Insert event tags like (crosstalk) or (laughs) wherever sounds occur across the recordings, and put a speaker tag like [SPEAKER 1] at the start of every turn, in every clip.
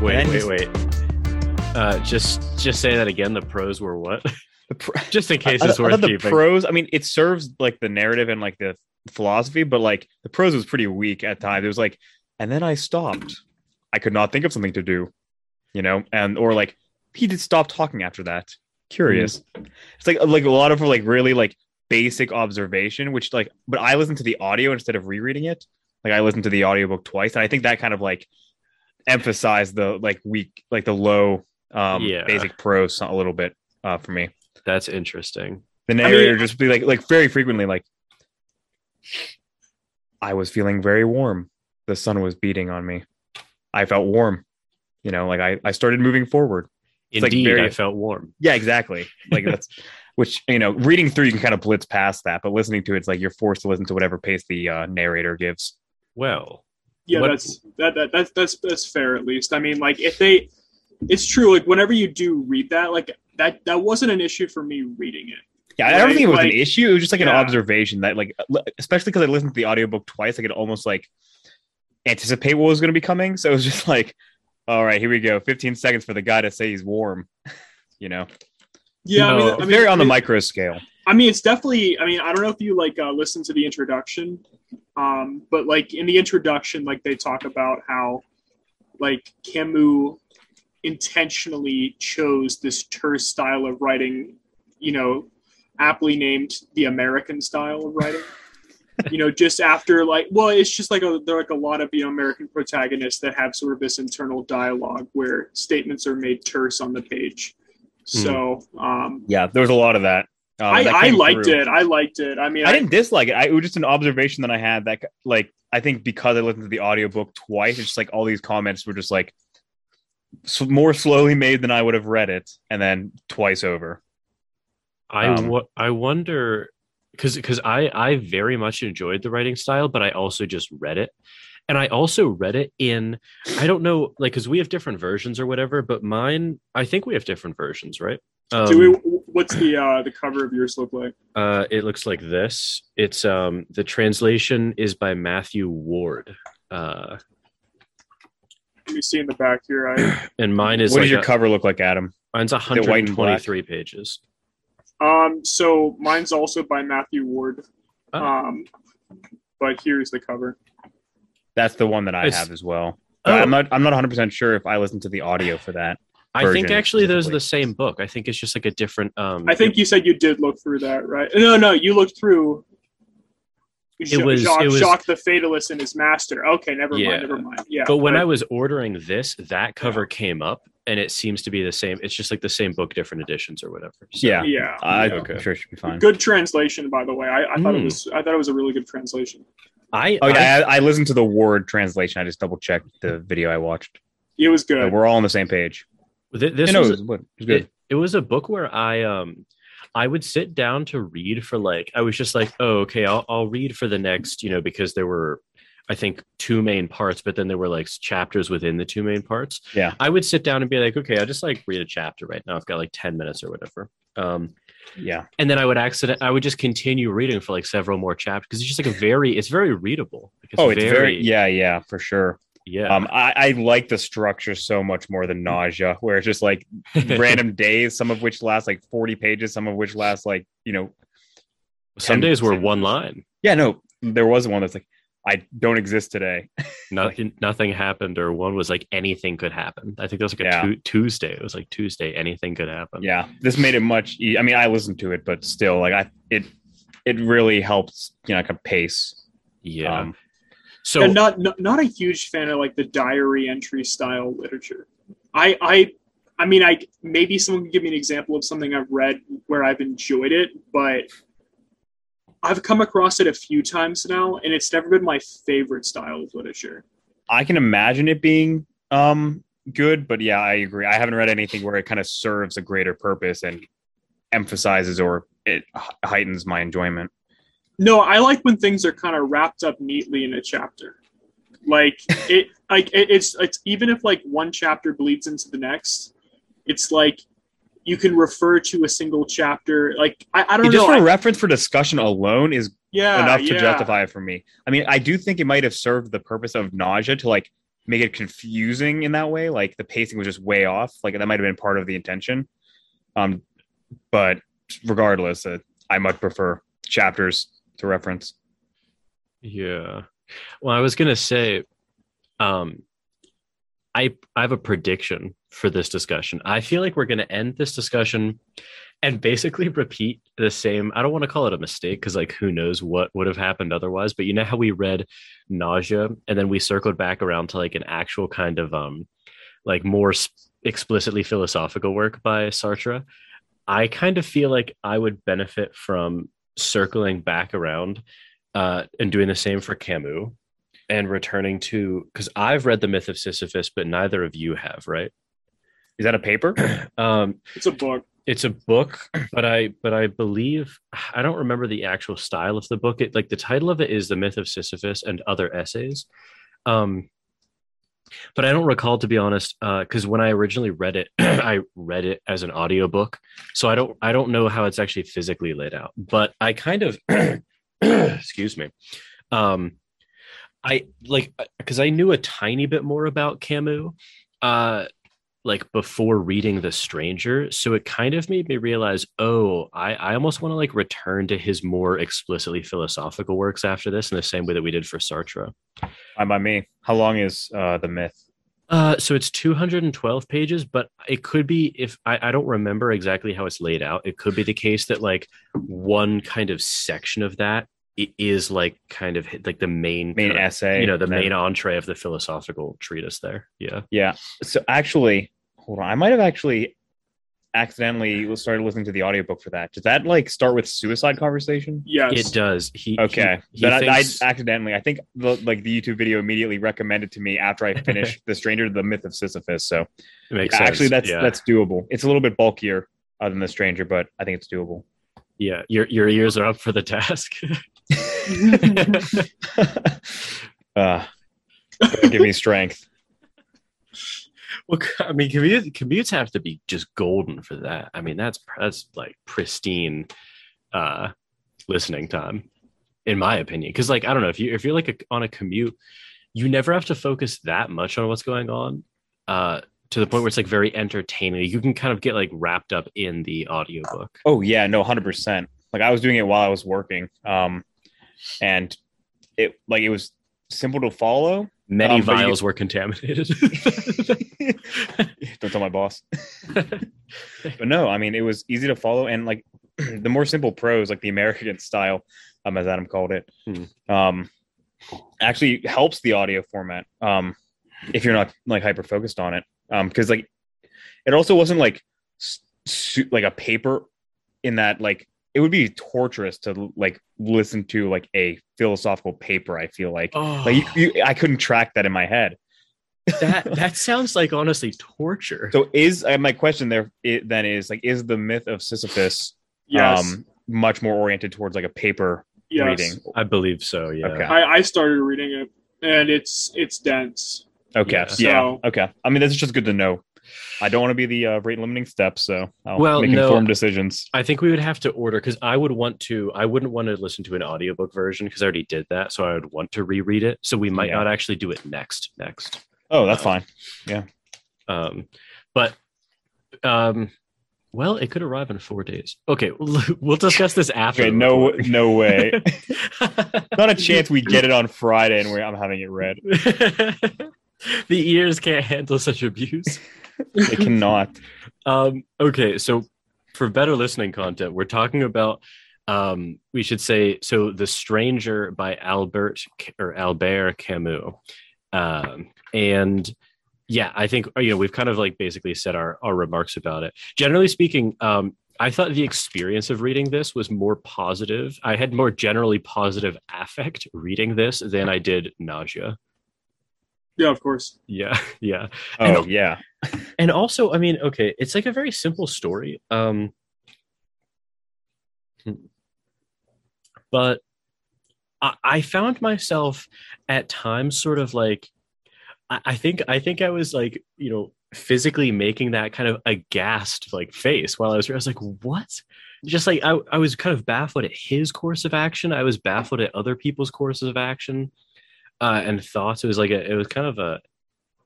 [SPEAKER 1] Wait, wait, wait. Uh, just just say that again. The pros were what? (laughs)
[SPEAKER 2] Pro-
[SPEAKER 1] just in case it's
[SPEAKER 2] I
[SPEAKER 1] worth
[SPEAKER 2] thought the pros. I mean, it serves like the narrative and like the philosophy, but like the prose was pretty weak at times. It was like, and then I stopped. I could not think of something to do, you know, and or like he did stop talking after that. Curious. It's like like a lot of like really like basic observation, which like, but I listened to the audio instead of rereading it. Like I listened to the audiobook twice, and I think that kind of like emphasized the like weak, like the low um
[SPEAKER 1] Yeah.
[SPEAKER 2] basic prose a little bit uh for me.
[SPEAKER 1] That's interesting.
[SPEAKER 2] the
[SPEAKER 3] mean-
[SPEAKER 2] narrator just be like like very frequently like i was feeling very warm. The sun was beating on me. I felt warm. You know like i i started moving forward. It's, like,
[SPEAKER 1] Indeed,
[SPEAKER 2] very-
[SPEAKER 1] I felt warm.
[SPEAKER 2] yeah exactly. Like that's (laughs) which you know reading through you can kind of blitz past that but listening to it, it's like you're forced to listen to whatever pace the uh, narrator gives.
[SPEAKER 1] Well,
[SPEAKER 3] Yeah,
[SPEAKER 1] What-
[SPEAKER 3] that's that, that that's that's that's fair at least. I mean, like if they, it's true. Like whenever you do read that, like that that wasn't an issue for me reading it.
[SPEAKER 2] yeah i don't think it was
[SPEAKER 3] like-
[SPEAKER 2] an issue it was just like an observation that like especially because i listened to the audiobook twice i could almost like anticipate what was going to be coming so it was just (laughs) like all right here we go 15 seconds for the guy to say he's warm (laughs) you know
[SPEAKER 3] Yeah, I mean, I mean,
[SPEAKER 2] very on the micro scale.
[SPEAKER 3] I mean, it's definitely. I mean, I don't know if you like uh, listen to the introduction, um, but like in the introduction, like they talk about how like Camus intentionally chose this terse style of writing, you know, aptly named the American style of writing. (laughs) you know, just after like, well, it's just like a there are like a lot of you know American protagonists that have sort of this internal dialogue where statements are made terse on the page. So, um,
[SPEAKER 2] Yeah, there was a lot of that. Um,
[SPEAKER 3] I, I liked
[SPEAKER 2] through.
[SPEAKER 3] it. I liked it. I mean,
[SPEAKER 2] I didn't dislike it. I, it was just an observation that I had that, like, I think because I listened to the audiobook twice, it's just like all these comments were just like s more slowly made than I would have read it, and then twice over.
[SPEAKER 1] I
[SPEAKER 2] Um,
[SPEAKER 1] wo- I wonder because because I I very much enjoyed the writing style, but I also just read it, and I also read it in I don't know like because we have different versions or whatever, but mine I think we have different versions, right? Um,
[SPEAKER 3] Do we, what's the uh, the cover of yours look like?
[SPEAKER 1] uh, it looks like this. It's um the translation is by Matthew Ward, uh,
[SPEAKER 3] Let me see in the back here. I (clears throat)
[SPEAKER 1] and mine is
[SPEAKER 2] what
[SPEAKER 1] like
[SPEAKER 2] does your
[SPEAKER 1] a-
[SPEAKER 2] cover look like, Adam?
[SPEAKER 1] mine's
[SPEAKER 2] it white and
[SPEAKER 1] 123 pages.
[SPEAKER 3] um so mine's also by Matthew Ward.
[SPEAKER 1] Oh.
[SPEAKER 3] Um, but here's the cover.
[SPEAKER 2] That's the one that I
[SPEAKER 1] It's-
[SPEAKER 2] have as well.
[SPEAKER 1] Oh.
[SPEAKER 2] I'm not. I'm not 100 percent sure if I listened to the audio for that.
[SPEAKER 1] I think actually those are the same book. I think it's just like a different. Um,
[SPEAKER 3] I think you said you did look through that, right? No, no, you looked through.
[SPEAKER 1] It was-
[SPEAKER 3] Jacques,
[SPEAKER 1] it was-
[SPEAKER 3] Jacques the Fatalist and his master. Okay, never
[SPEAKER 1] Yeah.
[SPEAKER 3] mind, never mind. Yeah,
[SPEAKER 1] but when
[SPEAKER 3] right.
[SPEAKER 1] I was ordering this, that cover came up, and it seems to be the same. It's just like the same book, different editions or whatever. So-
[SPEAKER 2] Yeah,
[SPEAKER 3] yeah,
[SPEAKER 2] I,
[SPEAKER 3] yeah.
[SPEAKER 2] I'm sure it should be fine.
[SPEAKER 3] good translation, by the way. I, I thought it
[SPEAKER 1] Mm.
[SPEAKER 3] was I thought it was a really good translation.
[SPEAKER 1] I,
[SPEAKER 2] Oh
[SPEAKER 1] I
[SPEAKER 2] yeah, I, I listened to the Ward translation. I just double checked the video I watched.
[SPEAKER 3] It was
[SPEAKER 2] So
[SPEAKER 3] good.
[SPEAKER 2] we're all on the same page.
[SPEAKER 1] Th- this
[SPEAKER 2] You know,
[SPEAKER 1] was,
[SPEAKER 2] it was, it was good.
[SPEAKER 1] it, it was a book where I um I would sit down to read for like I was just like oh okay I'll I'll read for the next you know because there were I think two main parts but then there were like chapters within the two main parts
[SPEAKER 2] Yeah.
[SPEAKER 1] I would sit down and be like okay I'll just like read a chapter right now I've got like 10 minutes or whatever um
[SPEAKER 2] yeah.
[SPEAKER 1] and then I would accident I would just continue reading for like several more chapters because it's just like a very it's very readable Like,
[SPEAKER 2] oh, it's very, yeah, yeah, for sure.
[SPEAKER 1] Yeah
[SPEAKER 2] Um, I, I like the structure so much more than nausea, where it's just like (laughs) random days, some of which last like 40 pages, some of which last like, you know,
[SPEAKER 1] some days were one line
[SPEAKER 2] yeah, no, there was one that's like, I don't exist today. (laughs)
[SPEAKER 1] nothing nothing happened or one was like anything could happen i think that was like a
[SPEAKER 2] Yeah.
[SPEAKER 1] tu- tuesday it was like tuesday anything could happen
[SPEAKER 2] Yeah, this made it much. E- I mean, I listened to it, but still, like, I it it really helps, you know, like a pace.
[SPEAKER 1] yeah
[SPEAKER 2] Um,
[SPEAKER 1] so
[SPEAKER 3] and not, not not a huge fan of like the diary entry style literature. I I I mean I maybe someone can give me an example of something I've read where I've enjoyed it, but I've come across it a few times now, and it's never been my favorite style of literature.
[SPEAKER 2] I can imagine it being um good, but yeah, I agree. I haven't read anything where it kind of serves a greater purpose and emphasizes or it heightens my enjoyment.
[SPEAKER 3] No, I like when things are kind of wrapped up neatly in a chapter. Like (laughs) it, like it, it's it's even if like one chapter bleeds into the next, it's like you can refer to a single chapter. Like I, I don't
[SPEAKER 2] just
[SPEAKER 3] know.
[SPEAKER 2] for
[SPEAKER 3] I-
[SPEAKER 2] reference for discussion alone is
[SPEAKER 3] yeah,
[SPEAKER 2] enough to
[SPEAKER 3] yeah.
[SPEAKER 2] justify it for me. I mean, I do think it might have served the purpose of nausea to like make it confusing in that way. Like the pacing was just way off. Like that might have been part of the intention. Um, but regardless, uh, I much prefer chapters to reference.
[SPEAKER 1] Yeah. Well, I was gonna say, um, I I have a prediction for this discussion. I feel like we're gonna end this discussion and basically (laughs) repeat the same. I don't want to call it a mistake because, like, who knows what would have happened otherwise. But you know how we read nausea and then we circled back around to like an actual kind of um, like more explicitly philosophical work by Sartre. I kind of feel like I would benefit from circling back around uh, and doing the same for Camus and returning to because I've read the Myth of Sisyphus, but neither of you have, right?
[SPEAKER 2] Is that a paper? (clears throat)
[SPEAKER 1] Um,
[SPEAKER 3] It's a book.
[SPEAKER 1] it's a book, but I but I believe I don't remember the actual style of the book. It like the title of it is The Myth of Sisyphus and Other Essays. Um, but I don't recall to be honest, because when I originally read it, (clears throat) I read it as an audiobook. So I don't I don't know how it's actually physically laid out. But I kind of (clears throat) excuse me. Um I like because I knew a tiny bit more about Camus. Uh like before reading The Stranger. So it kind of made me realize, oh, I, I almost want to like return to his more explicitly philosophical works after this in the same way that we did for Sartre.
[SPEAKER 2] Fine by me. How long is uh, the myth?
[SPEAKER 1] Uh, so it's 212 pages, but it could be if I, I don't remember exactly how it's laid out. It could be the case that like one kind of section of that i- is like kind of like the main
[SPEAKER 2] Main
[SPEAKER 1] kind of-
[SPEAKER 2] essay.
[SPEAKER 1] you know, the
[SPEAKER 2] and then-
[SPEAKER 1] main entree of the philosophical treatise there. Yeah.
[SPEAKER 2] Yeah. So actually, hold on. I might have actually accidentally started listening to the audiobook for that. Does that like start with suicide conversation?
[SPEAKER 3] Yes.
[SPEAKER 1] It does. He
[SPEAKER 2] Okay.
[SPEAKER 1] He, he
[SPEAKER 2] then I,
[SPEAKER 1] thinks-
[SPEAKER 2] I accidentally, I think the, like the YouTube video immediately recommended to me after I (laughs) finished The Stranger, to The Myth of Sisyphus. So
[SPEAKER 1] it makes
[SPEAKER 2] yeah, actually, that's
[SPEAKER 1] yeah.
[SPEAKER 2] that's doable. It's a little bit bulkier uh, than The Stranger, but I think it's doable.
[SPEAKER 1] yeah. Your your ears are up for the task. (laughs) (laughs)
[SPEAKER 2] uh, give me strength.
[SPEAKER 1] well, I mean, commute, commutes have to be just golden for that. I mean, that's that's like pristine uh, listening time, in my opinion. Because, like, I don't know if you if you're like a, on a commute, you never have to focus that much on what's going on. Uh, to the point where it's like very entertaining. You can kind of get like wrapped up in the audiobook.
[SPEAKER 2] Oh yeah, no, hundred percent. Like I was doing it while I was working, um, and it like it was simple to follow.
[SPEAKER 1] Many
[SPEAKER 2] Um,
[SPEAKER 1] vials were contaminated. (laughs)
[SPEAKER 2] Don't tell my boss. (laughs) but no, I mean it was easy to follow, and like (clears throat) the more simple prose, like the American (laughs) style, um, as Adam called it,
[SPEAKER 1] Hmm.
[SPEAKER 2] um, actually helps the audio format. Um, if you're not like hyper focused on it, um, because like it also wasn't like su- like a paper in that like it would be torturous to like listen to like a philosophical paper. I feel like
[SPEAKER 1] oh,
[SPEAKER 2] like you, you, I couldn't track that in my head.
[SPEAKER 1] that (laughs) that sounds like honestly torture.
[SPEAKER 2] So is uh, my question there it, then is like is the myth of Sisyphus
[SPEAKER 3] yes.
[SPEAKER 2] um much more oriented towards like a paper
[SPEAKER 3] yes.
[SPEAKER 2] reading?
[SPEAKER 1] I believe so. Yeah.
[SPEAKER 2] Okay.
[SPEAKER 3] I, I started reading it, and it's it's dense.
[SPEAKER 2] Okay,
[SPEAKER 1] Yeah.
[SPEAKER 2] yeah, okay. I mean that's just good to know. I don't want to be the uh, rate limiting step, so I'll
[SPEAKER 1] Well,
[SPEAKER 2] make
[SPEAKER 1] no.
[SPEAKER 2] informed decisions.
[SPEAKER 1] I think we would have to order because I would want to. I wouldn't want to listen to an audiobook version because I already did that. So I would want to reread it. So we might
[SPEAKER 2] Yeah.
[SPEAKER 1] not actually do it next. Next.
[SPEAKER 2] Oh, that's fine. Yeah.
[SPEAKER 1] Um, but um, well, it could arrive in four days. Okay, (laughs) we'll, discuss this after.
[SPEAKER 2] Okay, no, no way. (laughs) Not a chance we get it on Friday and I'm having it read. (laughs)
[SPEAKER 1] the ears can't handle such abuse.
[SPEAKER 2] They cannot. (laughs)
[SPEAKER 1] Um, okay, so for better listening content, we're talking about um, we should say so the stranger by albert or albert camus um, and yeah i think you know we've kind of like basically said our, our remarks about it generally speaking um, i thought the experience of reading this was more positive i had more generally positive affect reading this than i did nausea
[SPEAKER 3] Yeah, of course.
[SPEAKER 1] yeah (laughs) yeah
[SPEAKER 2] Oh,
[SPEAKER 1] And-
[SPEAKER 2] yeah.
[SPEAKER 1] And also i mean okay it's like a very simple story um but I, I found myself at times sort of like I, I think i think i was like you know physically making that kind of aghast like face while i was i was like what? Just like I, I was kind of baffled at his course of action. I was baffled at other people's courses of action uh, and thoughts. It was like a, it was kind of a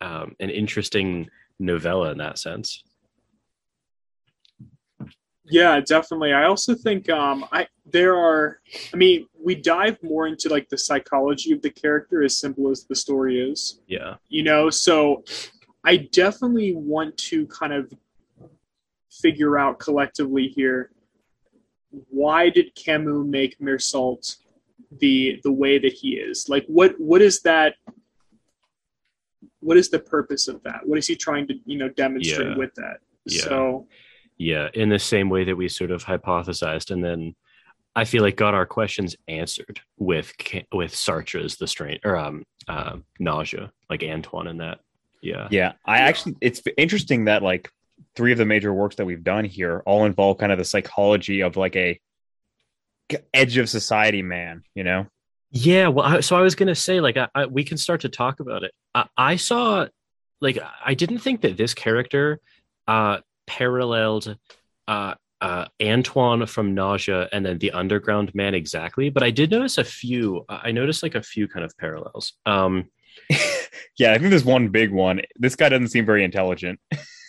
[SPEAKER 1] um, an interesting novella in that sense.
[SPEAKER 3] Yeah, definitely. I also think um, I there are. I mean, we dive more into like the psychology of the character, as simple as the story is.
[SPEAKER 1] Yeah,
[SPEAKER 3] You know, so I definitely want to kind of figure out collectively here why did Camus make Meursault the the way that he is? Like, what what is that? What is the purpose of that? What is he trying to you know demonstrate
[SPEAKER 1] Yeah.
[SPEAKER 3] with that?
[SPEAKER 1] Yeah.
[SPEAKER 3] So
[SPEAKER 1] yeah. In the same way that we sort of hypothesized, and then I feel like got our questions answered with with Sartre's The Strain or um uh, Nausea, like Antoine and that. Yeah,
[SPEAKER 2] Yeah, I actually it's interesting that like three of the major works that we've done here all involve kind of the psychology of like a edge of society man, you know.
[SPEAKER 1] Yeah, well, I, so I was gonna say, like, I, I, we can start to talk about it. I, I saw, like, I didn't think that this character uh, paralleled uh, uh, Antoine from Nausea and then the Underground Man exactly, but I did notice a few. I noticed like a few kind of parallels. Um, (laughs)
[SPEAKER 2] Yeah, I think there's one big one. This guy doesn't seem very intelligent.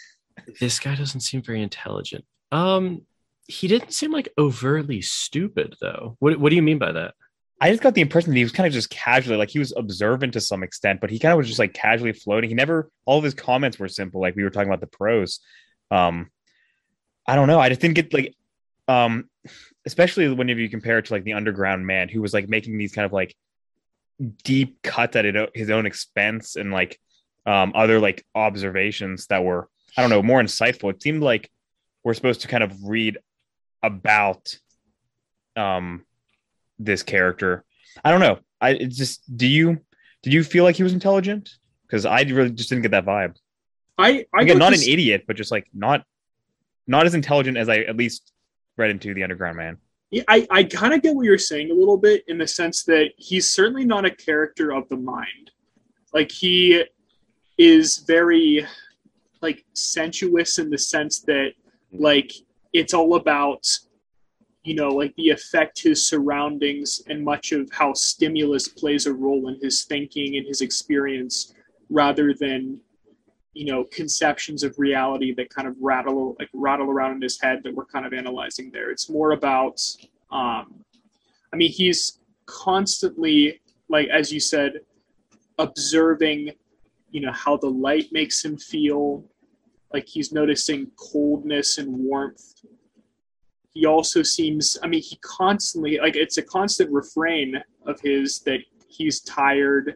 [SPEAKER 2] (laughs)
[SPEAKER 1] this guy doesn't seem very intelligent. Um, he didn't seem like overtly stupid, though. What What do you mean by that?
[SPEAKER 2] I just got the impression that he was kind of just casually, like he was observant to some extent, but he kind of was just like casually floating. He never, all of his comments were simple, like we were talking about the prose. Um, I don't know. I just didn't get like, um, especially whenever you compare it to like the underground man who was like making these kind of like deep cuts at his own expense and like um, other like observations that were, I don't know, more insightful. It seemed like we're supposed to kind of read about um this character. I don't know. I it's just do you did you feel like he was intelligent? Because I really just didn't get that vibe.
[SPEAKER 3] I I
[SPEAKER 2] Again, not
[SPEAKER 3] this-
[SPEAKER 2] an idiot, but just like not not as intelligent as I at least read into the Underground Man.
[SPEAKER 3] Yeah, I, I kind of get what you're saying a little bit in the sense that he's certainly not a character of the mind. Like he is very like sensuous in the sense that like it's all about you know like the effect his surroundings and much of how stimulus plays a role in his thinking and his experience rather than you know conceptions of reality that kind of rattle like rattle around in his head that we're kind of analyzing there. It's more about um i mean he's constantly like as you said observing you know how the light makes him feel. Like he's noticing coldness and warmth he also seems i mean he constantly like it's a constant refrain of his that he's tired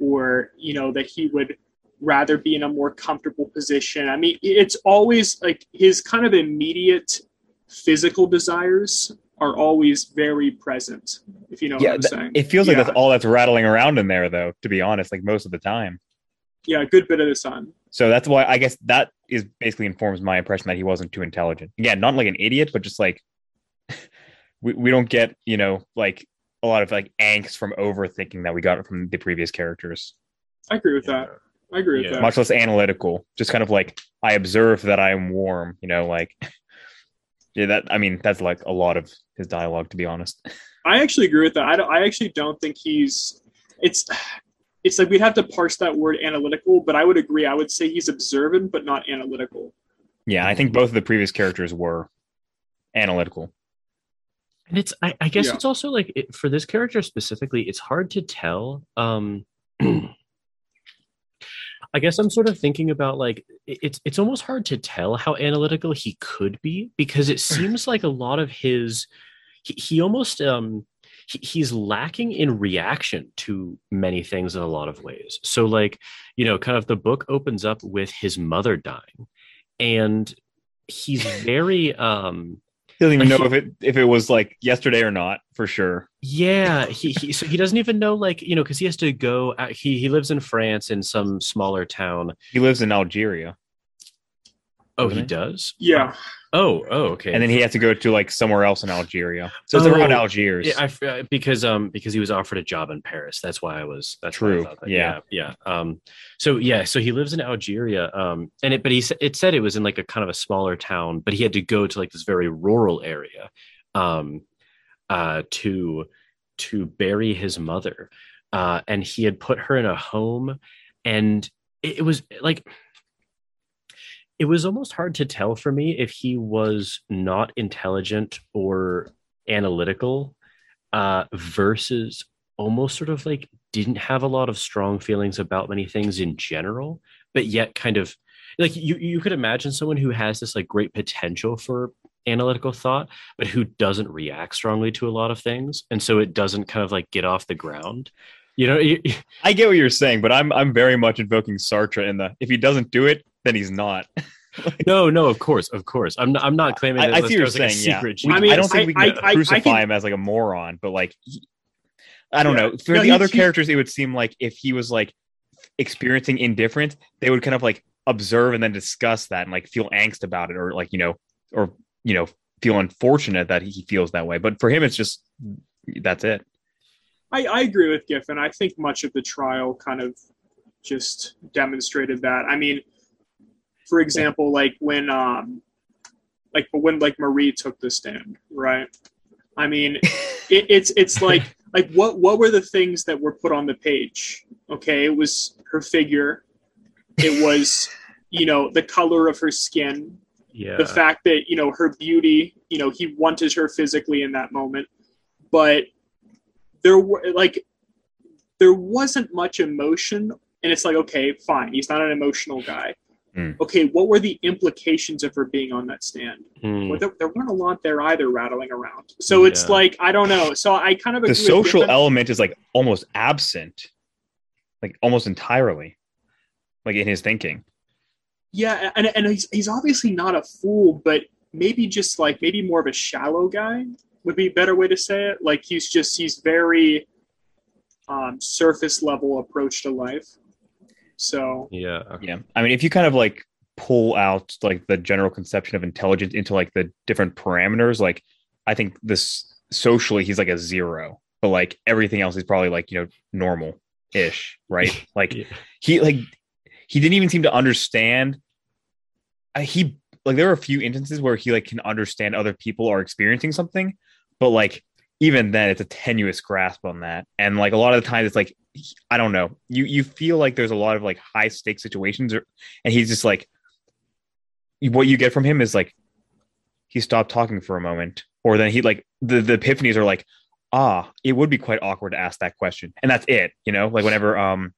[SPEAKER 3] or you know that he would rather be in a more comfortable position i mean it's always like his kind of immediate physical desires are always very present if you know
[SPEAKER 2] yeah,
[SPEAKER 3] what i'm
[SPEAKER 2] th-
[SPEAKER 3] saying
[SPEAKER 2] it feels like that's all that's rattling around in there, though. To be honest, like most of the time.
[SPEAKER 3] yeah a good bit of the time
[SPEAKER 2] So that's why I guess that is basically informs my impression that he wasn't too intelligent. Again, not like an idiot, but just like (laughs) we, we don't get, you know, like a lot of like angst from overthinking that we got from the previous characters.
[SPEAKER 3] i agree with that i agree with
[SPEAKER 1] Yeah.
[SPEAKER 3] that
[SPEAKER 2] Much less analytical. Just kind of like I observe that I am warm, you know, like (laughs) yeah, that I mean, that's like a lot of his dialogue, to be honest.
[SPEAKER 3] I actually agree with that. I, don't, I actually don't think he's. It's it's like we'd have to parse that word analytical, but I would agree. I would say he's observant, but not analytical.
[SPEAKER 2] Yeah, I think both of the previous characters were analytical.
[SPEAKER 1] and it's i, I guess
[SPEAKER 3] Yeah.
[SPEAKER 1] it's also like it, for this character specifically it's hard to tell um (clears throat) i guess i'm sort of thinking about like it's it's almost hard to tell how analytical he could be because it seems like a lot of his he, he almost um he, he's lacking in reaction to many things in a lot of ways so like you know kind of the book opens up with his mother dying and he's (laughs) very um
[SPEAKER 2] He doesn't even know if it if it was like yesterday or not, for sure.
[SPEAKER 1] Yeah, he, he so he doesn't even know like you know because he has to go. uh, He he lives in France in some smaller town.
[SPEAKER 2] He lives in Algeria.
[SPEAKER 1] Oh, he
[SPEAKER 2] he?
[SPEAKER 1] does.
[SPEAKER 3] Yeah,
[SPEAKER 1] Oh, oh, okay.
[SPEAKER 2] and then he has to go to like somewhere else in Algeria. So it's
[SPEAKER 1] Oh,
[SPEAKER 2] around Algiers.
[SPEAKER 1] yeah, I, f- uh, because um because he was offered a job in Paris. That's why I was. That's why I
[SPEAKER 2] True,
[SPEAKER 1] that.
[SPEAKER 2] yeah.
[SPEAKER 1] yeah, yeah. Um, so yeah, so he lives in Algeria. Um, and it but he it said it was in like a kind of a smaller town, but he had to go to like this very rural area, um, uh, to to bury his mother, uh, and he had put her in a home, and it, it was like it was almost hard to tell for me if he was not intelligent or analytical uh, versus almost sort of like didn't have a lot of strong feelings about many things in general, but yet kind of like you you could imagine someone who has this like great potential for analytical thought, but who doesn't react strongly to a lot of things, and so it doesn't kind of like get off the ground. You know,
[SPEAKER 2] I get what you're saying, but I'm I'm very much invoking Sartre in the if he doesn't do it, then he's not. (laughs)
[SPEAKER 1] no, no, of course, of course. I'm not, I'm not claiming.
[SPEAKER 2] I,
[SPEAKER 1] that
[SPEAKER 2] I see what you're
[SPEAKER 1] like,
[SPEAKER 2] saying. Yeah,
[SPEAKER 1] secret
[SPEAKER 2] We-
[SPEAKER 3] I mean,
[SPEAKER 2] I don't think we
[SPEAKER 3] I-
[SPEAKER 2] can
[SPEAKER 3] I- I
[SPEAKER 2] crucify
[SPEAKER 3] can-
[SPEAKER 2] him as like a moron, but like, he- I don't
[SPEAKER 3] Yeah.
[SPEAKER 2] know. For
[SPEAKER 3] No,
[SPEAKER 2] the
[SPEAKER 3] he-
[SPEAKER 2] other
[SPEAKER 3] he-
[SPEAKER 2] characters, it would seem like if he was like experiencing indifference, they would kind of like observe and then discuss that and like feel angst about it, or like you know, or you know, feel unfortunate that he feels that way. But for him, it's just that's it.
[SPEAKER 3] I, I agree with Giffen. I think much of the trial kind of just demonstrated that. I mean, for example, like when um like when like Marie took the stand, right? I mean, (laughs) it, it's it's like like what what were the things that were put on the page? Okay, it was her figure. It was (laughs) you know the color of her skin,
[SPEAKER 1] yeah,
[SPEAKER 3] the fact that you know her beauty you know he wanted her physically in that moment but there were like there wasn't much emotion and it's like okay fine he's not an emotional guy
[SPEAKER 2] Hmm.
[SPEAKER 3] okay what were the implications of her being on that stand
[SPEAKER 1] Hmm.
[SPEAKER 3] well, there, there weren't a lot there either rattling around so it's
[SPEAKER 1] Yeah.
[SPEAKER 3] like i don't know so i kind of
[SPEAKER 2] The social element is like almost absent, like almost entirely, like in his thinking.
[SPEAKER 3] Yeah, and, and he's, he's obviously not a fool, but maybe just like maybe more of a shallow guy would be a better way to say it. Like he's just he's very um, surface level approach to life. So
[SPEAKER 1] yeah,
[SPEAKER 2] Yeah. I mean, if you kind of like pull out like the general conception of intelligence into like the different parameters, like I think this socially he's like a zero, but like everything else is probably like, you know, normal ish, (laughs) right? Like
[SPEAKER 1] Yeah.
[SPEAKER 2] he like he didn't even seem to understand I, he like there were a few instances where he like can understand other people are experiencing something, but like even then it's a tenuous grasp on that. And like a lot of the times it's like I don't know. You you feel like there's a lot of like high stakes situations, or, and he's just like, what you get from him is like, he stopped talking for a moment, or then he like the the epiphanies are like, ah, it would be quite awkward to ask that question, and that's it. You know, like whenever um,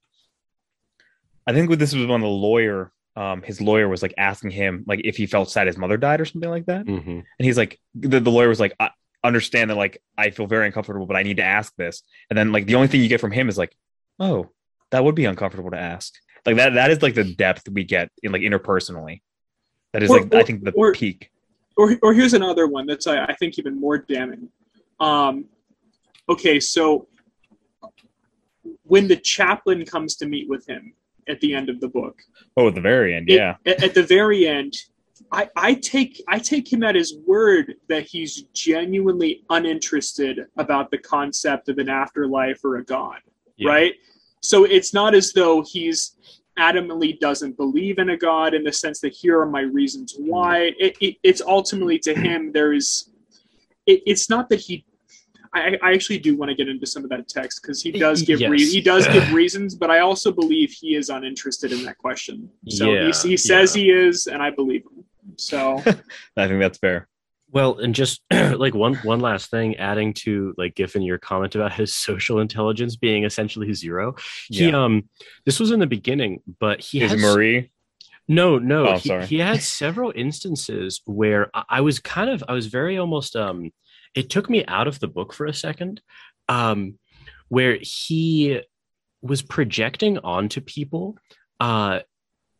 [SPEAKER 2] I think with this was when the lawyer, um, his lawyer was like asking him like if he felt sad his mother died or something like that,
[SPEAKER 1] Mhm.
[SPEAKER 2] and he's like, the, the lawyer was like, I understand that like I feel very uncomfortable, but I need to ask this. And then like the only thing you get from him is like, oh, that would be uncomfortable to ask. Like that that is like the depth we get in like interpersonally. That is
[SPEAKER 3] Or-
[SPEAKER 2] like I think the
[SPEAKER 3] or-
[SPEAKER 2] peak.
[SPEAKER 3] or or here's another one that's I, I think even more damning. Um, okay, so when the chaplain comes to meet with him at the end of the book,
[SPEAKER 2] Oh, at the very end, yeah.
[SPEAKER 3] at, at the very end I, I take I take him at his word that he's genuinely uninterested about the concept of an afterlife or a god,
[SPEAKER 1] Yeah.
[SPEAKER 3] right? So it's not as though he's adamantly doesn't believe in a god in the sense that here are my reasons mm-hmm. why. It, it, it's ultimately to mm-hmm. him there is. It, it's not that he. I, I actually do want to get into some of that text because he does give re- he does (sighs) give reasons, but I also believe he is uninterested in that question. So
[SPEAKER 1] Yeah,
[SPEAKER 3] he, he says
[SPEAKER 1] yeah.
[SPEAKER 3] he is, and I believe him. So (laughs)
[SPEAKER 2] I think that's fair.
[SPEAKER 1] Well, and just (clears throat) like one one last thing, adding to like Giffen your comment about his social intelligence being essentially zero. He
[SPEAKER 2] Yeah.
[SPEAKER 1] um this was in the beginning, but he
[SPEAKER 2] Is
[SPEAKER 1] has
[SPEAKER 2] Marie?
[SPEAKER 1] no no
[SPEAKER 2] Oh,
[SPEAKER 1] he,
[SPEAKER 2] sorry.
[SPEAKER 1] he had several instances where I, I was kind of I was very almost um it took me out of the book for a second um where he was projecting onto people uh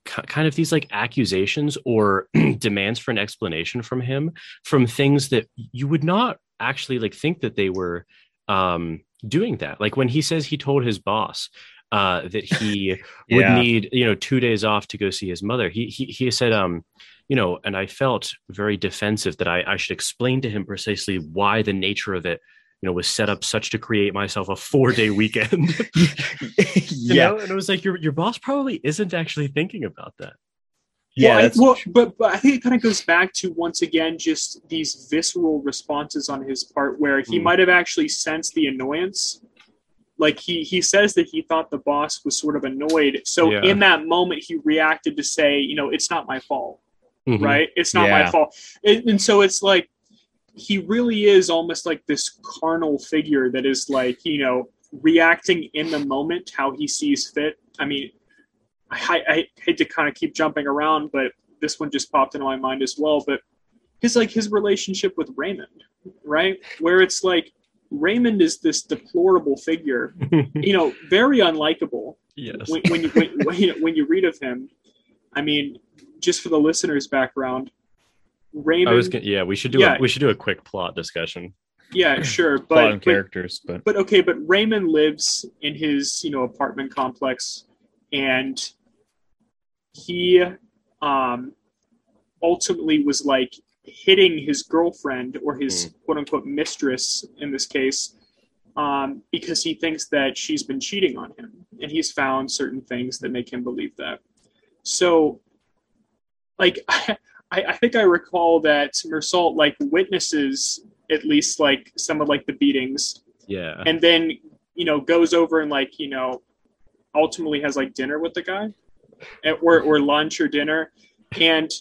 [SPEAKER 1] kind of these like accusations or (clears throat) demands for an explanation from him from things that you would not actually like think that they were um doing that. Like when he says he told his boss uh that he (laughs) would need you know two days off to go see his mother he he, he said um you know and i felt very defensive that i i should explain to him precisely why the nature of it you know was set up such to create myself a four day weekend (laughs) (laughs) you
[SPEAKER 2] yeah.
[SPEAKER 1] know and it was like your your boss probably isn't actually thinking about that
[SPEAKER 2] Yeah.
[SPEAKER 3] well, I, well but but I think it kind of goes back to once again just these visceral responses on his part, where he
[SPEAKER 1] Hmm.
[SPEAKER 3] might have actually sensed the annoyance, like he he says that he thought the boss was sort of annoyed. So
[SPEAKER 1] Yeah.
[SPEAKER 3] in that moment, he reacted to say, you know, it's not my fault,
[SPEAKER 1] Mhm.
[SPEAKER 3] right? It's not my fault. And, and so it's like he really is almost like this carnal figure that is like you know reacting in the moment how he sees fit. I mean, I, I hate to kind of keep jumping around, but this one just popped into my mind as well. But his like his relationship with Raymond, right? Where it's like Raymond is this deplorable figure, (laughs) you know, very unlikable
[SPEAKER 1] yes.
[SPEAKER 3] when, when you when, when, you when you read of him. I mean, just for the listeners' background, Raymond.
[SPEAKER 1] I was gonna, yeah, we should do
[SPEAKER 3] Yeah.
[SPEAKER 1] a, we should do a quick plot discussion.
[SPEAKER 3] yeah, (laughs) sure,
[SPEAKER 2] plot
[SPEAKER 3] but,
[SPEAKER 2] and
[SPEAKER 3] but
[SPEAKER 2] characters, but
[SPEAKER 3] but okay, but Raymond lives in his you know apartment complex, and he um ultimately was like hitting his girlfriend or his quote unquote mistress in this case um, because he thinks that she's been cheating on him and he's found certain things that make him believe that so like (laughs) i, I think i recall that meursault like witnesses at least like some of like the beatings.
[SPEAKER 1] Yeah.
[SPEAKER 3] and then you know goes over and like you know ultimately has like dinner with the guy at, or or lunch or dinner. And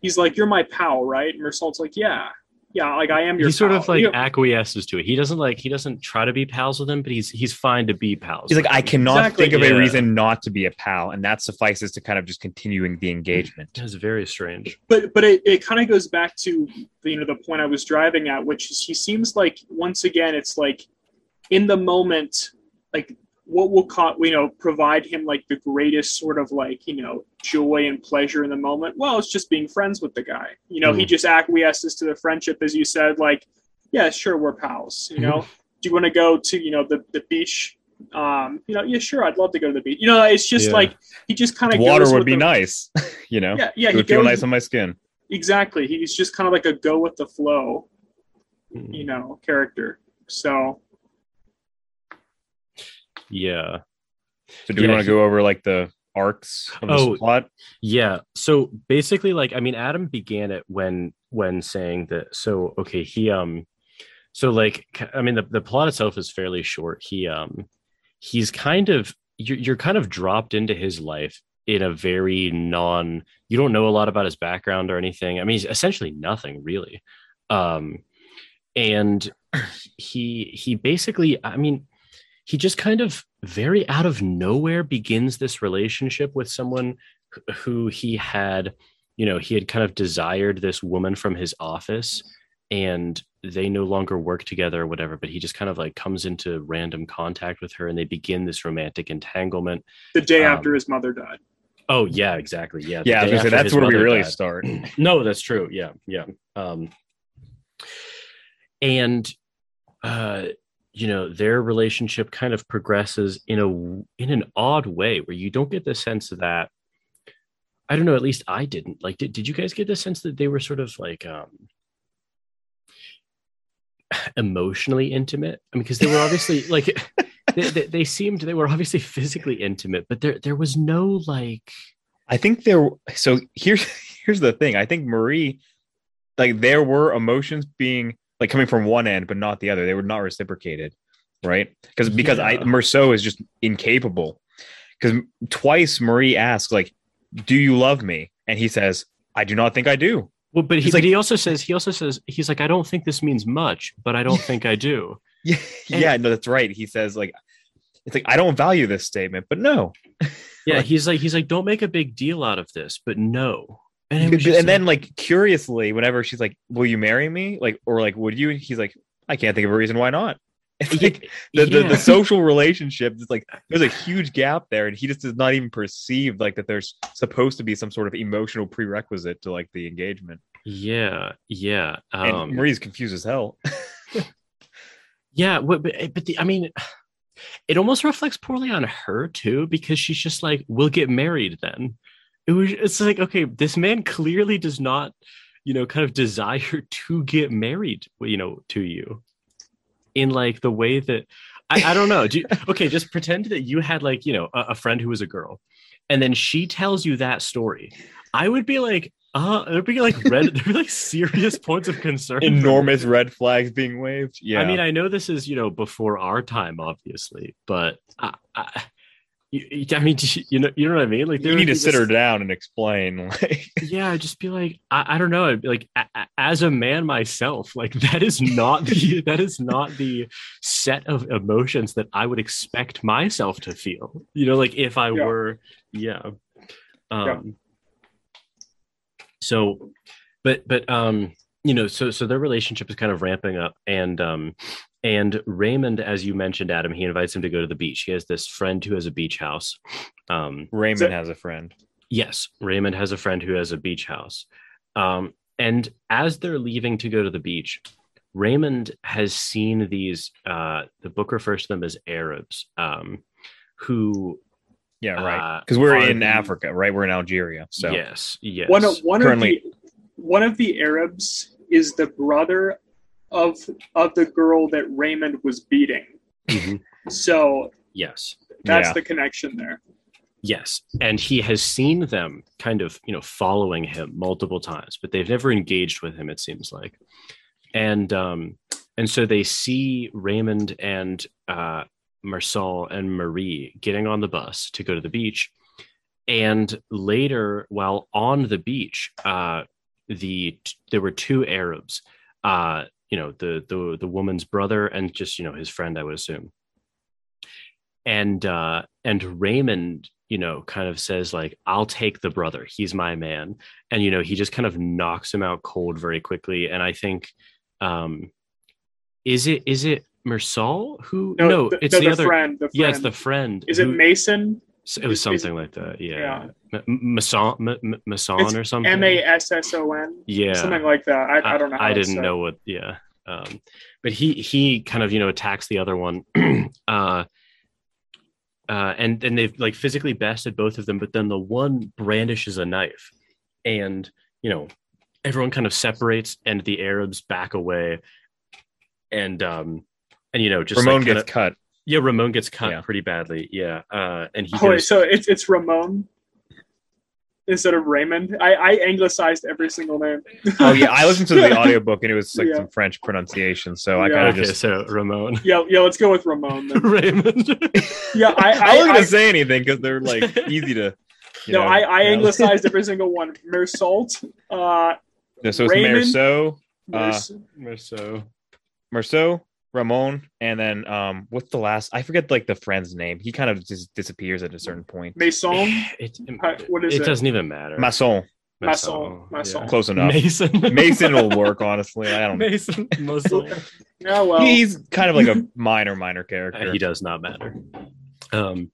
[SPEAKER 3] he's like you're my pal right? And Meursault's like yeah yeah like i am your
[SPEAKER 1] he sort
[SPEAKER 3] pal.
[SPEAKER 1] of like
[SPEAKER 3] You know,
[SPEAKER 1] acquiesces to it. He doesn't like he doesn't try to be pals with him, but he's he's fine to be pals.
[SPEAKER 2] he's like,
[SPEAKER 1] with
[SPEAKER 2] I cannot
[SPEAKER 3] Exactly,
[SPEAKER 2] think of
[SPEAKER 1] yeah.
[SPEAKER 2] a reason not to be a pal, and that suffices to kind of just continuing the engagement.
[SPEAKER 1] It's very strange.
[SPEAKER 3] but but it, it kind of goes back to you know the point i was driving at which is he seems like once again it's like in the moment like what will co- you know provide him like the greatest sort of like you know joy and pleasure in the moment well it's just being friends with the guy you know he
[SPEAKER 1] Mhm.
[SPEAKER 3] just acquiesces to the friendship as you said like yeah sure we're pals you know do you want to go to you know the, the beach um you know yeah sure i'd love to go to the beach you know it's just
[SPEAKER 1] Yeah.
[SPEAKER 3] like he just kind of
[SPEAKER 2] Water would be nice, (laughs) you know.
[SPEAKER 3] yeah yeah
[SPEAKER 2] it
[SPEAKER 3] he
[SPEAKER 2] would feel
[SPEAKER 3] goes,
[SPEAKER 2] nice on my skin.
[SPEAKER 3] exactly he's just kind of like a go with the flow
[SPEAKER 1] Mm.
[SPEAKER 3] you know character so
[SPEAKER 1] Yeah.
[SPEAKER 2] So, do we want to go over like the arcs of this
[SPEAKER 1] Oh,
[SPEAKER 2] plot?
[SPEAKER 1] Yeah. So basically, like, I mean, Adam began it when when saying that. So okay, he um, so like, I mean, the the plot itself is fairly short. He um, he's kind of you're you're kind of dropped into his life in a very non. You don't know a lot about his background or anything. I mean, he's essentially nothing really. Um, and (clears throat) he he basically, I mean, he just kind of very out of nowhere begins this relationship with someone who he had you know he had kind of desired this woman from his office and they no longer work together or whatever but he just kind of like comes into random contact with her and they begin this romantic entanglement.
[SPEAKER 3] The day
[SPEAKER 1] Um,
[SPEAKER 3] after his mother died.
[SPEAKER 1] Oh yeah exactly. Yeah
[SPEAKER 2] Yeah, I was
[SPEAKER 1] day
[SPEAKER 2] gonna say that's where we really
[SPEAKER 1] died.
[SPEAKER 2] start. (clears throat)
[SPEAKER 1] no that's true. Yeah yeah. Um and uh you know their relationship kind of progresses in a in an odd way where you don't get the sense that i don't know at least i didn't like did, did you guys get the sense that they were sort of like um emotionally intimate i mean because they were obviously (laughs) like they, they, they seemed they were obviously physically intimate but there there was no like
[SPEAKER 2] I think there. So here's (laughs) here's the thing. I think Marie, like there were emotions being like coming from one end, but not the other. They were not reciprocated, right? Because because I Meursault is just incapable. Because twice Marie asks like, "Do you love me?" And he says, "I do not think I do."
[SPEAKER 1] well but he,
[SPEAKER 2] He's
[SPEAKER 1] but
[SPEAKER 2] like-
[SPEAKER 1] he also says he also says he's like i don't think this means much but i don't think i do (laughs)
[SPEAKER 2] Yeah, yeah, no, that's right. He says like, "It's like I don't value this statement," but no.
[SPEAKER 1] Yeah, (laughs)
[SPEAKER 2] Right.
[SPEAKER 1] he's like he's like, don't make a big deal out of this, but no. And,
[SPEAKER 2] and
[SPEAKER 1] just
[SPEAKER 2] then
[SPEAKER 1] like,
[SPEAKER 2] like curiously, whenever she's like, "Will you marry me?" Like or like, "Would you?" He's like, "I can't think of a reason why not." (laughs) It's like the, the,
[SPEAKER 1] yeah.
[SPEAKER 2] the social relationship is like there's a huge gap there and he just does not even perceive like that there's supposed to be some sort of emotional prerequisite to like the engagement
[SPEAKER 1] yeah, yeah,
[SPEAKER 2] and
[SPEAKER 1] um,
[SPEAKER 2] marie's confused as hell (laughs)
[SPEAKER 1] yeah. But, but but the, I mean, (sighs) it almost reflects poorly on her too because she's just like, we'll get married then. It was. It's like okay, this man clearly does not, you know, kind of desire (laughs) to get married, you know, to you, in like the way that. I, I don't know. Do you, (laughs) okay, just pretend that you had like you know a, a friend who was a girl, and then she tells you that story. I would be like, Uh, there'd be like red, there'd be like serious (laughs) points of concern.
[SPEAKER 2] Enormous red flags being waved. Yeah.
[SPEAKER 1] I mean, I know this is you know before our time, obviously, but I, I, you, I mean, (laughs) you know, you know what I mean? Like,
[SPEAKER 2] you need to sit
[SPEAKER 1] this-
[SPEAKER 2] her down and explain. (laughs) Like,
[SPEAKER 1] Yeah, just be like, I, I don't know, like a, a- as a man myself, like that is not the (laughs) that is not the set of emotions that I would expect myself to feel. You know, like if I
[SPEAKER 3] Yeah.
[SPEAKER 1] were, yeah. Um. So, but but um, you know, so so their relationship is kind of ramping up, and um, and Raymond, as you mentioned, Adam, he invites him to go to the beach. He has this friend who has a beach house. Um,
[SPEAKER 2] Raymond
[SPEAKER 3] So-
[SPEAKER 2] has a friend.
[SPEAKER 1] Yes, Raymond has a friend who has a beach house. Um, and as they're leaving to go to the beach, Raymond has seen these, uh, the book refers to them as Arabs, um, who,
[SPEAKER 2] Yeah, right.
[SPEAKER 1] uh,
[SPEAKER 2] Because we're in
[SPEAKER 1] the-
[SPEAKER 2] Africa, right? We're in Algeria. So
[SPEAKER 1] yes, yes.
[SPEAKER 3] One one
[SPEAKER 2] Currently-
[SPEAKER 3] of the one of the Arabs is the brother of of the girl that Raymond was beating.
[SPEAKER 1] Mhm.
[SPEAKER 3] So
[SPEAKER 1] Yes,
[SPEAKER 3] that's
[SPEAKER 2] Yeah.
[SPEAKER 3] the connection there.
[SPEAKER 1] yes. And he has seen them kind of, you know, following him multiple times, but they've never engaged with him, it seems like. And, um, and so they see Raymond and, uh, Marsal and Marie getting on the bus to go to the beach. And later, while on the beach, uh, the there were two Arabs, uh, you know, the the the woman's brother and just you know his friend, I would assume. And uh, and Raymond, you know, kind of says like, "I'll take the brother. He's my man." And you know, he just kind of knocks him out cold very quickly. And I think, um, is it is it Mersal who? No,
[SPEAKER 3] the,
[SPEAKER 1] it's
[SPEAKER 3] the,
[SPEAKER 1] the,
[SPEAKER 3] the
[SPEAKER 1] other.
[SPEAKER 3] friend. The friend.
[SPEAKER 1] Yes, the friend.
[SPEAKER 3] is it Mason?
[SPEAKER 1] It was
[SPEAKER 3] is-
[SPEAKER 1] something like that. Yeah,
[SPEAKER 3] yeah.
[SPEAKER 1] M- Mason, M- M- Mason
[SPEAKER 3] It's
[SPEAKER 1] or something.
[SPEAKER 3] M A S S O N.
[SPEAKER 1] Yeah,
[SPEAKER 3] Something like that. I, I don't know.
[SPEAKER 1] I didn't know what. Yeah, um, but he he kind of you know attacks the other one, (clears throat) uh, uh, and and they've like physically bested both of them. But then the one brandishes a knife, and you know everyone kind of separates, and the Arabs back away, and um, and you know just
[SPEAKER 2] Ramon
[SPEAKER 1] like,
[SPEAKER 2] gets
[SPEAKER 1] kinda-
[SPEAKER 2] cut.
[SPEAKER 1] Yeah, Ramon gets cut
[SPEAKER 2] Yeah.
[SPEAKER 1] pretty badly. Yeah, uh, and he
[SPEAKER 3] Oh, wait, so it's it's Ramon instead of Raymond. I, I anglicized every single name.
[SPEAKER 2] Oh yeah, I listened to the (laughs) audiobook and it was like
[SPEAKER 3] Yeah.
[SPEAKER 2] some French pronunciation. So I
[SPEAKER 3] Yeah.
[SPEAKER 2] kind of
[SPEAKER 1] okay,
[SPEAKER 2] just
[SPEAKER 1] so Ramon,
[SPEAKER 3] yeah, yeah. Let's go with Ramon. Then. (laughs)
[SPEAKER 1] Raymond.
[SPEAKER 3] Yeah, I (laughs)
[SPEAKER 2] I,
[SPEAKER 3] I,
[SPEAKER 2] wasn't
[SPEAKER 3] I,
[SPEAKER 2] gonna say anything because they're like easy to. You
[SPEAKER 3] no,
[SPEAKER 2] know,
[SPEAKER 3] I, I anglicized every single one. Meursault, uh,
[SPEAKER 2] No, so it's
[SPEAKER 3] Raymond.
[SPEAKER 2] Meursault, Uh,
[SPEAKER 1] Meursault.
[SPEAKER 2] Meursault, Ramon, and then um, what's the last? I forget like the friend's name. He kind of just disappears at a certain point.
[SPEAKER 3] Mason, (sighs)
[SPEAKER 1] It,
[SPEAKER 3] Hi, what is
[SPEAKER 1] it
[SPEAKER 3] it?
[SPEAKER 1] doesn't even matter.
[SPEAKER 2] Mason.
[SPEAKER 3] Mason. Masson.
[SPEAKER 2] close enough.
[SPEAKER 1] Mason. (laughs)
[SPEAKER 2] Mason will work. Honestly, I don't. (laughs)
[SPEAKER 1] Mason. Mason.
[SPEAKER 3] Yeah, well,
[SPEAKER 2] He's kind of like a minor, minor character.
[SPEAKER 1] he does not matter. Um,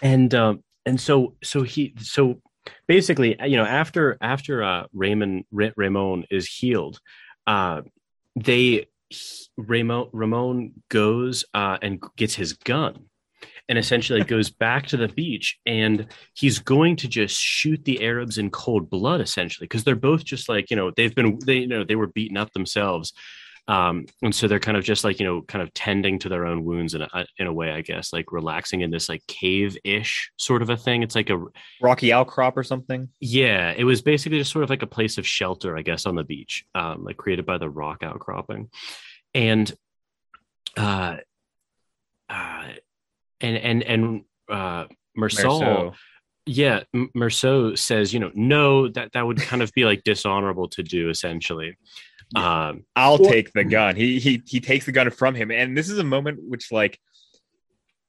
[SPEAKER 1] and um, and so so he so basically, you know, after after uh, Raymond Ra- Ramon is healed, uh, they Ramon Ramon goes uh, and gets his gun. And essentially goes back to the beach, and he's going to just shoot the Arabs in cold blood, essentially, because they're both just like you know they've been they you know they were beaten up themselves, um, and so they're kind of just like you know kind of tending to their own wounds in a in a way, I guess, like relaxing in this like cave ish sort of a thing. It's like a
[SPEAKER 2] Rocky Outcrop or something.
[SPEAKER 1] yeah, it was basically just sort of like a place of shelter, I guess, on the beach, um, like created by the rock outcropping, and uh, uh, and and and uh, Mersal,
[SPEAKER 2] Meursault.
[SPEAKER 1] yeah, Meursault says, you know, no, that that would kind of be like dishonorable to do, essentially. Um,
[SPEAKER 2] I'll
[SPEAKER 3] Well-
[SPEAKER 2] take the gun. He he he takes the gun from him, and this is a moment which like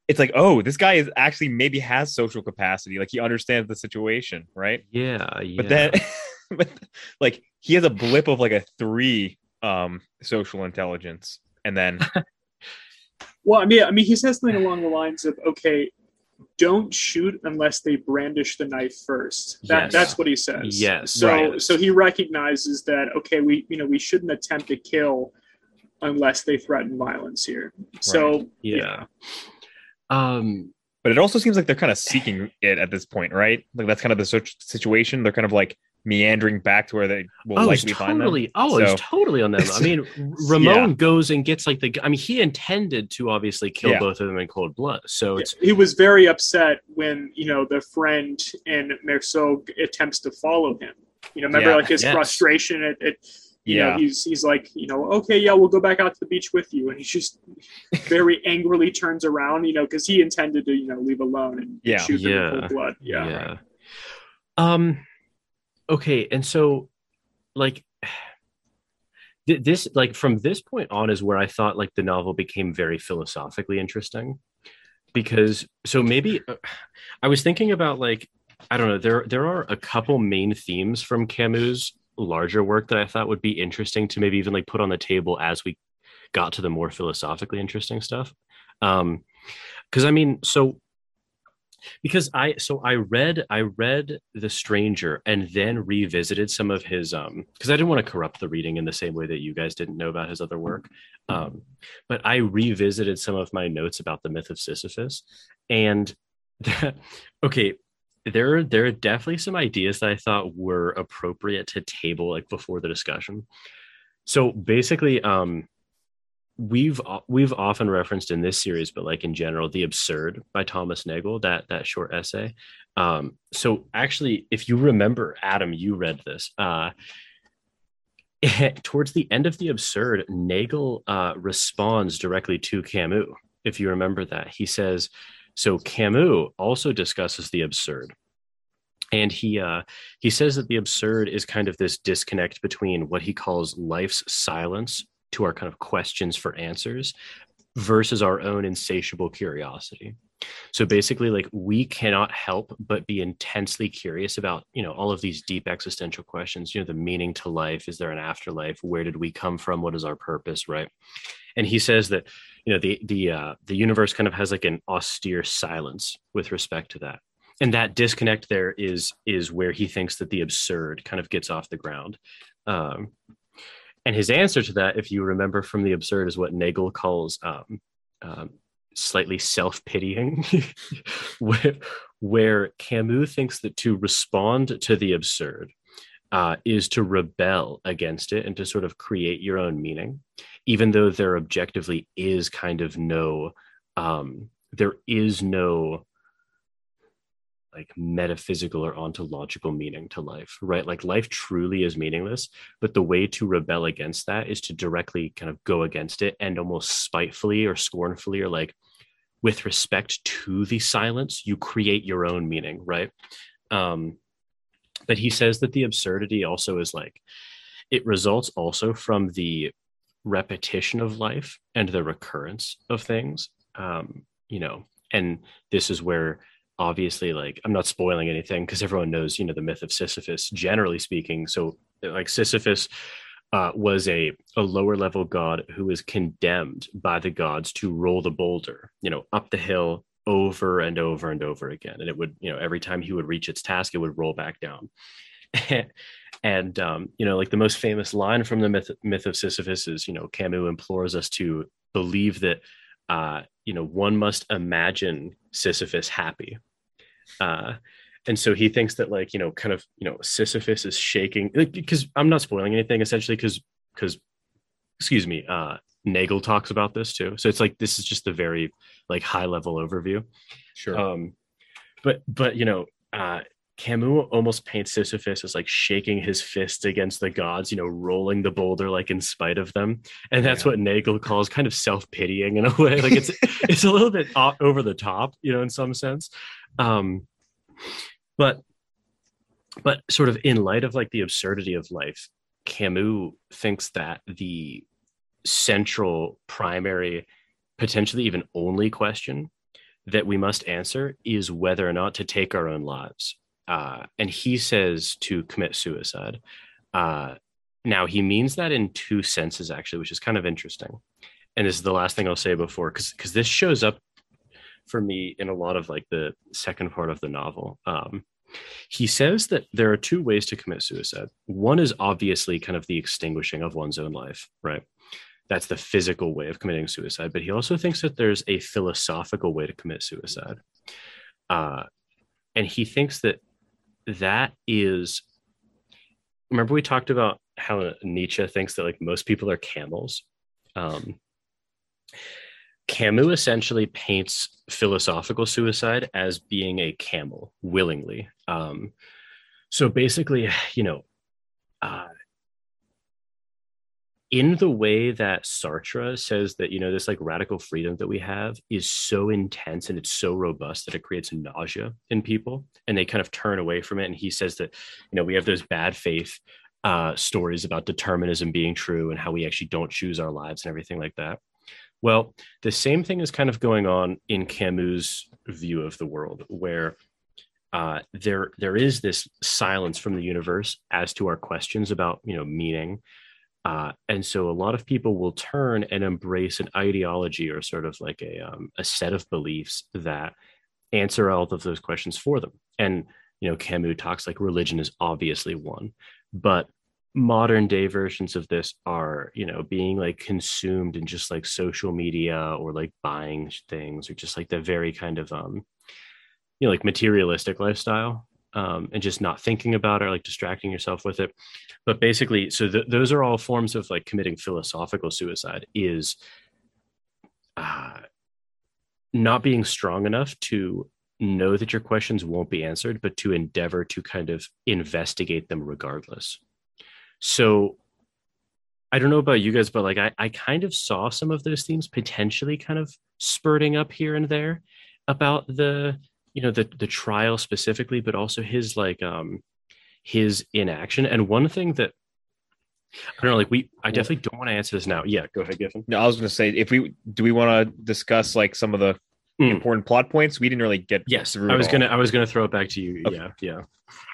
[SPEAKER 2] it's like, oh, this guy is actually maybe has social capacity. Like he understands the situation, right?
[SPEAKER 1] yeah, yeah.
[SPEAKER 2] But then, (laughs) but like he has a blip of like a three um social intelligence, and then (laughs)
[SPEAKER 3] well, I mean, I mean, he says something along the lines of, "Okay, don't shoot unless they brandish the knife first. That
[SPEAKER 1] Yes.
[SPEAKER 3] that's what he says.
[SPEAKER 1] Yes,
[SPEAKER 3] So
[SPEAKER 1] right.
[SPEAKER 3] so he recognizes that okay, we you know we shouldn't attempt to kill unless they threaten violence here. So
[SPEAKER 1] yeah. Um,
[SPEAKER 2] but it also seems like they're kind of seeking it at this point, right? Like that's kind of the situation. They're kind of like meandering back to where they will
[SPEAKER 1] oh, it's
[SPEAKER 2] likely find them.
[SPEAKER 1] totally. Oh,
[SPEAKER 2] So-
[SPEAKER 1] it's totally on them. I mean, (laughs) Ramon goes and gets like the. I mean, he intended to obviously kill
[SPEAKER 2] Yeah.
[SPEAKER 1] both of them in cold blood. So it's
[SPEAKER 3] he was very upset when you know the friend and Meursault attempts to follow him. You know, remember
[SPEAKER 2] Yeah,
[SPEAKER 3] like his
[SPEAKER 1] yes.
[SPEAKER 3] frustration at, at you
[SPEAKER 2] Yeah.
[SPEAKER 3] know, he's he's like, you know, okay, yeah, we'll go back out to the beach with you, and he just (laughs) very angrily turns around, you know, because he intended to, you know, leave alone and
[SPEAKER 2] Yeah.
[SPEAKER 3] shoot them in
[SPEAKER 1] Yeah.
[SPEAKER 3] cold blood. Yeah,
[SPEAKER 1] yeah. Um. Okay, and so, like, (sighs) th- this, like, from this point on, is where I thought like the novel became very philosophically interesting, because so maybe uh, I was thinking about like I don't know there there are a couple main themes from Camus' larger work that I thought would be interesting to maybe even like put on the table as we got to the more philosophically interesting stuff. Um, because I mean, so because I so I read I read The Stranger and then revisited some of his um because I didn't want to corrupt the reading in the same way that you guys didn't know about his other work. Um, but I revisited some of my notes about the myth of Sisyphus and that, (laughs) okay, there there are definitely some ideas that I thought were appropriate to table like before the discussion. So basically, um, we've we've often referenced in this series, but like in general, the absurd by Thomas Nagel, that that short essay. Um, so actually, if you remember, Adam, you read this. Uh, (laughs) towards the end of the absurd, Nagel uh, responds directly to Camus. If you remember that, he says, "So Camus also discusses the absurd." and he uh, he says that the absurd is kind of this disconnect between what he calls life's silence to our kind of questions for answers versus our own insatiable curiosity. So basically like we cannot help but be intensely curious about you know all of these deep existential questions you know the meaning to life is there an afterlife where did we come from what is our purpose right? And he says that you know the the uh, the universe kind of has like an austere silence with respect to that. And that disconnect there is is where he thinks that the absurd kind of gets off the ground. Um, and his answer to that if you remember from the absurd is what nagel calls um, um, slightly self-pitying (laughs) where, where camus thinks that to respond to the absurd uh, is to rebel against it and to sort of create your own meaning even though there objectively is kind of no um, there is no like metaphysical or ontological meaning to life, right? Like life truly is meaningless, but the way to rebel against that is to directly kind of go against it and almost spitefully or scornfully or like with respect to the silence, you create your own meaning, right? Um, but he says that the absurdity also is like it results also from the repetition of life and the recurrence of things. Um, you know, and this is where obviously like i'm not spoiling anything because everyone knows you know the myth of sisyphus generally speaking. So like sisyphus uh, was a, a lower level god who was condemned by the gods to roll the boulder you know up the hill over and over and over again. And it would you know every time he would reach its task it would roll back down. (laughs) And um, you know like the most famous line from the myth, myth of sisyphus is you know camus implores us to believe that uh, you know, one must imagine Sisyphus happy. Uh, and so he thinks that like, you know, kind of, you know, Sisyphus is shaking because I'm not spoiling anything essentially because, because, excuse me, uh, Nagel talks about this too. So it's like, this is just a very like high level overview.
[SPEAKER 2] Sure.
[SPEAKER 1] Um, but, but, you know, uh, Camus almost paints Sisyphus as like shaking his fist against the gods, you know, rolling the boulder like in spite of them, and that's
[SPEAKER 2] Yeah.
[SPEAKER 1] what Nagel calls kind of self pitying in a (laughs) way. Like it's it's a little bit over the top, you know, in some sense. Um, but but sort of in light of like the absurdity of life, Camus thinks that the central, primary, potentially even only question that we must answer is whether or not to take our own lives uh, and he says to commit suicide. Uh, now he means that in two senses, actually, which is kind of interesting. And this is the last thing I'll say before, because because this shows up for me in a lot of like the second part of the novel. Um, he says that there are two ways to commit suicide. One is obviously kind of the extinguishing of one's own life, right? That's the physical way of committing suicide. But he also thinks that there's a philosophical way to commit suicide. Uh, and he thinks that that is remember we talked about how nietzsche thinks that like most people are camels? Um camus essentially paints philosophical suicide as being a camel willingly. Um so basically you know uh, in the way that Sartre says that you know this like radical freedom that we have is so intense and it's so robust that it creates nausea in people and they kind of turn away from it. And he says that you know we have those bad faith uh, stories about determinism being true and how we actually don't choose our lives and everything like that. Well the same thing is kind of going on in camus view of the world where uh, there there is this silence from the universe as to our questions about you know meaning uh, and so a lot of people will turn and embrace an ideology or sort of like a, um, a set of beliefs that answer all of those questions for them. And, you know, Camus talks like religion is obviously one, but modern day versions of this are, you know, being like consumed in just like social media or like buying things or just like the very kind of, um, you know, like materialistic lifestyle um, and just not thinking about it or like distracting yourself with it. But basically, so th- those are all forms of like committing philosophical suicide is uh, not being strong enough to know that your questions won't be answered, but to endeavor to kind of investigate them regardless. So I don't know about you guys, but like I, I kind of saw some of those themes potentially kind of spurting up here and there about the you know the the trial specifically but also his like um his inaction and one thing that I don't know, like we I definitely don't want to answer this now. Yeah, go ahead, Giffen.
[SPEAKER 2] No, I was gonna say if we do we want to discuss like some of the
[SPEAKER 1] Mm.
[SPEAKER 2] important plot points? We didn't really get
[SPEAKER 1] Yes, I was gonna I was gonna throw it back to you.
[SPEAKER 2] Okay.
[SPEAKER 1] Yeah, yeah.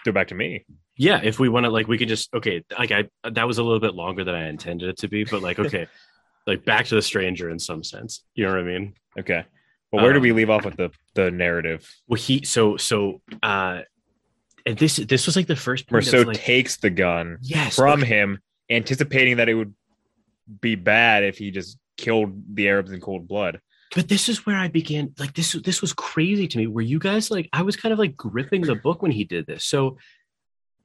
[SPEAKER 2] throw it back to me.
[SPEAKER 1] Yeah, if we want to like we could just okay, like I that was a little bit longer than I intended it to be, but like okay. (laughs) like back to the stranger in some sense. You know what I mean?
[SPEAKER 2] Okay. Well, where do
[SPEAKER 1] Um,
[SPEAKER 2] we leave off with the the narrative?
[SPEAKER 1] Well he so so uh and this this was like the first Meursault like,
[SPEAKER 2] takes the gun
[SPEAKER 1] yes
[SPEAKER 2] from
[SPEAKER 1] okay.
[SPEAKER 2] him, anticipating that it would be bad if he just killed the Arabs in cold blood.
[SPEAKER 1] but this is where I began like this this was crazy to me where you guys like I was kind of like gripping the book when he did this so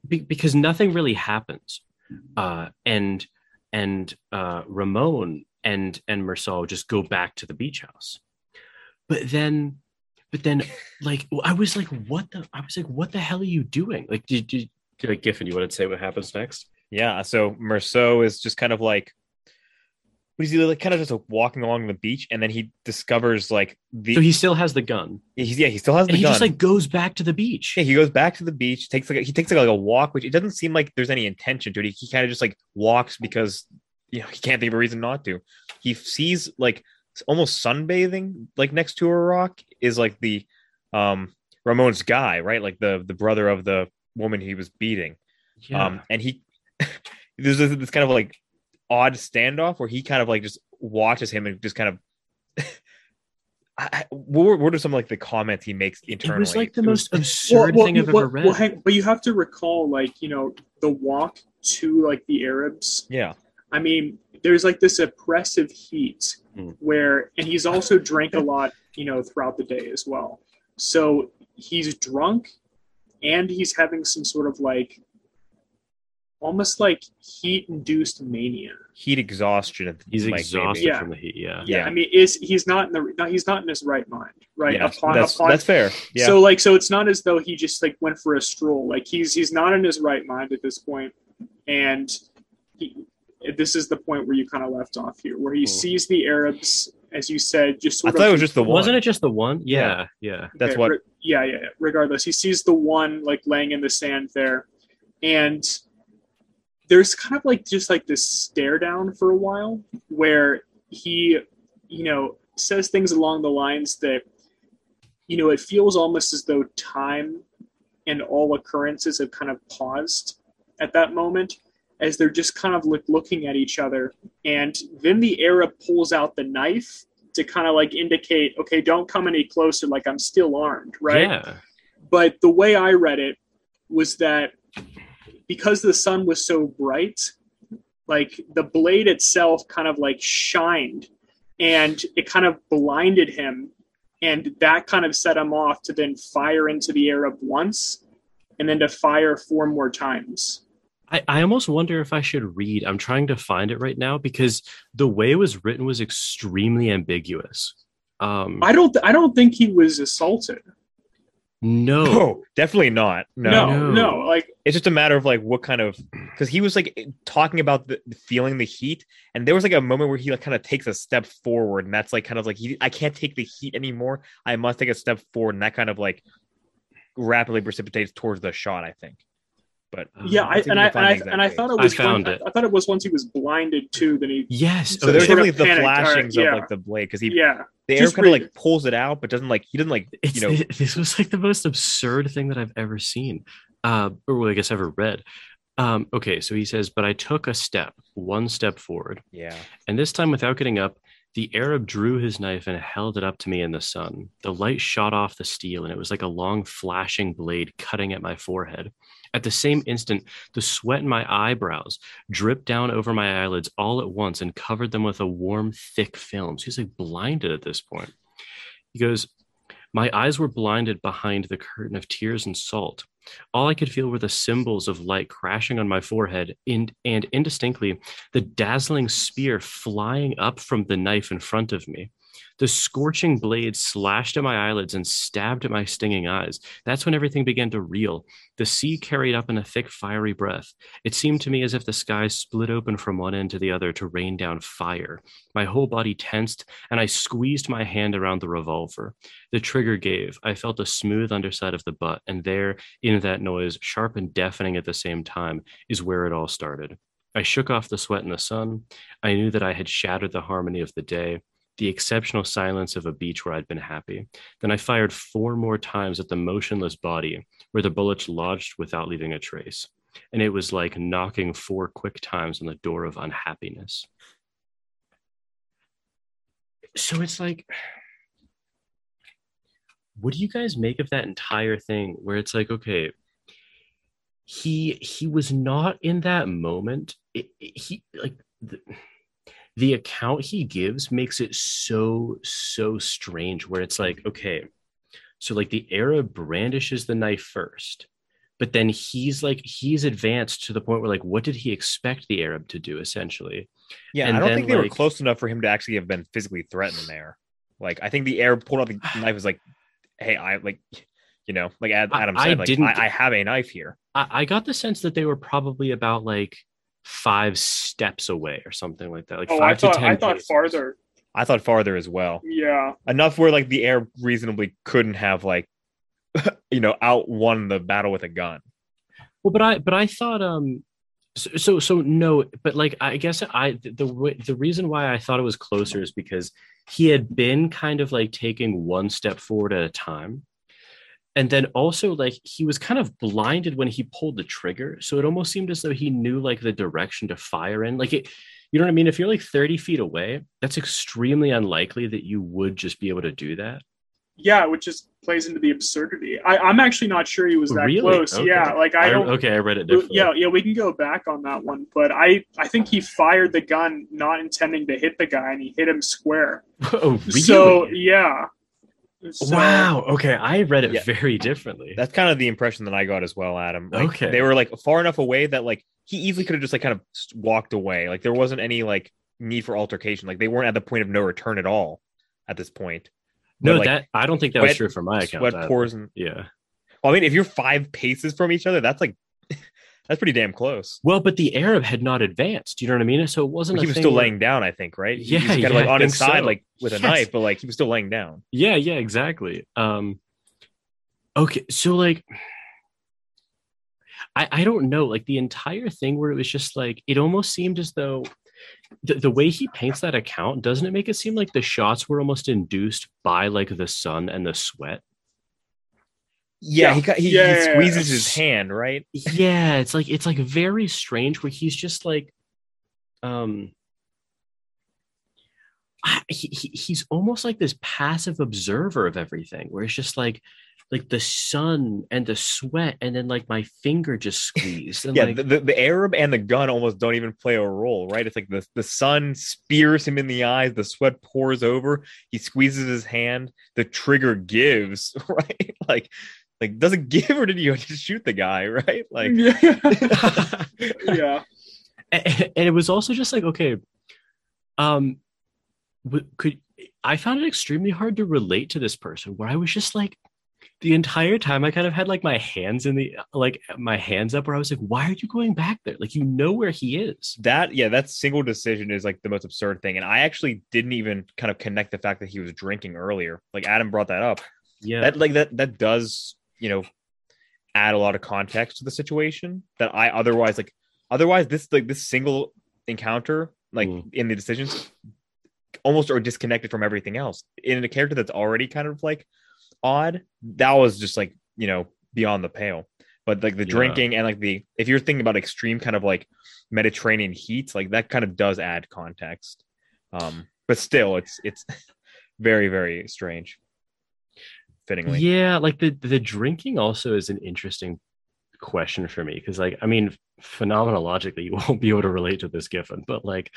[SPEAKER 1] be, because nothing really happens uh and and uh Ramon and and Meursault just go back to the beach house but then but then like I was like what the I was like what the hell are you doing like did you did like Giffen you want to say what happens next
[SPEAKER 2] Yeah. So Meursault is just kind of like, what is he like? Kind of just like walking along the beach, and then he discovers like the
[SPEAKER 1] so he still has the gun
[SPEAKER 2] he's, yeah he still has the
[SPEAKER 1] and he
[SPEAKER 2] gun.
[SPEAKER 1] just like goes back to the beach
[SPEAKER 2] yeah, he goes back to the beach. Takes like a, he takes like a walk, which it doesn't seem like there's any intention to it. He, he kind of just like walks because you know he can't think of a reason not to. He sees like almost sunbathing like next to a rock is like the um Ramon's guy, right? Like the the brother of the woman he was beating.
[SPEAKER 1] yeah.
[SPEAKER 2] Um, and he (laughs) there's this, this kind of like odd standoff where he kind of like just watches him and just kind of. (laughs) I, what, what are some like the comments he makes internally?
[SPEAKER 1] it was like the
[SPEAKER 2] was-
[SPEAKER 1] most (laughs) absurd thing I've
[SPEAKER 3] well,
[SPEAKER 1] ever read.
[SPEAKER 3] well, hang- but you have to recall, like you know, the walk to like the Arabs.
[SPEAKER 2] yeah,
[SPEAKER 3] I mean, there's like this oppressive heat
[SPEAKER 1] Mm.
[SPEAKER 3] where, and he's also drank a lot, you know, throughout the day as well. So he's drunk, and he's having some sort of like, almost like heat-induced mania.
[SPEAKER 2] heat exhaustion.
[SPEAKER 1] He's
[SPEAKER 2] like,
[SPEAKER 1] exhausted
[SPEAKER 2] maybe.
[SPEAKER 3] Yeah.
[SPEAKER 1] from the heat. Yeah.
[SPEAKER 3] Yeah,
[SPEAKER 2] Yeah.
[SPEAKER 3] I mean, is he's not in the no, he's not in his right mind, right?
[SPEAKER 2] Yeah,
[SPEAKER 3] upon
[SPEAKER 2] that's,
[SPEAKER 3] upon
[SPEAKER 2] that's fair. Yeah,
[SPEAKER 3] So like so it's not as though he just like went for a stroll. Like he's he's not in his right mind at this point, and he, this is the point where you kind of left off here, where he
[SPEAKER 1] Hmm.
[SPEAKER 3] sees the Arabs, as you said, just
[SPEAKER 2] I thought
[SPEAKER 3] of
[SPEAKER 2] it was just the one.
[SPEAKER 1] Wasn't it just the one? Yeah. Yeah.
[SPEAKER 2] That's
[SPEAKER 3] Okay,
[SPEAKER 2] what-
[SPEAKER 3] re- yeah, yeah, yeah. Regardless, he sees the one like laying in the sand there, and there's kind of like just like this stare down for a while where he, you know, says things along the lines that, you know, it feels almost as though time and all occurrences have kind of paused at that moment as they're just kind of like looking at each other. And then the Arab pulls out the knife to kind of like indicate, okay, don't come any closer, like I'm still armed, right?
[SPEAKER 1] Yeah.
[SPEAKER 3] But the way I read it was that because the sun was so bright, like the blade itself kind of like shined and it kind of blinded him. And that kind of set him off to then fire into the Arab once and then to fire four more times.
[SPEAKER 1] I, I almost wonder if I should read. I'm trying to find it right now because the way it was written was extremely ambiguous. Um,
[SPEAKER 3] I don't I don't think he was assaulted.
[SPEAKER 1] No.
[SPEAKER 2] No, definitely not. No.
[SPEAKER 3] No,
[SPEAKER 1] No.
[SPEAKER 3] no, like
[SPEAKER 2] It's just a matter of like what kind of because he was like talking about the feeling the heat, and there was like a moment where he like kind of takes a step forward, and that's like kind of like he, I can't take the heat anymore. I must take a step forward, and that kind of like rapidly precipitates towards the shot. I think. But
[SPEAKER 3] yeah,
[SPEAKER 1] Um,
[SPEAKER 3] I,
[SPEAKER 2] let's see if
[SPEAKER 3] and I and I,
[SPEAKER 2] the exact
[SPEAKER 3] and I thought it
[SPEAKER 1] I
[SPEAKER 3] was
[SPEAKER 1] found
[SPEAKER 3] one,
[SPEAKER 1] it.
[SPEAKER 3] I thought it was once he was blinded too. Then he
[SPEAKER 1] Yes.
[SPEAKER 2] so there's
[SPEAKER 3] sort
[SPEAKER 2] definitely the
[SPEAKER 3] panicked, all right,
[SPEAKER 2] flashings
[SPEAKER 3] yeah.
[SPEAKER 2] of like the blade because he
[SPEAKER 3] yeah
[SPEAKER 2] the air kind of like pulls it out, but doesn't like he doesn't like
[SPEAKER 1] It's,
[SPEAKER 2] you know (laughs)
[SPEAKER 1] this was like the most absurd thing that I've ever seen, uh, or well, I guess ever read. Um, okay, so he says, but I took a step, one step forward,
[SPEAKER 2] yeah
[SPEAKER 1] and this time without getting up, the Arab drew his knife and held it up to me in the sun. The light shot off the steel, and it was like a long flashing blade cutting at my forehead. At the same instant, the sweat in my eyebrows dripped down over my eyelids all at once and covered them with a warm, thick film. So he's like blinded at this point. He goes, My eyes were blinded behind the curtain of tears and salt. All I could feel were the cymbals of light crashing on my forehead, and, and indistinctly, the dazzling spear flying up from the knife in front of me. The scorching blade slashed at my eyelids and stabbed at my stinging eyes. That's when everything began to reel. The sea carried up in a thick, fiery breath. It seemed to me as if the sky split open from one end to the other to rain down fire. My whole body tensed, and I squeezed my hand around the revolver. The trigger gave. I felt a smooth underside of the butt, and there, in that noise, sharp and deafening at the same time, is where it all started. I shook off the sweat in the sun. I knew that I had shattered the harmony of the day, the exceptional silence of a beach where I'd been happy. Then I fired four more times at the motionless body, where the bullets lodged without leaving a trace. And it was like knocking four quick times on the door of unhappiness. So it's like, what do you guys make of that entire thing where it's like, okay, he he was not in that moment. It, it- he like the, the account he gives makes it so so strange where it's like okay so like the arab brandishes the knife first but then he's like he's advanced to the point where like what did he expect the arab to do essentially
[SPEAKER 2] Yeah,
[SPEAKER 1] And
[SPEAKER 2] I don't
[SPEAKER 1] then,
[SPEAKER 2] think they were close enough for him to actually have been physically threatened there. Like, I think the arab pulled out the (sighs) knife was like, "Hey, I like, you know, like Ad-
[SPEAKER 1] I-
[SPEAKER 2] Adam
[SPEAKER 1] I
[SPEAKER 2] said, like,
[SPEAKER 1] didn't-
[SPEAKER 2] I, I have a knife here."
[SPEAKER 1] I, I got the sense that they were probably about like five steps away or something like that like
[SPEAKER 3] oh
[SPEAKER 1] five
[SPEAKER 3] I
[SPEAKER 1] to
[SPEAKER 3] thought
[SPEAKER 1] ten
[SPEAKER 3] I thought
[SPEAKER 1] paces.
[SPEAKER 3] farther
[SPEAKER 2] I thought farther as well,
[SPEAKER 3] yeah
[SPEAKER 2] enough where like the air reasonably couldn't have like, (laughs) you know, outwon the battle with a gun.
[SPEAKER 1] Well, but I but I thought um so so, so no, but like I guess I the the, way- the reason why I thought it was closer is because he had been kind of like taking one step forward at a time. And then also like he was kind of blinded when he pulled the trigger. So it almost seemed as though he knew like the direction to fire in. Like it you know what I mean? If you're like 30 feet away, that's extremely unlikely that you would just be able to do that.
[SPEAKER 3] yeah which just plays into the absurdity I, I'm actually not sure he was that
[SPEAKER 1] Really?
[SPEAKER 3] close
[SPEAKER 1] Okay.
[SPEAKER 3] yeah like I don't
[SPEAKER 1] okay, I read it differently.
[SPEAKER 3] yeah yeah we can go back on that one but I I think he fired the gun not intending to hit the guy and he hit him square (laughs)
[SPEAKER 1] Oh, really?
[SPEAKER 3] so yeah So-
[SPEAKER 1] wow. Okay, I read it
[SPEAKER 2] Yeah.
[SPEAKER 1] very differently.
[SPEAKER 2] That's kind of the impression that I got as well, Adam. Like,
[SPEAKER 1] Okay.
[SPEAKER 2] they were like far enough away that like he easily could have just like kind of walked away. Like there wasn't any like need for altercation. Like they weren't at the point of no return at all at this point.
[SPEAKER 1] No,
[SPEAKER 2] like,
[SPEAKER 1] that I don't think that was true for my account.
[SPEAKER 2] Sweat pours and
[SPEAKER 1] Yeah.
[SPEAKER 2] well, I mean, if you're five paces from each other, that's like that's pretty damn close.
[SPEAKER 1] Well, but the Arab had not advanced. You know what I mean? So it wasn't.
[SPEAKER 2] But
[SPEAKER 1] a
[SPEAKER 2] he was still
[SPEAKER 1] where-
[SPEAKER 2] laying down, I think, right? He
[SPEAKER 1] Yeah,
[SPEAKER 2] was kind
[SPEAKER 1] yeah,
[SPEAKER 2] of like on his side,
[SPEAKER 1] so.
[SPEAKER 2] like with a
[SPEAKER 1] Yes.
[SPEAKER 2] knife, but like he was still laying down.
[SPEAKER 1] Yeah, yeah, exactly. Um okay, so like I I don't know, like the entire thing where it was just like it almost seemed as though the, the way he paints that account doesn't it make it seem like the shots were almost induced by like the sun and the sweat
[SPEAKER 2] Yeah, he got, he,
[SPEAKER 3] Yeah,
[SPEAKER 2] he squeezes his hand, right?
[SPEAKER 1] yeah it's like it's like very strange where he's just like um he, he, he's almost like this passive observer of everything where it's just like like the sun and the sweat and then like my finger just squeezed and
[SPEAKER 2] Yeah,
[SPEAKER 1] like
[SPEAKER 2] the, the, the Arab and the gun almost don't even play a role, right? It's like the, the sun spears him in the eyes, the sweat pours over, he squeezes his hand, the trigger gives, (laughs) right? Like, like doesn't (laughs) give or did you just shoot the guy, (laughs) right? Like,
[SPEAKER 3] yeah (laughs) yeah
[SPEAKER 1] and, and it was also just like okay um could i found it extremely hard to relate to this person where i was just like the entire time I kind of had like my hands in the like my hands up where I was like, why are you going back there? Like you know where he is.
[SPEAKER 2] That yeah, that single decision is like the most absurd thing. And I actually didn't even kind of connect the fact that he was drinking earlier. Like Adam brought that up.
[SPEAKER 1] Yeah.
[SPEAKER 2] That like that that does, you know, add a lot of context to the situation that I otherwise like otherwise this like this single encounter, like
[SPEAKER 1] Mm.
[SPEAKER 2] in the decisions, almost are disconnected from everything else. In a character that's already kind of like odd, that was just like, you know, beyond the pale. But like the
[SPEAKER 1] Yeah.
[SPEAKER 2] drinking and like the if you're thinking about extreme kind of like Mediterranean heat, like that kind of does add context. Um, but still it's it's (laughs) very, very strange. Fittingly.
[SPEAKER 1] Yeah, like the the drinking also is an interesting question for me because like I mean phenomenologically you (laughs) won't be able to relate to this Giffen, but like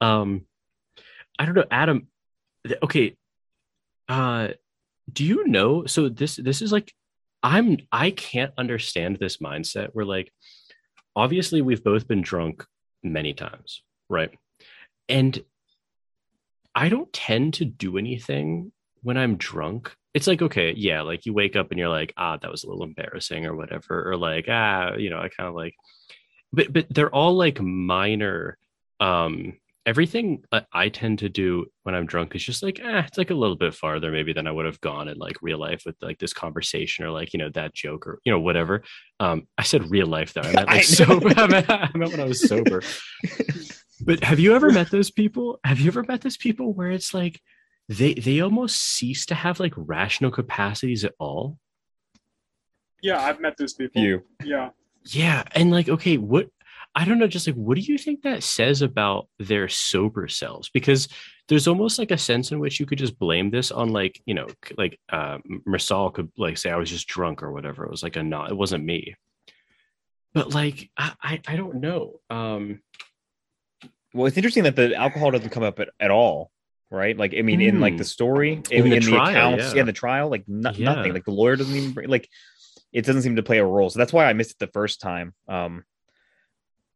[SPEAKER 1] um I don't know, Adam okay. Uh do you know so this this is like I'm I can't understand this mindset where like obviously we've both been drunk many times, right? And I don't tend to do anything when I'm drunk. It's like, okay, yeah, like you wake up and you're like, ah, that was a little embarrassing or whatever, or like, ah, you know, I kind of like, but but they're all like minor. Um, everything I tend to do when I'm drunk is just like, eh, it's like a little bit farther maybe than I would have gone in like real life with like this conversation or like you know that joke or you know whatever. Um, I said real life though. I (laughs) meant
[SPEAKER 2] I
[SPEAKER 1] like
[SPEAKER 2] know.
[SPEAKER 1] sober. (laughs) I meant, I meant when I was sober. (laughs) But have you ever met those people? Have you ever met those people where it's like they they almost cease to have like rational capacities at all?
[SPEAKER 3] Yeah, I've met those people.
[SPEAKER 2] You.
[SPEAKER 3] Yeah.
[SPEAKER 1] Yeah, and like okay, what I don't know, just like what do you think that says about their sober selves? Because there's almost like a sense in which you could just blame this on like you know like uh Meursault could like say I was just drunk or whatever. It was like a not it wasn't me. But like I I, I don't know. Um
[SPEAKER 2] Well, it's interesting that the alcohol doesn't come up at, at all, right? Like, I mean, in like
[SPEAKER 1] Hmm.
[SPEAKER 2] the story,
[SPEAKER 1] In
[SPEAKER 2] in,
[SPEAKER 1] the
[SPEAKER 2] in
[SPEAKER 1] trial,
[SPEAKER 2] accounts,
[SPEAKER 1] yeah.
[SPEAKER 2] yeah, in the trial, like no-
[SPEAKER 1] Yeah.
[SPEAKER 2] nothing. Like the lawyer doesn't even bring, like it doesn't seem to play a role. So that's why I missed it the first time. Um,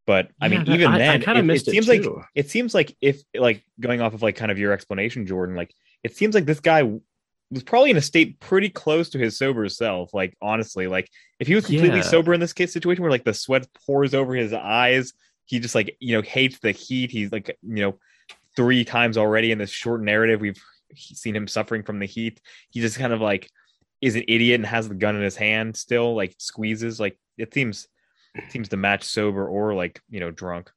[SPEAKER 2] but I mean,
[SPEAKER 1] that-
[SPEAKER 2] even
[SPEAKER 1] I, I
[SPEAKER 2] then,
[SPEAKER 1] of
[SPEAKER 2] it, it seems like it seems like if like going off of like kind of your explanation, Jordan, like it seems like this guy was probably in a state pretty close to his sober self. Like honestly, like if he was completely sober in this case situation where like the sweat pours over his eyes, he just like you know hates the heat. He's like you know three times already in this short narrative we've seen him suffering from the heat. He just kind of like is an idiot and has the gun in his hand still, like squeezes. Like it seems it seems to match sober or like you know drunk.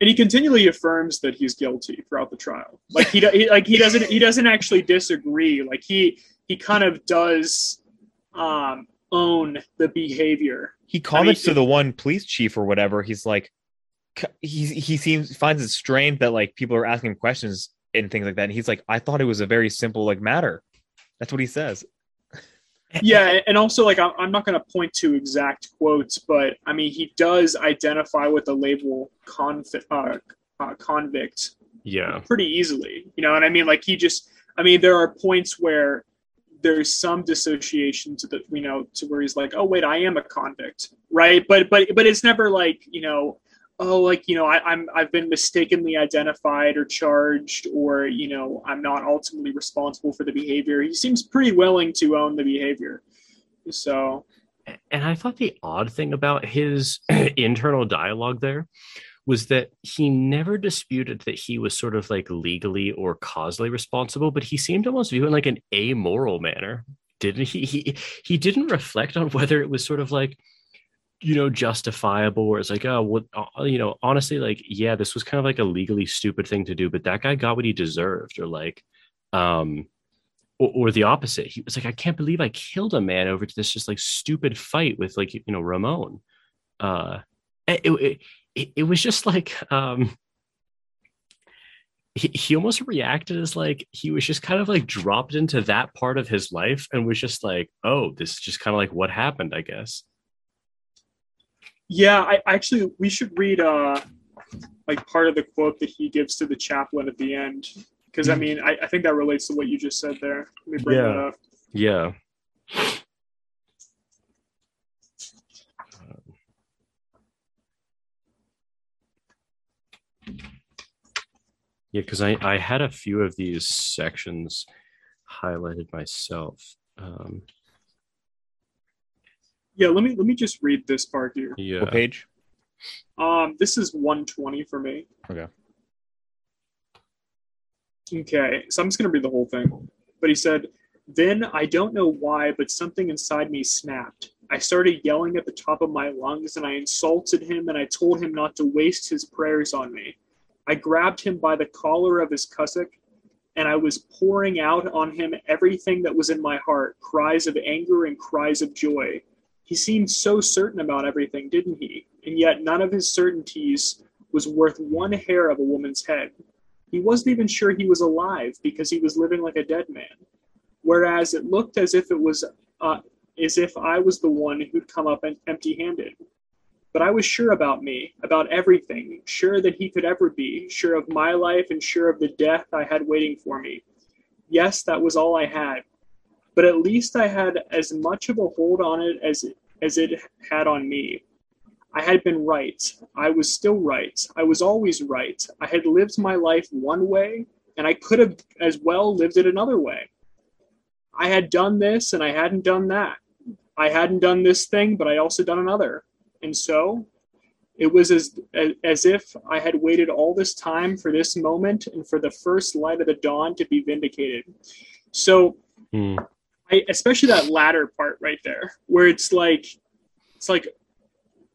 [SPEAKER 3] and he continually affirms that he's guilty throughout the trial. Like he, he like he doesn't he doesn't actually disagree. Like he he kind of does um, own the behavior.
[SPEAKER 2] he comments
[SPEAKER 3] mean,
[SPEAKER 2] to the one police chief or whatever. He's like, he he seems finds it strange that like people are asking him questions and things like that. And he's like, I thought it was a very simple like matter. That's what he says. (laughs)
[SPEAKER 3] Yeah, and also like I'm I'm not going to point to exact quotes, but I mean he does identify with the label convict uh, uh, convict
[SPEAKER 1] Yeah.
[SPEAKER 3] pretty easily. You know, and I mean, like he just, I mean, there are points where there's some dissociation to the, you know, to where he's like, oh wait, I am a convict, right? But but but it's never like you know, oh like you know, I, I'm I've been mistakenly identified or charged, or you know, I'm not ultimately responsible for the behavior. He seems pretty willing to own the behavior. So
[SPEAKER 1] And I thought the odd thing about his (clears throat) internal dialogue there was that he never disputed that he was sort of like legally or causally responsible, but he seemed almost view in like an amoral manner. Didn't he? He he didn't reflect on whether it was sort of like, you know, justifiable or it's like, oh, what, uh, you know, honestly, like, yeah, this was kind of like a legally stupid thing to do, but that guy got what he deserved, or like, um, or, or the opposite. He was like, I can't believe I killed a man over to this just like stupid fight with like you know Ramon. Uh, it it, it, it was just like um, he, he almost reacted as like he was just kind of like dropped into that part of his life and was just like, oh, this is just kind of like what happened, I guess.
[SPEAKER 3] Yeah, I actually we should read uh like part of the quote that he gives to the chaplain at the end because I mean I, I think that relates to what you just said there. Let me bring
[SPEAKER 1] Yeah.
[SPEAKER 3] that up.
[SPEAKER 1] Yeah. Yeah, because I, I had a few of these sections highlighted myself. Um,
[SPEAKER 3] Yeah, let me let me just read this part here.
[SPEAKER 1] Yeah.
[SPEAKER 2] What page?
[SPEAKER 3] Um, this is 120 for me.
[SPEAKER 2] Okay.
[SPEAKER 3] Okay, so I'm just gonna read the whole thing. But he said, Then I don't know why, but something inside me snapped. I started yelling at the top of my lungs and I insulted him and I told him not to waste his prayers on me. I grabbed him by the collar of his cassock and I was pouring out on him everything that was in my heart cries of anger and cries of joy. He seemed so certain about everything, didn't he? And yet none of his certainties was worth one hair of a woman's head. He wasn't even sure he was alive because he was living like a dead man. Whereas it looked as if it was uh, as if I was the one who'd come up empty-handed. But I was sure about me, about everything, sure that he could ever be, sure of my life and sure of the death I had waiting for me. Yes, that was all I had. But at least I had as much of a hold on it as as it had on me. I had been right. I was still right. I was always right. I had lived my life one way, and I could have as well lived it another way. I had done this and I hadn't done that. I hadn't done this thing, but I also done another. And so it was as, as if I had waited all this time for this moment and for the first light of the dawn to be vindicated. So,
[SPEAKER 1] Hmm.
[SPEAKER 3] I, especially that latter part right there, where it's like, it's like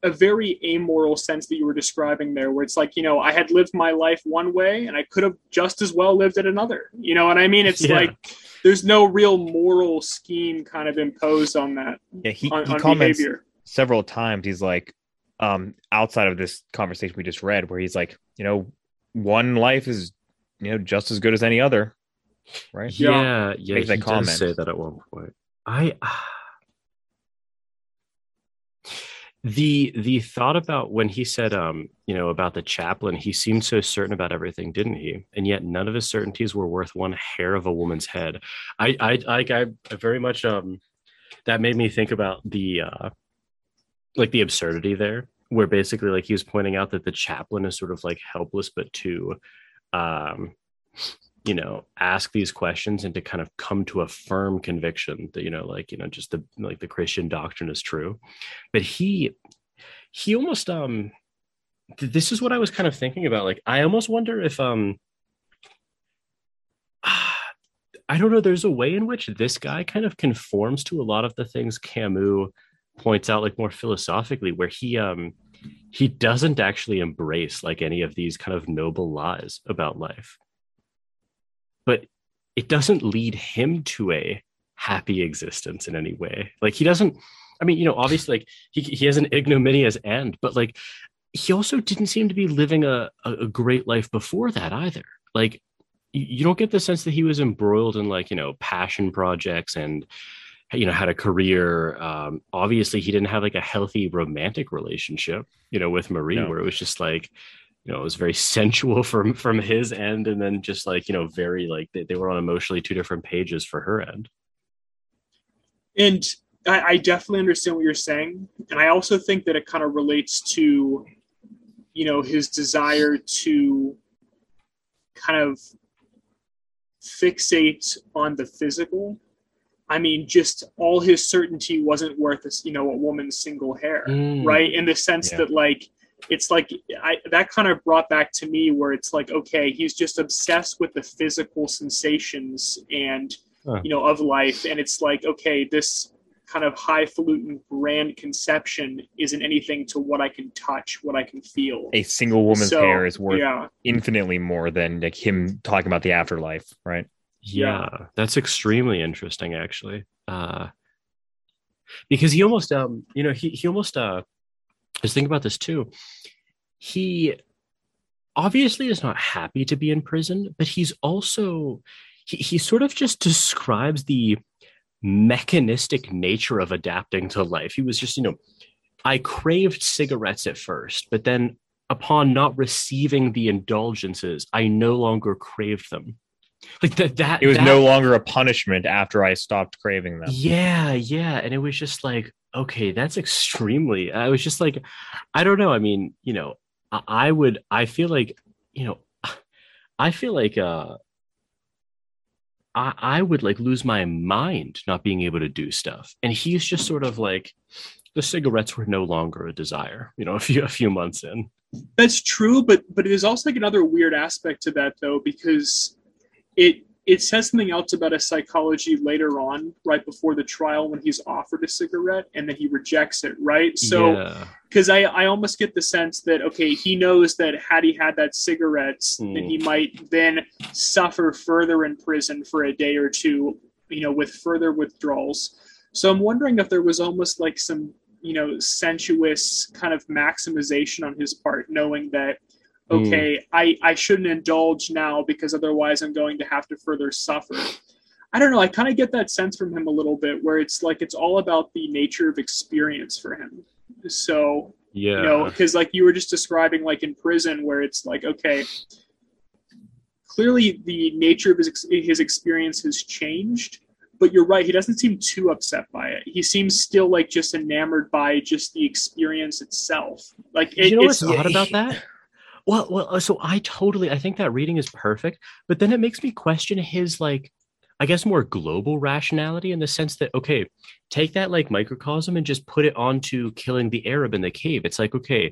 [SPEAKER 3] a very amoral sense that you were describing there, where it's like, you know, I had lived my life one way and I could have just as well lived it another. You know what I mean? It's
[SPEAKER 1] Yeah.
[SPEAKER 3] like there's no real moral scheme kind of imposed on that
[SPEAKER 2] Yeah, he,
[SPEAKER 3] on,
[SPEAKER 2] he
[SPEAKER 3] on
[SPEAKER 2] comments
[SPEAKER 3] behavior.
[SPEAKER 2] several times. He's like, um, outside of this conversation we just read, where he's like, you know, one life is, you know, just as good as any other, right?
[SPEAKER 3] Yeah.
[SPEAKER 1] Yeah, yeah,
[SPEAKER 2] Make that
[SPEAKER 1] he
[SPEAKER 2] comment.
[SPEAKER 1] say that at one point. I (sighs) the the thought about when he said um you know about the chaplain he seemed so certain about everything didn't he and yet none of his certainties were worth one hair of a woman's head i i i, I, I very much um that made me think about the uh like the absurdity there where basically like he was pointing out that the chaplain is sort of like helpless but too um you know ask these questions and to kind of come to a firm conviction that you know like you know just the like the christian doctrine is true. But he he almost um th- this is what i was kind of thinking about. Like i almost wonder if um (sighs) i don't know there's a way in which this guy kind of conforms to a lot of the things camus points out like more philosophically where he um he doesn't actually embrace like any of these kind of noble lies about life but it doesn't lead him to a happy existence in any way. Like he doesn't i mean you know obviously like he, he has an ignominious end but like he also didn't seem to be living a, a, great life before that either. Like you, you don't get the sense that he was embroiled in like you know passion projects and you know had a career. Um obviously he didn't have like a healthy romantic relationship you know with marie
[SPEAKER 2] No.
[SPEAKER 1] where it was just like you know it was very (laughs) sensual from from his end and then just like you know very like they, they were on emotionally two different pages for her end
[SPEAKER 3] And I, I definitely understand what you're saying, and I also think that it kind of relates to, you know, his desire to kind of fixate on the physical. I mean, just all his certainty wasn't worth, a, you know, a woman's single hair,
[SPEAKER 1] Mm.
[SPEAKER 3] right? In the sense
[SPEAKER 2] Yeah.
[SPEAKER 3] that, like, it's like I, that kind of brought back to me where it's like, okay, he's just obsessed with the physical sensations and
[SPEAKER 1] Huh.
[SPEAKER 3] you know of life, and it's like, okay, this kind of highfalutin grand conception isn't anything to what I can touch, what I can feel.
[SPEAKER 2] A single woman's
[SPEAKER 3] So,
[SPEAKER 2] hair is worth
[SPEAKER 3] yeah,
[SPEAKER 2] infinitely more than like him talking about the afterlife, right?
[SPEAKER 1] yeah, that's extremely interesting actually uh because he almost um you know he he almost uh Was thinking about this too he obviously is not happy to be in prison but he's also he, he sort of just describes the mechanistic nature of adapting to life he was just you know i craved cigarettes at first but then upon not receiving the indulgences i no longer craved them like that that
[SPEAKER 2] It was
[SPEAKER 1] that-
[SPEAKER 2] no longer a punishment after I stopped craving them.
[SPEAKER 1] yeah, yeah. And it was just like, okay, that's extremely. I was just like, I don't know. I mean, you know, I, I would, I feel like, you know, (sighs) I feel like, uh, I, I would like lose my mind not being able to do stuff. And he's just sort of like, the cigarettes were no longer a desire. You know, (laughs) a few a few months in.
[SPEAKER 3] That's true, but but it is also like another weird aspect to that though, because it it says something else about his psychology later on, right before the trial when he's offered a cigarette and then he rejects it, right? So
[SPEAKER 1] yeah.
[SPEAKER 3] because I, I almost get the sense that okay he knows that had he had that cigarette
[SPEAKER 1] Hmm.
[SPEAKER 3] that he might then suffer further in prison for a day or two you know with further withdrawals so i'm wondering if there was almost like some you know sensuous kind of maximization on his part knowing that
[SPEAKER 1] Hmm.
[SPEAKER 3] okay i i shouldn't indulge now because otherwise i'm going to have to further suffer I don't know. I kind of get that sense from him a little bit, where it's like it's all about the nature of experience for him. So
[SPEAKER 1] yeah.
[SPEAKER 3] you know because like you were just describing like in prison where it's like okay clearly the nature of his, his experience has changed but you're right he doesn't seem too upset by it he seems still like just enamored by just the experience itself like it,
[SPEAKER 1] you know
[SPEAKER 3] it's
[SPEAKER 1] what's odd about that? Well, well, uh, so I totally, I think that reading is perfect, but then it makes me question his like, I guess more global rationality in the sense that okay, take that like microcosm and just put it onto killing the Arab in the cave. It's like okay,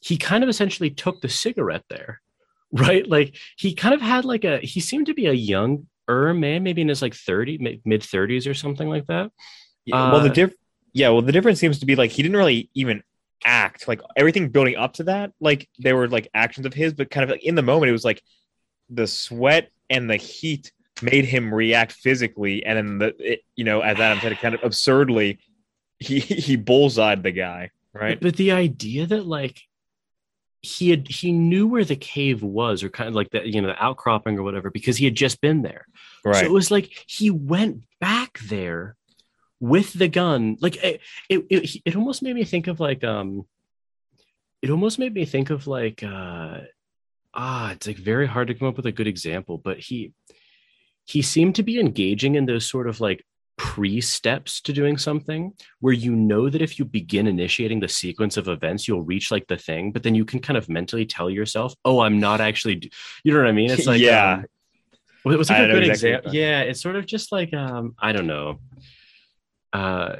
[SPEAKER 1] he kind of essentially took the cigarette there, (laughs) right? Like he kind of had like a, he seemed to be a younger man, maybe in his like thirty, mid thirties or something like that.
[SPEAKER 2] Yeah, well, the
[SPEAKER 1] Uh,
[SPEAKER 2] diff- yeah, well, the difference seems to be like he didn't really even act like everything building up to that. Like they were like actions of his, but kind of like in the moment, it was like the sweat and the heat made him react physically, and then the it, you know, as Adam said, kind of absurdly, he he bullseyed the guy, right?
[SPEAKER 1] But the idea that like he had he knew where the cave was, or kind of like the you know the outcropping or whatever, because he had just been there.
[SPEAKER 2] right So
[SPEAKER 1] it was like he went back there with the gun. Like it, it, it, it almost made me think of like um, it almost made me think of like uh, ah, it's like very hard to come up with a good example, but he he seemed to be engaging in those sort of like pre steps to doing something where you know that if you begin initiating the sequence of events you'll reach like the thing but then you can kind of mentally tell yourself oh i'm not actually d-" you know what i mean it's (laughs) like
[SPEAKER 2] Yeah.
[SPEAKER 1] um, well, it was like
[SPEAKER 2] I
[SPEAKER 1] a good example yeah it's sort of just like um i don't know uh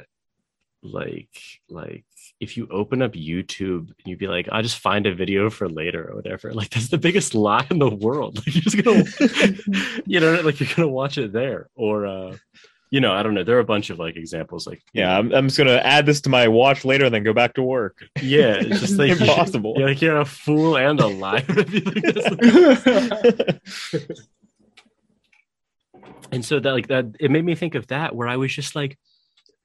[SPEAKER 1] like like if you open up youtube and you'd be like i'll just find a video for later or whatever (laughs) like that's the biggest (laughs) lie in the world (laughs) like you're just gonna you know like you're gonna watch it there or uh you know i don't know there are a bunch of like examples like
[SPEAKER 2] Yeah, I'm, I'm just gonna add this to my watch later, and then go back to work.
[SPEAKER 1] yeah it's just like
[SPEAKER 2] Impossible.
[SPEAKER 1] you're like you're a fool and a liar if you think that's- and so that like that it made me think of that where i was just like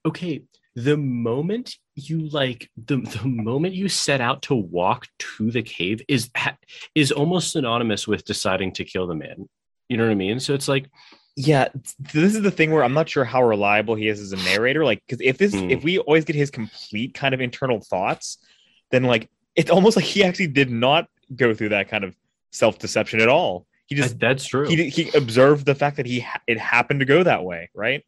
[SPEAKER 1] okay the moment you like the, the moment you set out to walk to the cave is is almost synonymous with deciding to kill the man. You know what i mean? So it's like
[SPEAKER 2] yeah this is the thing where i'm not sure how reliable he is as a narrator like because if this
[SPEAKER 1] Hmm.
[SPEAKER 2] if we always get his complete kind of internal thoughts then like it's almost like he actually did not go through that kind of self-deception at all. He just
[SPEAKER 1] that's true.
[SPEAKER 2] he, he observed the fact that he ha- it happened to go that way right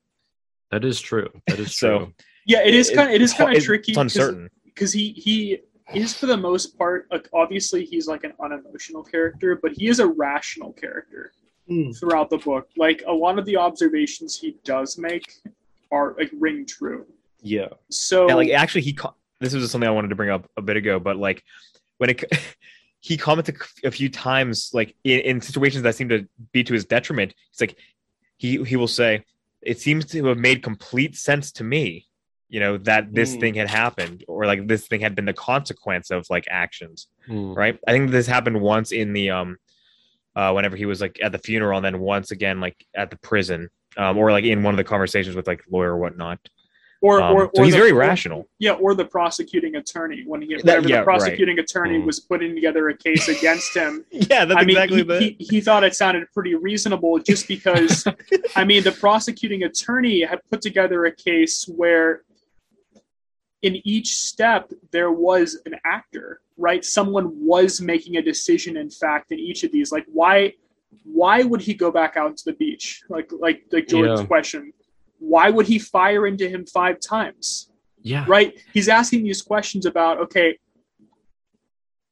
[SPEAKER 1] that is true that is (laughs)
[SPEAKER 2] So,
[SPEAKER 1] true
[SPEAKER 3] yeah, it is kind. Of, it is kind
[SPEAKER 2] hard-
[SPEAKER 3] of tricky.
[SPEAKER 2] it's uncertain
[SPEAKER 3] because he he is for the most part like obviously he's like an unemotional character, but he is a rational character
[SPEAKER 1] Hmm.
[SPEAKER 3] throughout the book. Like a lot of the observations he does make are like ring true.
[SPEAKER 1] yeah
[SPEAKER 3] So
[SPEAKER 2] yeah, like actually he co- this was something i wanted to bring up a bit ago but like when it (laughs) he commented a few times like in, in situations that seem to be to his detriment he's like he he will say it seems to have made complete sense to me you know that this
[SPEAKER 1] Mm.
[SPEAKER 2] thing had happened or like this thing had been the consequence of like actions
[SPEAKER 1] Hmm.
[SPEAKER 2] right i think this happened once in the um uh whenever he was like at the funeral and then once again like at the prison um or like in one of the conversations with like lawyer or whatnot
[SPEAKER 3] or
[SPEAKER 2] um,
[SPEAKER 3] or,
[SPEAKER 2] so
[SPEAKER 3] or
[SPEAKER 2] he's
[SPEAKER 3] the-
[SPEAKER 2] very rational
[SPEAKER 3] Yeah, or the prosecuting attorney when he
[SPEAKER 2] That- yeah,
[SPEAKER 3] the
[SPEAKER 2] right.
[SPEAKER 3] prosecuting attorney
[SPEAKER 1] Mm.
[SPEAKER 3] was putting together a case against him. (laughs)
[SPEAKER 2] yeah that's
[SPEAKER 3] I mean,
[SPEAKER 2] exactly
[SPEAKER 3] he,
[SPEAKER 2] the
[SPEAKER 3] he, he thought it sounded pretty reasonable just because, (laughs) I mean, the prosecuting attorney had put together a case where in each step there was an actor, right? Someone was making a decision, in fact, in each of these. Like, why? Why would he go back out to the beach? Like, like, like Jordan's
[SPEAKER 1] Yeah.
[SPEAKER 3] question. Why would he fire into him five times?
[SPEAKER 1] yeah
[SPEAKER 3] right? He's asking these questions about, okay,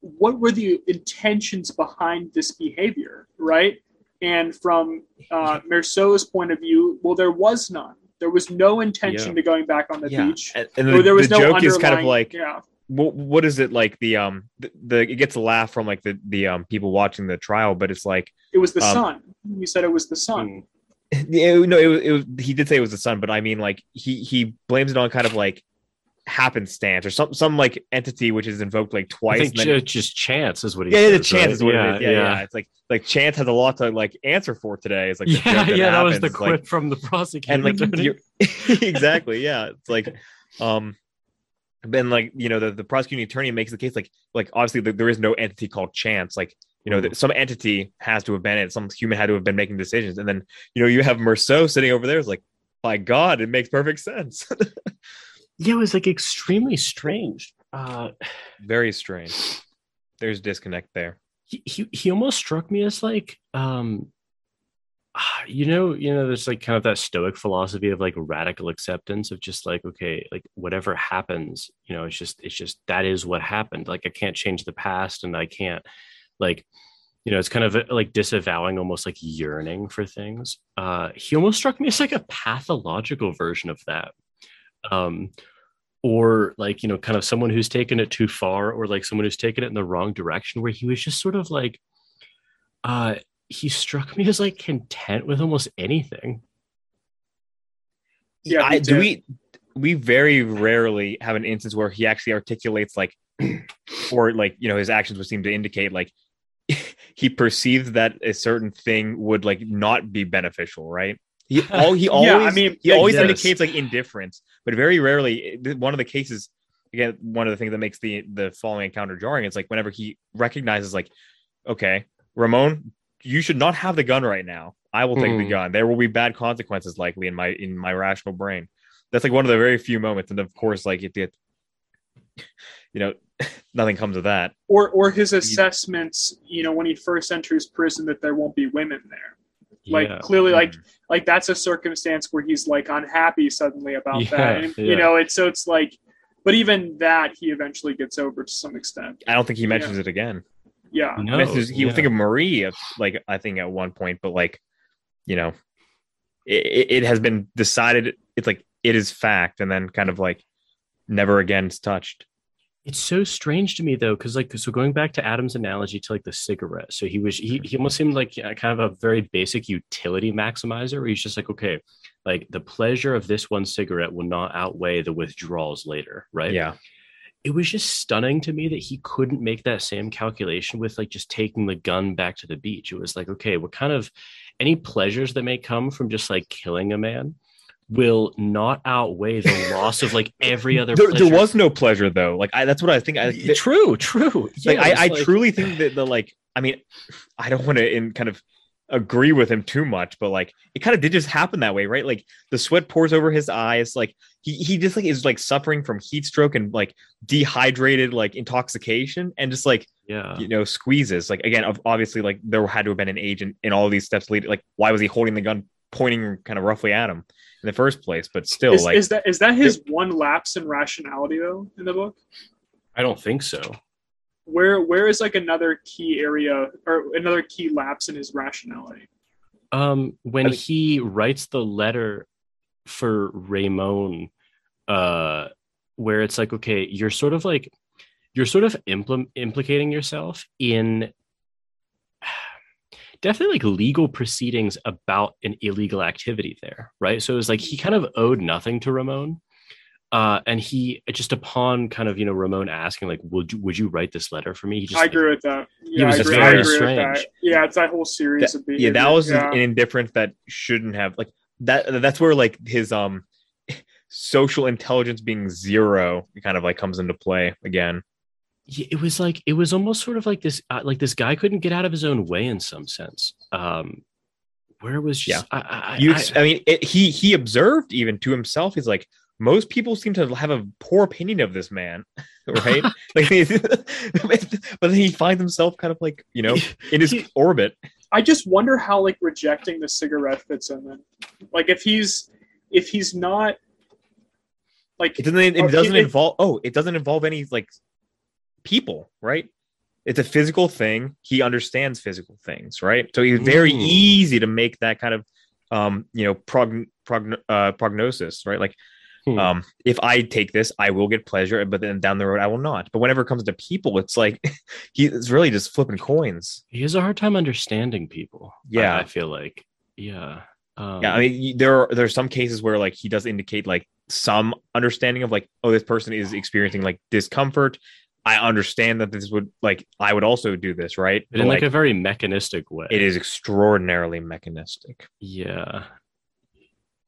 [SPEAKER 3] what were the intentions behind this behavior, right? And from uh, Meursault's point of view, well, there was none, There was no intention
[SPEAKER 1] Yeah.
[SPEAKER 3] to going back on the
[SPEAKER 2] yeah.
[SPEAKER 3] beach.
[SPEAKER 2] And, and the,
[SPEAKER 3] there was
[SPEAKER 2] the
[SPEAKER 3] no
[SPEAKER 2] joke is kind of like
[SPEAKER 3] yeah,
[SPEAKER 2] what, what is it like the um the, the it gets a laugh from like the the um people watching the trial but it's like
[SPEAKER 3] it was the
[SPEAKER 2] Um,
[SPEAKER 3] sun. You said it was the sun. (laughs)
[SPEAKER 2] yeah, no it, was- it was he did say it was the sun but i mean like he he blames it on kind of like happenstance or some some like entity which is invoked like
[SPEAKER 1] I
[SPEAKER 2] twice
[SPEAKER 1] think
[SPEAKER 2] and then-
[SPEAKER 1] ju- just chance is what he
[SPEAKER 2] yeah, yeah, the
[SPEAKER 1] says,
[SPEAKER 2] chance
[SPEAKER 1] right?
[SPEAKER 2] is what
[SPEAKER 1] yeah,
[SPEAKER 2] it is. Yeah, yeah, It's like like chance has a lot to like answer for today. It's like
[SPEAKER 1] yeah, yeah, that was the
[SPEAKER 2] It's like-
[SPEAKER 1] quip from the prosecutor.
[SPEAKER 2] and like (laughs) (laughs) exactly yeah it's like um then like you know the, the prosecuting attorney makes the case like like obviously the, there is no entity called chance like you know
[SPEAKER 1] Mhm.
[SPEAKER 2] that some entity has to have been it some human had to have been making decisions. And then you know you have Meursault sitting over there is like by god it makes perfect sense. (laughs)
[SPEAKER 1] Yeah, it was like extremely strange. Uh,
[SPEAKER 2] very strange. There's disconnect there.
[SPEAKER 1] He, he he almost struck me as like um ah, you know you know there's like kind of that stoic philosophy of like radical acceptance of just like okay like whatever happens you know it's just it's just that is what happened. Like i can't change the past and i can't like you know it's kind of uh, like disavowing almost like yearning for things. Uh he almost struck me as like a pathological version of that. Um or like you know kind of someone who's taken it too far or like someone who's taken it in the wrong direction where he was just sort of like uh he struck me as like content with almost anything.
[SPEAKER 3] Yeah,
[SPEAKER 2] I, do we we very rarely have an instance where he actually articulates like (clears throat) or like you know his actions would seem to indicate like he perceived that a certain thing would like not be beneficial right he (laughs) all he always
[SPEAKER 3] Yeah, I mean,
[SPEAKER 2] he always
[SPEAKER 1] yes.
[SPEAKER 2] indicates like indifference but very rarely one of the cases again one of the things that makes the the following encounter jarring is like whenever he recognizes like okay ramon you should not have the gun right now i will take the
[SPEAKER 1] Hmm.
[SPEAKER 2] gun there will be bad consequences likely in my in my rational brain that's like one of the very few moments and of course like it, it you know (laughs) nothing comes of that
[SPEAKER 3] or or his assessments. You know, when he first enters prison, that there won't be women there. Like
[SPEAKER 1] Yeah.
[SPEAKER 3] clearly, like
[SPEAKER 2] Mm.
[SPEAKER 3] like that's a circumstance where he's like unhappy suddenly about
[SPEAKER 1] Yeah,
[SPEAKER 3] that. And,
[SPEAKER 1] yeah.
[SPEAKER 3] You know, it's so it's like, but even that he eventually gets over to some extent.
[SPEAKER 2] i don't think he mentions it again
[SPEAKER 3] Yeah,
[SPEAKER 2] he,
[SPEAKER 1] no,
[SPEAKER 2] mentions, he would
[SPEAKER 1] yeah.
[SPEAKER 2] think of marie of, like i think at one point but like you know it, it it has been decided it's like it is fact and then kind of like never again is touched
[SPEAKER 1] It's so strange to me though, because like so going back to Adam's analogy to like the cigarette. So he was he, he almost seemed like uh, kind of a very basic utility maximizer where he's just like, okay, like the pleasure of this one cigarette will not outweigh the withdrawals later, right?
[SPEAKER 2] yeah
[SPEAKER 1] It was just stunning to me that he couldn't make that same calculation with like just taking the gun back to the beach. It was like, okay, what kind of any pleasures that may come from just like killing a man will not outweigh the (laughs) loss of like every other
[SPEAKER 2] there, there was no pleasure though. Like I, that's what i think i
[SPEAKER 1] true, true.
[SPEAKER 2] like
[SPEAKER 1] Yeah,
[SPEAKER 2] I,
[SPEAKER 1] like-
[SPEAKER 2] truly think that the like i mean i don't want to in kind of agree with him too much but like it kind of did just happen that way right? Like the sweat pours over his eyes like he, he just like is like suffering from heat stroke and like dehydrated like intoxication and just like
[SPEAKER 1] yeah.
[SPEAKER 2] you know squeezes. Like again obviously like there had to have been an agent in all of these steps leading like why was he holding the gun pointing kind of roughly at him in the first place but still
[SPEAKER 3] is,
[SPEAKER 2] like
[SPEAKER 3] is that is that his one lapse in rationality though in the book?
[SPEAKER 1] I don't think so.
[SPEAKER 3] Where where is like another key area or another key lapse in his rationality?
[SPEAKER 1] Um, when
[SPEAKER 2] I mean-
[SPEAKER 1] he writes the letter for Raymond, uh, where it's like, okay, you're sort of like, you're sort of impl- implicating yourself in definitely like legal proceedings about an illegal activity there, right? So it was like he kind of owed nothing to Ramon. Uh, and he just upon kind of you know Ramon asking like would you would you write this letter for me? He just
[SPEAKER 3] I agree with that. Yeah,
[SPEAKER 1] was
[SPEAKER 3] I agree,
[SPEAKER 2] very
[SPEAKER 3] I agree with
[SPEAKER 1] strange.
[SPEAKER 3] that. Yeah, it's that whole series of
[SPEAKER 2] yeah that was
[SPEAKER 3] yeah.
[SPEAKER 2] an indifference that shouldn't have like that that's where like his um (laughs) social intelligence being zero kind of like comes into play again
[SPEAKER 1] yeah, it was like it was almost sort of like this uh, like this guy couldn't get out of his own way in some sense um where it was just I, I,
[SPEAKER 2] you
[SPEAKER 1] I,
[SPEAKER 2] I, mean it, he he observed even to himself. He's like most people seem to have a poor opinion of this man (laughs) right? (laughs) Like (laughs) but then he finds himself kind of like you know in his
[SPEAKER 1] He-
[SPEAKER 2] orbit.
[SPEAKER 3] I just wonder how like rejecting the cigarette fits in then. Like if he's if he's not like
[SPEAKER 2] it doesn't it
[SPEAKER 3] Or
[SPEAKER 2] doesn't
[SPEAKER 3] it-
[SPEAKER 2] involve oh it doesn't involve any like people right it's a physical thing he understands physical things right so it's very
[SPEAKER 1] Mm.
[SPEAKER 2] easy to make that kind of um, you know, prog, prog, uh, prognosis, right? Like,
[SPEAKER 1] Hmm.
[SPEAKER 2] um, if I take this, I will get pleasure, but then down the road, I will not. But whenever it comes to people, it's like (laughs) he's really just flipping coins.
[SPEAKER 1] he has a hard time understanding people.
[SPEAKER 2] Yeah.
[SPEAKER 1] I, feel like. Yeah. Um,
[SPEAKER 2] Yeah, I mean, there are there are some cases where like he does indicate like some understanding of like, oh, this person is experiencing like discomfort. I understand that this would like I would also do this, right?
[SPEAKER 1] but in like, a very mechanistic way.
[SPEAKER 2] it is extraordinarily mechanistic.
[SPEAKER 1] Yeah.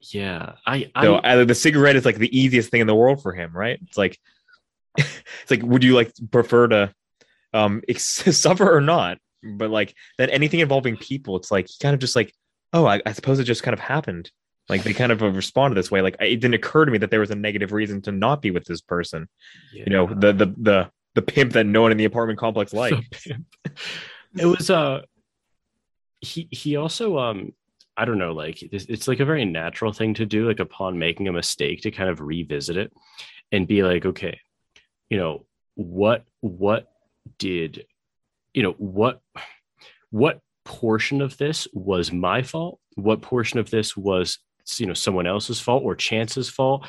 [SPEAKER 1] Yeah. I. I
[SPEAKER 2] So the cigarette is like the easiest thing in the world for him, right? It's like (laughs) it's like would you like prefer to um (laughs) ex- suffer or not? But like then anything involving people, it's like he kind of just like, oh, I, I suppose it just kind of happened. Like they kind of responded this way. Like it didn't occur to me that there was a negative reason to not be with this person. You know, the the the the pimp that no one in the apartment complex liked.
[SPEAKER 1] It was uh he he also um i don't know like it's, it's like a very natural thing to do like upon making a mistake to kind of revisit it and be like okay you know what what did you know what what portion of this was my fault? What portion of this was you know someone else's fault or chance's fault?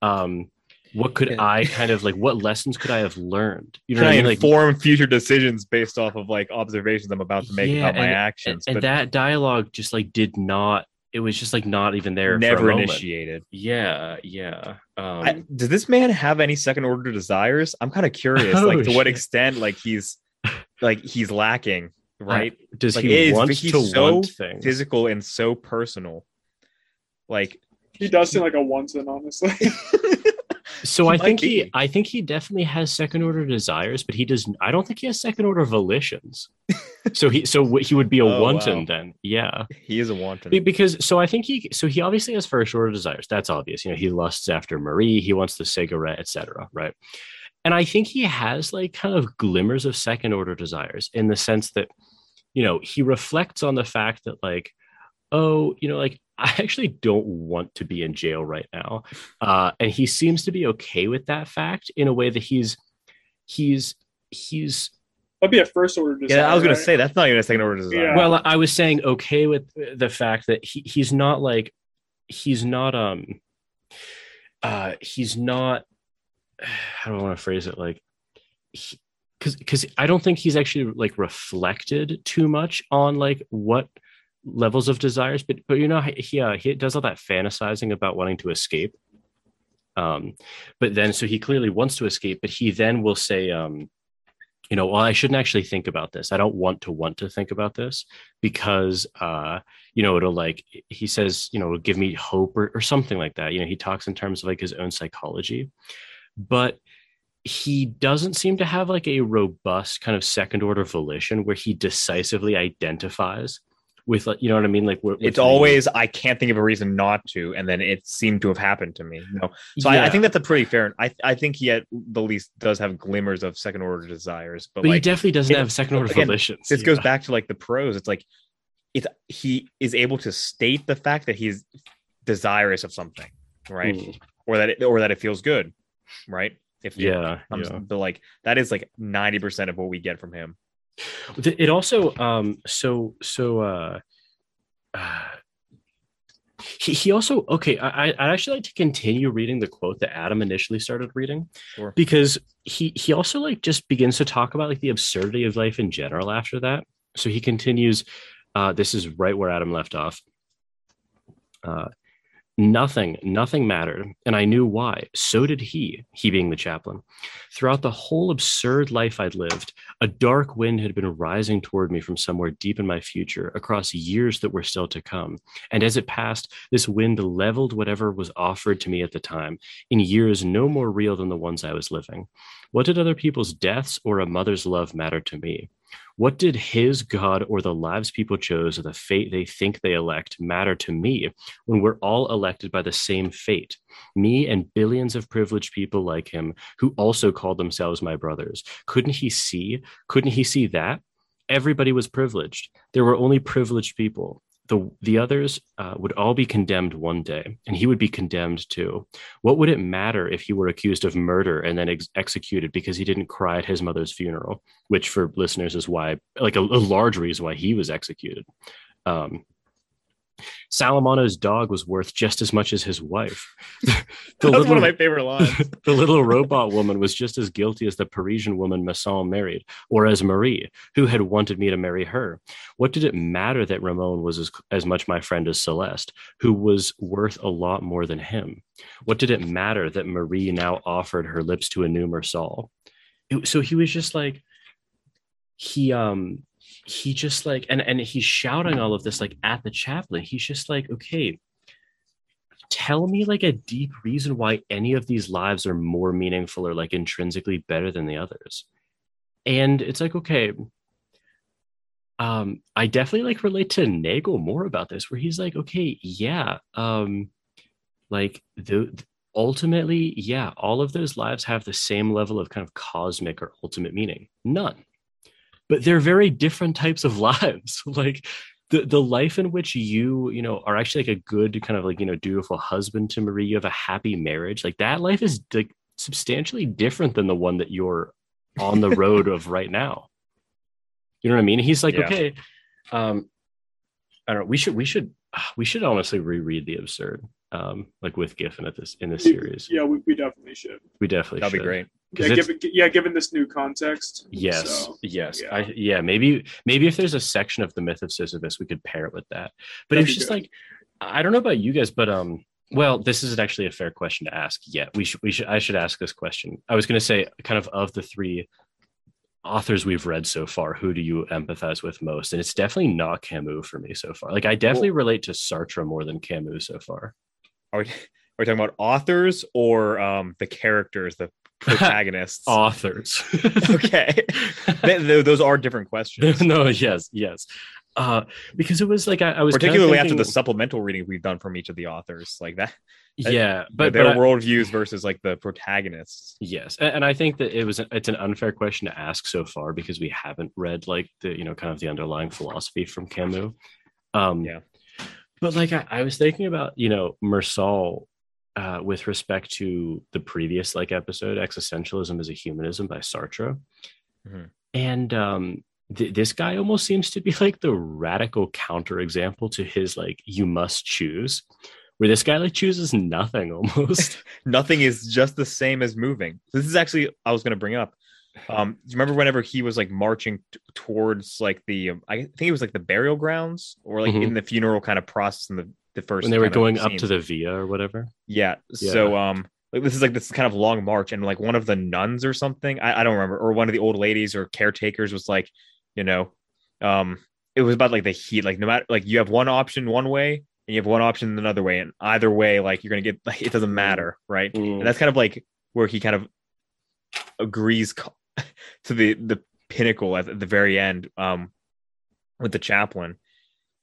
[SPEAKER 1] Um what could
[SPEAKER 2] Yeah.
[SPEAKER 1] i kind of like what lessons could i have learned you know
[SPEAKER 2] Can I
[SPEAKER 1] i mean like
[SPEAKER 2] inform future decisions based off of like observations I'm about to make
[SPEAKER 1] Yeah,
[SPEAKER 2] about my actions?
[SPEAKER 1] and, and
[SPEAKER 2] but
[SPEAKER 1] that dialogue just like did not it was just like not even there for a
[SPEAKER 2] never
[SPEAKER 1] moment.
[SPEAKER 2] initiated.
[SPEAKER 1] yeah yeah um
[SPEAKER 2] I, does this man have any second order desires? I'm kind of curious, (laughs)
[SPEAKER 1] Oh,
[SPEAKER 2] like to what extent, like he's like he's lacking, right?
[SPEAKER 1] does
[SPEAKER 2] like,
[SPEAKER 1] he
[SPEAKER 2] it is-
[SPEAKER 1] want
[SPEAKER 2] he's
[SPEAKER 1] to
[SPEAKER 2] so
[SPEAKER 1] want things
[SPEAKER 2] Physical and so personal. Like
[SPEAKER 3] He does seem like a once in, honestly. (laughs)
[SPEAKER 1] so i think
[SPEAKER 2] be.
[SPEAKER 1] he i think he definitely has second order desires but he does i don't think he has second order volitions. (laughs) So he so he would be a
[SPEAKER 2] Oh,
[SPEAKER 1] wanton
[SPEAKER 2] wow.
[SPEAKER 1] then. Yeah.
[SPEAKER 2] He is a wanton.
[SPEAKER 1] Be- because so i think he so he obviously has first order desires. That's obvious. You know he lusts after marie. He wants the cigarette etc right? And i think he has like kind of glimmers of second order desires in the sense that you know he reflects on the fact that like oh you know like i actually don't want to be in jail right now uh and he seems to be okay with that fact in a way that he's he's he's
[SPEAKER 3] That'd be a first order desire.
[SPEAKER 2] yeah, I was gonna say that's not even a second order desire.
[SPEAKER 3] Yeah.
[SPEAKER 1] well i was saying okay with the fact that he, he's not like he's not um uh he's not (sighs) how do i want to phrase it like because because i don't think he's actually like reflected too much on like what levels of desires but but you know he uh, he does all that fantasizing about wanting to escape. Um but then so he clearly wants to escape but he then will say um you know well i shouldn't actually think about this. I don't want to want to think about this because uh you know it'll like he says you know give me hope or, or something like that. You know he talks in terms of like his own psychology. But he doesn't seem to have like a robust kind of second order volition where he decisively identifies with like you know what i mean like
[SPEAKER 2] it's always I can't think of a reason not to, and then it seemed to have happened to me. No, so I, I think that's a pretty fair. I I think he at the least does have glimmers of second order desires, but,
[SPEAKER 1] but he definitely doesn't
[SPEAKER 2] it-
[SPEAKER 1] have second order
[SPEAKER 2] again,
[SPEAKER 1] volitions
[SPEAKER 2] this goes back to like the pros. It's like it's he is able to state the fact that he's desirous of something, right,
[SPEAKER 1] Mm.
[SPEAKER 2] or that it, or that it feels good, right. If
[SPEAKER 1] yeah,
[SPEAKER 2] comes-
[SPEAKER 1] yeah.
[SPEAKER 2] but like that is like ninety percent of what we get from him.
[SPEAKER 1] It also um so so uh, uh he, he also okay I, I- i'd actually like to continue reading the quote that adam initially started reading
[SPEAKER 2] Sure.
[SPEAKER 1] because he he also like just begins to talk about like the absurdity of life in general after that so he continues uh this is right where adam left off uh Nothing, nothing mattered, and I knew why. So did he, he being the chaplain. Throughout the whole absurd life I'd lived, a dark wind had been rising toward me from somewhere deep in my future, across years that were still to come. And as it passed, this wind leveled whatever was offered to me at the time, in years no more real than the ones I was living. What did other people's deaths or a mother's love matter to me? What did his God or the lives people chose or the fate they think they elect matter to me when we're all elected by the same fate? Me and billions of privileged people like him who also called themselves my brothers. Couldn't he see? Couldn't he see that? Everybody was privileged. There were only privileged people. The, the others uh, would all be condemned one day, and he would be condemned too. What would it matter if he were accused of murder and then ex- executed because he didn't cry at his mother's funeral? Which, for listeners, is why, like, a, a large reason why he was executed. Um, Salamano's dog was worth just as much as his wife. (laughs) the,
[SPEAKER 2] That was
[SPEAKER 1] little,
[SPEAKER 2] one of my favorite lines. (laughs)
[SPEAKER 1] the little robot woman was just as guilty as the Parisian woman Masson married, or as Marie, who had wanted me to marry her. What did it matter that Ramon was as, as much my friend as Celeste, who was worth a lot more than him? What did it matter that Marie now offered her lips to a new Meursault? It- so he was just like, he um he just like and and he's shouting all of this like at the chaplain. He's just like okay tell me like a deep reason why any of these lives are more meaningful or like intrinsically better than the others. And it's like okay um i definitely like relate to nagel more about this where he's like okay yeah um like the ultimately yeah all of those lives have the same level of kind of cosmic or ultimate meaning. None but they're very different types of (laughs) lives like the, the life in which you you know are actually like a good kind of like you know dutiful husband to marie you have a happy marriage like that life is like substantially different than the one that you're on the road of right now you know what i mean he's like
[SPEAKER 2] Yeah.
[SPEAKER 1] okay um i don't know we should we should (sighs) we should honestly reread the absurd um like with giffen at this in this series
[SPEAKER 3] Yeah, we, we definitely should.
[SPEAKER 1] we definitely should.
[SPEAKER 2] That'd be great.
[SPEAKER 3] Yeah, given, yeah, given this new context.
[SPEAKER 1] Yes,
[SPEAKER 3] So,
[SPEAKER 1] yes,
[SPEAKER 3] yeah.
[SPEAKER 1] I, yeah. Maybe, maybe if there's a section of the myth of Sisyphus, we could pair it with that. But
[SPEAKER 3] That'd
[SPEAKER 1] it's just
[SPEAKER 3] good.
[SPEAKER 1] like, I don't know about you guys, but um, well, this isn't actually a fair question to ask yet. We should, we should, I should ask this question. I was going to say, kind of, of the three authors we've read so far, who do you empathize with most? And it's definitely not Camus for me so far. Like, I definitely relate to Sartre more than Camus so far.
[SPEAKER 2] Are we, are we talking about authors or um the characters, the protagonists? (laughs)
[SPEAKER 1] Authors. (laughs)
[SPEAKER 2] okay. Th- th- those are different questions. (laughs)
[SPEAKER 1] no, yes, yes. Uh, because it was like I, I was kinda
[SPEAKER 2] Particularly after the supplemental reading we've done from each of the authors, like that,
[SPEAKER 1] yeah, but,
[SPEAKER 2] their
[SPEAKER 1] but I-
[SPEAKER 2] worldviews versus like the protagonists.
[SPEAKER 1] yes, and, and I think that it was it's an unfair question to ask so far because we haven't read like the you know kind of the underlying philosophy from Camus. Um,
[SPEAKER 2] Yeah.
[SPEAKER 1] but like I, I was thinking about you know Meursault uh, with respect to the previous like episode, existentialism as a humanism by Sartre,
[SPEAKER 2] Mhm.
[SPEAKER 1] and um, th- this guy almost seems to be like the radical counterexample to his like you must choose, where this guy like chooses nothing almost. (laughs)
[SPEAKER 2] Nothing is just the same as moving. This is actually I was going to bring up. Um, do you remember whenever he was like marching t- towards like the um, I think it was like the burial grounds or like
[SPEAKER 1] Mhm.
[SPEAKER 2] in the funeral kind of process in the the first
[SPEAKER 1] when they were going up to the via or whatever.
[SPEAKER 2] Yeah. So um like this is like this kind of long march and like one of the nuns or something, I, I don't remember, or one of the old ladies or caretakers was like, you know, um it was about like the heat, like no matter like you have one option one way and you have one option another way, and either way, like you're gonna get (laughs) like it doesn't matter, right? And that's kind of like where he kind of agrees co- (laughs) to the the pinnacle at the very end um with the chaplain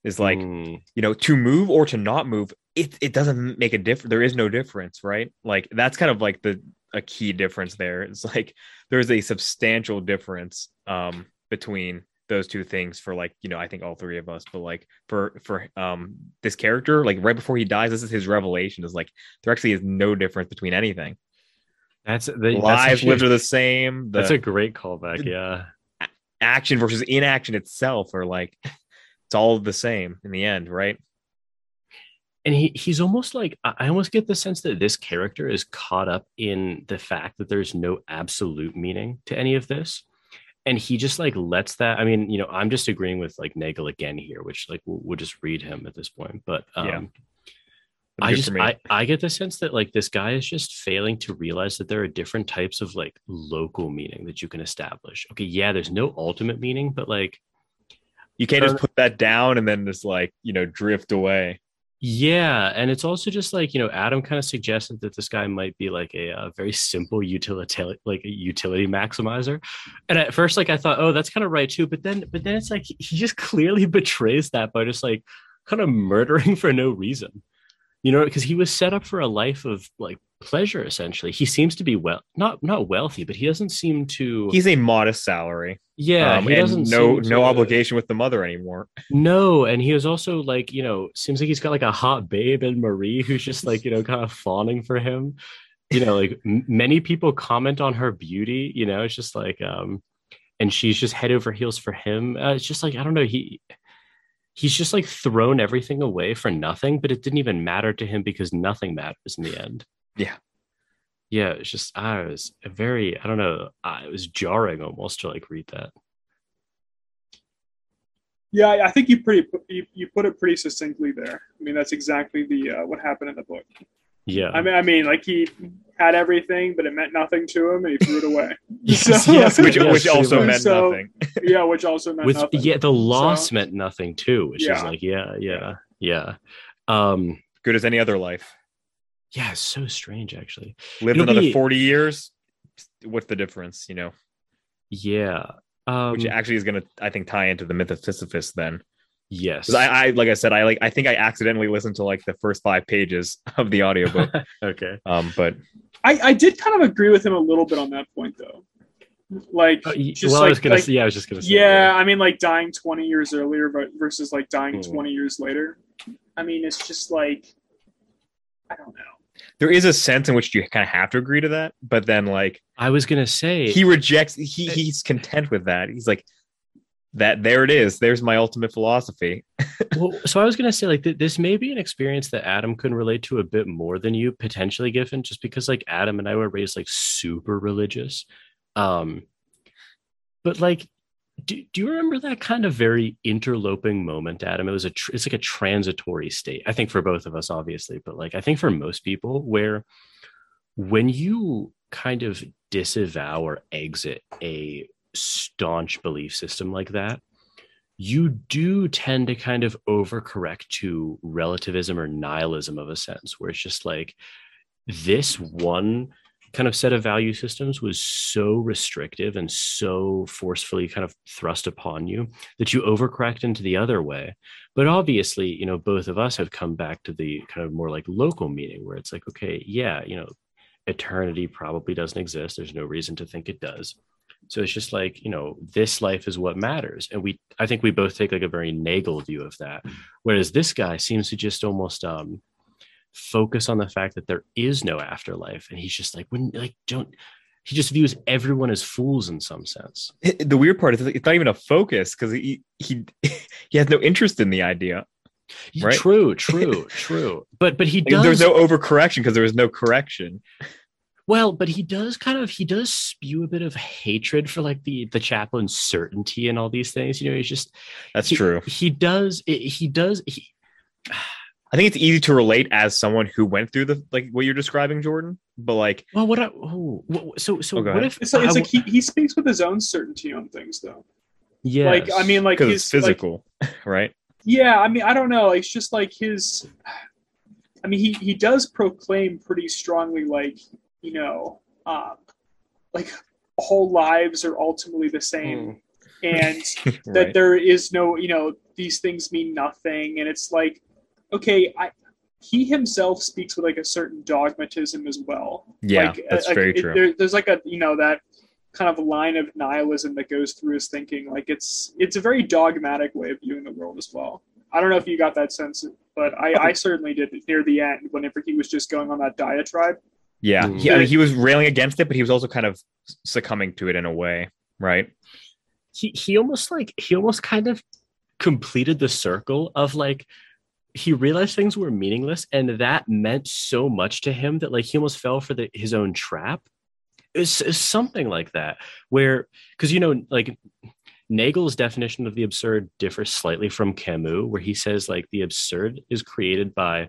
[SPEAKER 2] is like
[SPEAKER 1] Mm.
[SPEAKER 2] you know to move or to not move it it doesn't make a difference there is no difference right like that's kind of like the a key difference there it's like there's a substantial difference um between those two things for like you know i think all three of us but like for for um this character like right before he dies this is his revelation is like there actually is no difference between anything
[SPEAKER 1] that's the
[SPEAKER 2] lives lived are the same the
[SPEAKER 1] That's a great callback. Yeah.
[SPEAKER 2] action versus inaction itself are like (laughs) it's all the same in the end right
[SPEAKER 1] And he he's almost like I almost get the sense that this character is caught up in the fact that there's no absolute meaning to any of this. And he just like lets that. I mean, you know, I'm just agreeing with like Nagel again here, which like we'll, we'll just read him at this point. But um,
[SPEAKER 2] Yeah.
[SPEAKER 1] I just I, I get the sense that like this guy is just failing to realize that there are different types of like local meaning that you can establish. Okay, yeah, there's no ultimate meaning, but like
[SPEAKER 2] You can't just put that down and then just like, you know, drift away.
[SPEAKER 1] yeah, and it's also just like you know Adam kind of suggested that this guy might be like a, uh very simple utility like a utility maximizer, and at first like I thought oh that's kind of right too, but then but then it's like he just (laughs) clearly betrays that by just like kind of murdering for no reason. You know, because he was set up for a life of like pleasure essentially. He seems to be well not not wealthy, but he doesn't seem to
[SPEAKER 2] He's a modest salary.
[SPEAKER 1] yeah,
[SPEAKER 2] um,
[SPEAKER 1] he
[SPEAKER 2] and
[SPEAKER 1] doesn't
[SPEAKER 2] no no
[SPEAKER 1] to-
[SPEAKER 2] obligation with the mother anymore.
[SPEAKER 1] No, and he was also like, you know, seems like he's got like a hot babe and Marie who's just like, you know, kind of fawning for him. You know, like m- many people comment on her beauty, you know, it's just like um and she's just head over heels for him. Uh, it's just like I don't know, he he's just like thrown everything away for nothing, but it didn't even matter to him because nothing matters in the end.
[SPEAKER 2] Yeah.
[SPEAKER 1] Yeah, it's just I was a very I don't know, uh, it was jarring almost to like read that.
[SPEAKER 3] Yeah, I- I think you pretty you, you put it pretty succinctly there. I mean, that's exactly the uh, what happened in the book.
[SPEAKER 1] Yeah.
[SPEAKER 3] I mean, I mean, like he had everything, but it meant nothing to him, and he threw it away.
[SPEAKER 1] Yes, (laughs) (laughs)
[SPEAKER 3] So-
[SPEAKER 1] yes, (laughs)
[SPEAKER 2] which,
[SPEAKER 1] yes,
[SPEAKER 2] which also meant
[SPEAKER 3] So-
[SPEAKER 2] nothing.
[SPEAKER 3] yeah, which also meant
[SPEAKER 1] with
[SPEAKER 3] nothing.
[SPEAKER 1] yeah, the loss
[SPEAKER 3] So-
[SPEAKER 1] meant nothing too, which is like, yeah, yeah, yeah. Um
[SPEAKER 2] Good as any other life.
[SPEAKER 1] Yeah, it's so strange actually.
[SPEAKER 2] Live
[SPEAKER 1] It'll
[SPEAKER 2] another
[SPEAKER 1] be-
[SPEAKER 2] 40 years. What's the difference, you know?
[SPEAKER 1] Yeah. Um
[SPEAKER 2] Which actually is going to, I think, tie into the myth of Sisyphus then.
[SPEAKER 1] Yes.
[SPEAKER 2] I, I, like I said, I like, I think I accidentally listened to like the first five pages (laughs) of the audiobook. (laughs)
[SPEAKER 1] okay.
[SPEAKER 2] um, but
[SPEAKER 3] I, I did kind of agree with him a little bit on that point, though. Like,
[SPEAKER 1] Uh,
[SPEAKER 3] just
[SPEAKER 1] well,
[SPEAKER 3] like,
[SPEAKER 1] I was gonna
[SPEAKER 3] like-
[SPEAKER 1] say, yeah, I was just gonna say
[SPEAKER 3] yeah, I mean, like dying 20 years earlier but versus like dying
[SPEAKER 1] Hmm.
[SPEAKER 3] 20 years later. I mean, it's just like, I don't know.
[SPEAKER 2] There is a sense in which you kind of have to agree to that. But then, like,
[SPEAKER 1] I was gonna say
[SPEAKER 2] he rejects, he, he's content with that. He's like, that there it is. There's my ultimate philosophy. (laughs)
[SPEAKER 1] well, so I was gonna say like th- this may be an experience that Adam can relate to a bit more than you potentially given, just because like Adam and I were raised like super religious. Um, but like, do, do you remember that kind of very interloping moment, Adam? It was a tr- it's like a transitory state. I think for both of us, obviously, but like I think for most people, where when you kind of disavow or exit a staunch belief system like that you do tend to kind of overcorrect to relativism or nihilism of a sense, where it's just like this one kind of set of value systems was so restrictive and so forcefully kind of thrust upon you that you overcorrect into the other way. But obviously, you know, both of us have come back to the kind of more like local meaning where it's like, okay, yeah, you know, eternity probably doesn't exist. There's no reason to think it does. So it's just like, you know, this life is what matters. And we I think we both take like a very Nagel view of that. Whereas this guy seems to just almost um focus on the fact that there is no afterlife. And he's just like, when like don't he just views everyone as fools in some sense.
[SPEAKER 2] The weird part is it's not even a focus because he, he, (laughs) he has no interest in the idea. Right.
[SPEAKER 1] True, true, true. But but he (laughs) does
[SPEAKER 2] There's no overcorrection because there was no correction.
[SPEAKER 1] Well, but he does kind of he does spew a bit of hatred for like the the chaplain's certainty and all these things. You know, he's just
[SPEAKER 2] That's
[SPEAKER 1] he,
[SPEAKER 2] true.
[SPEAKER 1] He does he does he,
[SPEAKER 2] I think it's easy to relate as someone who went through the like what you're describing, Jordan. But like,
[SPEAKER 1] well what I, oh, what- so so
[SPEAKER 2] Oh,
[SPEAKER 1] what if
[SPEAKER 3] It's like, it's like he, he speaks with his own certainty on things, though.
[SPEAKER 1] Yeah,
[SPEAKER 3] Like, I mean, like his
[SPEAKER 2] it's
[SPEAKER 3] like,
[SPEAKER 2] physical, (laughs) right?
[SPEAKER 3] Yeah, I mean, I don't know. It's just like his. I mean, he he does proclaim pretty strongly, like you know, um, like whole lives are ultimately the same, and (laughs) that there is no, you know, these things mean nothing, and it's like, okay, I. He himself speaks with like a certain dogmatism as well.
[SPEAKER 2] Yeah,
[SPEAKER 3] like,
[SPEAKER 2] that's
[SPEAKER 3] uh,
[SPEAKER 2] very
[SPEAKER 3] it-
[SPEAKER 2] true.
[SPEAKER 3] There, there's like a you know that kind of line of nihilism that goes through his thinking. Like it's it's a very dogmatic way of viewing the world as well. I don't know if you got that sense, but I, I certainly did near the end whenever he was just going on that diatribe.
[SPEAKER 2] Yeah, he, I mean, he was railing against it, but he was also kind of succumbing to it in a way, right?
[SPEAKER 1] he he almost like he almost kind of completed the circle of like he realized things were meaningless and that meant so much to him that like he almost fell for the his own trap. It's, something like that where because you know like nagel's definition of the absurd differs slightly from camus where he says like the absurd is created by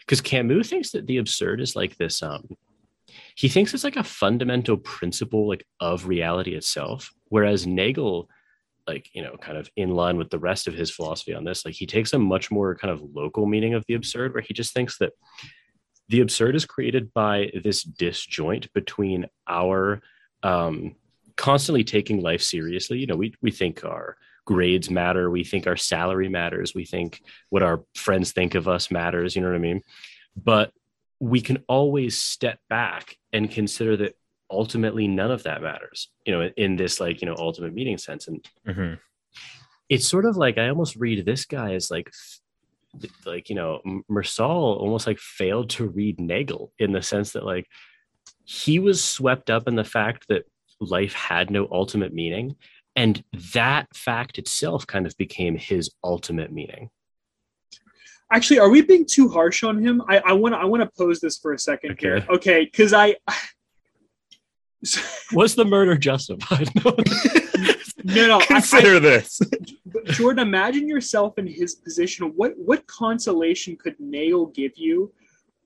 [SPEAKER 1] because camus thinks that the absurd is like this um he thinks it's like a fundamental principle like of reality itself whereas nagel like you know kind of in line with the rest of his philosophy on this like he takes a much more kind of local meaning of the absurd where he just thinks that the absurd is created by this disjoint between our um constantly taking life seriously. You know we we think our grades matter we think our salary matters we think what our friends think of us matters you know what i mean? But we can always step back and consider that ultimately none of that matters you know in this like you know ultimate meaning sense and
[SPEAKER 2] hmm
[SPEAKER 1] it's sort of like i almost read this guy as like like you know M- Meursault almost like failed to read nagel in the sense that like he was swept up in the fact that life had no ultimate meaning and that fact itself kind of became his ultimate meaning.
[SPEAKER 3] Actually, are we being too harsh on him? I I want I want to pose this for a second
[SPEAKER 1] Okay.
[SPEAKER 3] here. Okay, because I. (laughs)
[SPEAKER 1] Was the murder justified? No. (laughs)
[SPEAKER 3] No, no. I- I,
[SPEAKER 2] Consider this.
[SPEAKER 3] Jordan, imagine yourself in his position. What what consolation could Nagel give you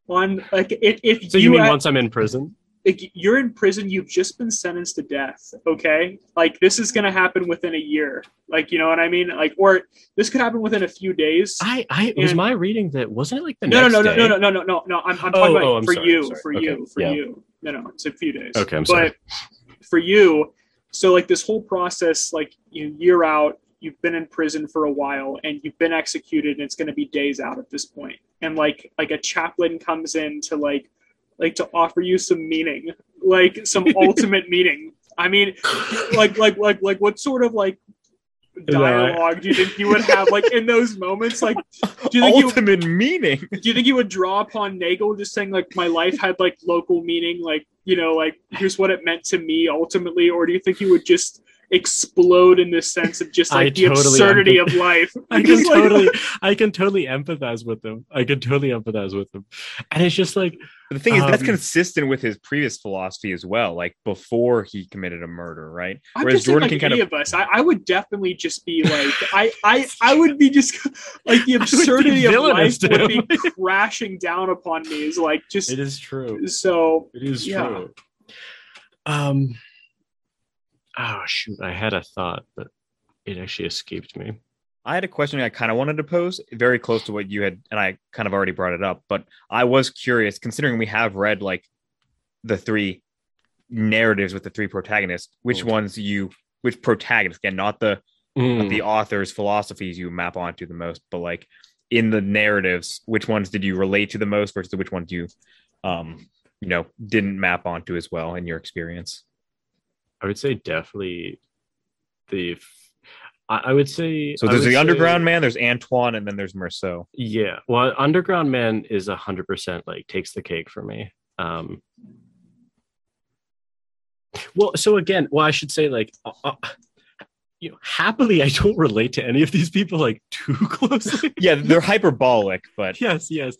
[SPEAKER 3] on like if, if you
[SPEAKER 1] so you mean
[SPEAKER 3] had-
[SPEAKER 1] once I'm in prison?
[SPEAKER 3] like, you're in prison, you've just been sentenced to death. Okay, like this is gonna happen within a year. Like you know what I mean? Like or this could happen within a few days.
[SPEAKER 1] I, I was my reading that wasn't it like the
[SPEAKER 3] no, no,
[SPEAKER 1] next
[SPEAKER 3] no, no,
[SPEAKER 1] day?
[SPEAKER 3] no, no, no, no, no, no. I'm, I'm
[SPEAKER 1] Oh,
[SPEAKER 3] talking about
[SPEAKER 1] oh, I'm
[SPEAKER 3] for
[SPEAKER 1] sorry,
[SPEAKER 3] you,
[SPEAKER 1] sorry.
[SPEAKER 3] for
[SPEAKER 1] Okay,
[SPEAKER 3] you, for
[SPEAKER 1] yeah.
[SPEAKER 3] you. No, no, it's a few days.
[SPEAKER 1] Okay, I'm sorry.
[SPEAKER 3] But for you, so like this whole process, like you year out, you've been in prison for a while and you've been executed, and it's going to be days out at this point. And like like a chaplain comes in to like like to offer you some meaning, like some (laughs) ultimate meaning. I mean, like like like like what sort of like dialogue do you think you would have like in those moments? Like, do you think you
[SPEAKER 2] Ultimate meaning.
[SPEAKER 3] do you think you would draw upon Nagel just saying like my life had like local meaning, like you know, like here's what it meant to me ultimately, or do you think you would just explode in this sense of just
[SPEAKER 1] I
[SPEAKER 3] like the
[SPEAKER 1] totally
[SPEAKER 3] absurdity
[SPEAKER 1] empath-
[SPEAKER 3] of life? (laughs)
[SPEAKER 1] I can
[SPEAKER 3] like,
[SPEAKER 1] totally, I can totally empathize with them. I can totally empathize with them, and it's just like,
[SPEAKER 2] But the thing is, that's
[SPEAKER 1] Um,
[SPEAKER 2] consistent with his previous philosophy as well. Like before he committed a murder, right?
[SPEAKER 3] I'm
[SPEAKER 2] Whereas
[SPEAKER 3] just
[SPEAKER 2] Jordan
[SPEAKER 3] like
[SPEAKER 2] can kind
[SPEAKER 3] any
[SPEAKER 2] of
[SPEAKER 3] of, us, I, I would definitely just be like, I, I, (laughs) I would be just like the (laughs) absurdity of life would be crashing down upon me. Is like just
[SPEAKER 1] it is true.
[SPEAKER 3] so.
[SPEAKER 1] It is
[SPEAKER 3] Yeah.
[SPEAKER 1] true. Um. Oh shoot! I had a thought, but it actually escaped me.
[SPEAKER 2] I had a question I kind of wanted to pose, very close to what you had, and I kind of already brought it up. But I was curious, considering we have read like the three narratives with the three protagonists, which
[SPEAKER 1] Mm.
[SPEAKER 2] ones you, which protagonists again, not the
[SPEAKER 1] Mm.
[SPEAKER 2] not the author's philosophies you map onto the most, but like in the narratives, which ones did you relate to the most versus which ones you, um, you know, didn't map onto as well in your experience?
[SPEAKER 1] I would say definitely the. I, I would say
[SPEAKER 2] So there's the
[SPEAKER 1] say-
[SPEAKER 2] underground man, there's Antoine, and then there's Meursault.
[SPEAKER 1] Yeah, well, Underground Man is a hundred percent like takes the cake for me. Um, well, so again, well, I should say like, uh, uh, you know, happily, I don't relate to any of these people like too (laughs) closely.
[SPEAKER 2] Yeah, they're hyperbolic, but
[SPEAKER 1] yes, yes.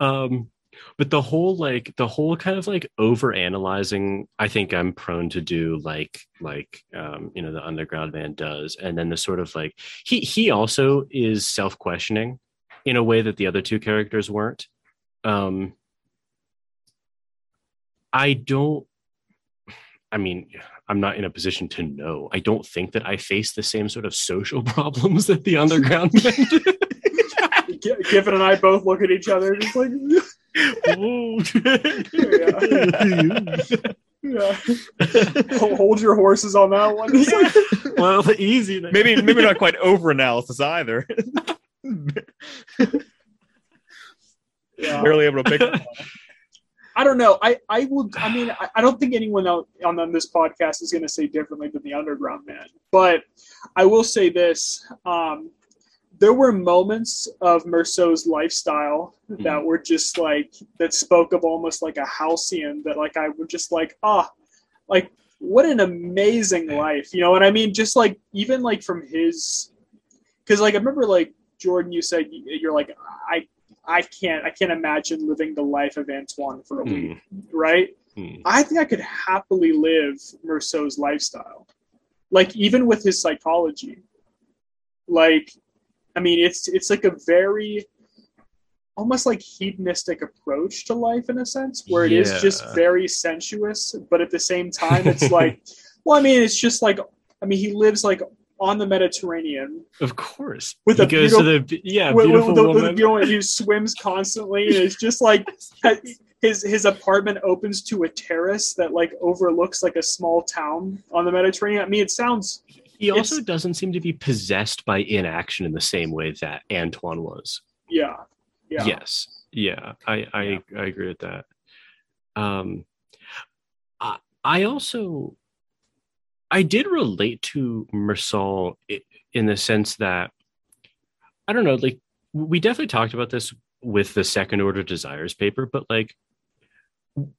[SPEAKER 1] Um, but the whole like the whole kind of like over analyzing, I think I'm prone to do like like um, you know the underground man does, and then the sort of like he he also is self questioning in a way that the other two characters weren't. Um, I don't. I mean, I'm not in a position to know. I don't think that I face the same sort of social (laughs) problems that the underground (laughs) do.
[SPEAKER 3] G- Giffen and I both look at each other, just like, (laughs) yeah. (laughs) Hol- Hold your horses on that one. It's like-
[SPEAKER 1] well, the easy. thing.
[SPEAKER 2] maybe maybe not quite over analysis either.
[SPEAKER 3] yeah.
[SPEAKER 2] Barely able to pick up.
[SPEAKER 3] I don't know. I, I will. I mean, I, I don't think anyone out on, on this podcast is going to say differently than the Underground Man. But I will say this: um, there were moments of Meursault's lifestyle that were just like that spoke of almost like a halcyon. That like I would just like ah, like what an amazing life, you know. And I mean, just like even like from his, because like I remember like Jordan, you said you- you're like I. I can't. I can't imagine living the life of Antoine for a week
[SPEAKER 1] Hmm,
[SPEAKER 3] right?
[SPEAKER 1] hmm.
[SPEAKER 3] I think I could happily live Meursault's lifestyle. Like even with his psychology. Like I mean it's it's like a very almost like hedonistic approach to life in a sense where it is just very sensuous but at the same time it's (laughs) like well I mean it's just like I mean he lives like on the Mediterranean
[SPEAKER 1] Of course.
[SPEAKER 3] With
[SPEAKER 1] he
[SPEAKER 3] a
[SPEAKER 1] goes to the yeah
[SPEAKER 3] with,
[SPEAKER 1] beautiful
[SPEAKER 3] with, the,
[SPEAKER 1] woman.
[SPEAKER 3] you know, he swims constantly and it's just like (laughs) his his apartment opens to a terrace that like overlooks like a small town on the Mediterranean. I mean, it sounds
[SPEAKER 1] he also
[SPEAKER 3] it's-
[SPEAKER 1] doesn't seem to be possessed by inaction in the same way that Antoine was.
[SPEAKER 3] yeah, yeah,
[SPEAKER 1] Yes. Yeah. I I,
[SPEAKER 3] Yeah.
[SPEAKER 1] I agree with that. Um I, I also I did relate to Meursault in the sense that I don't know, like we definitely talked about this with the second order desires paper, but like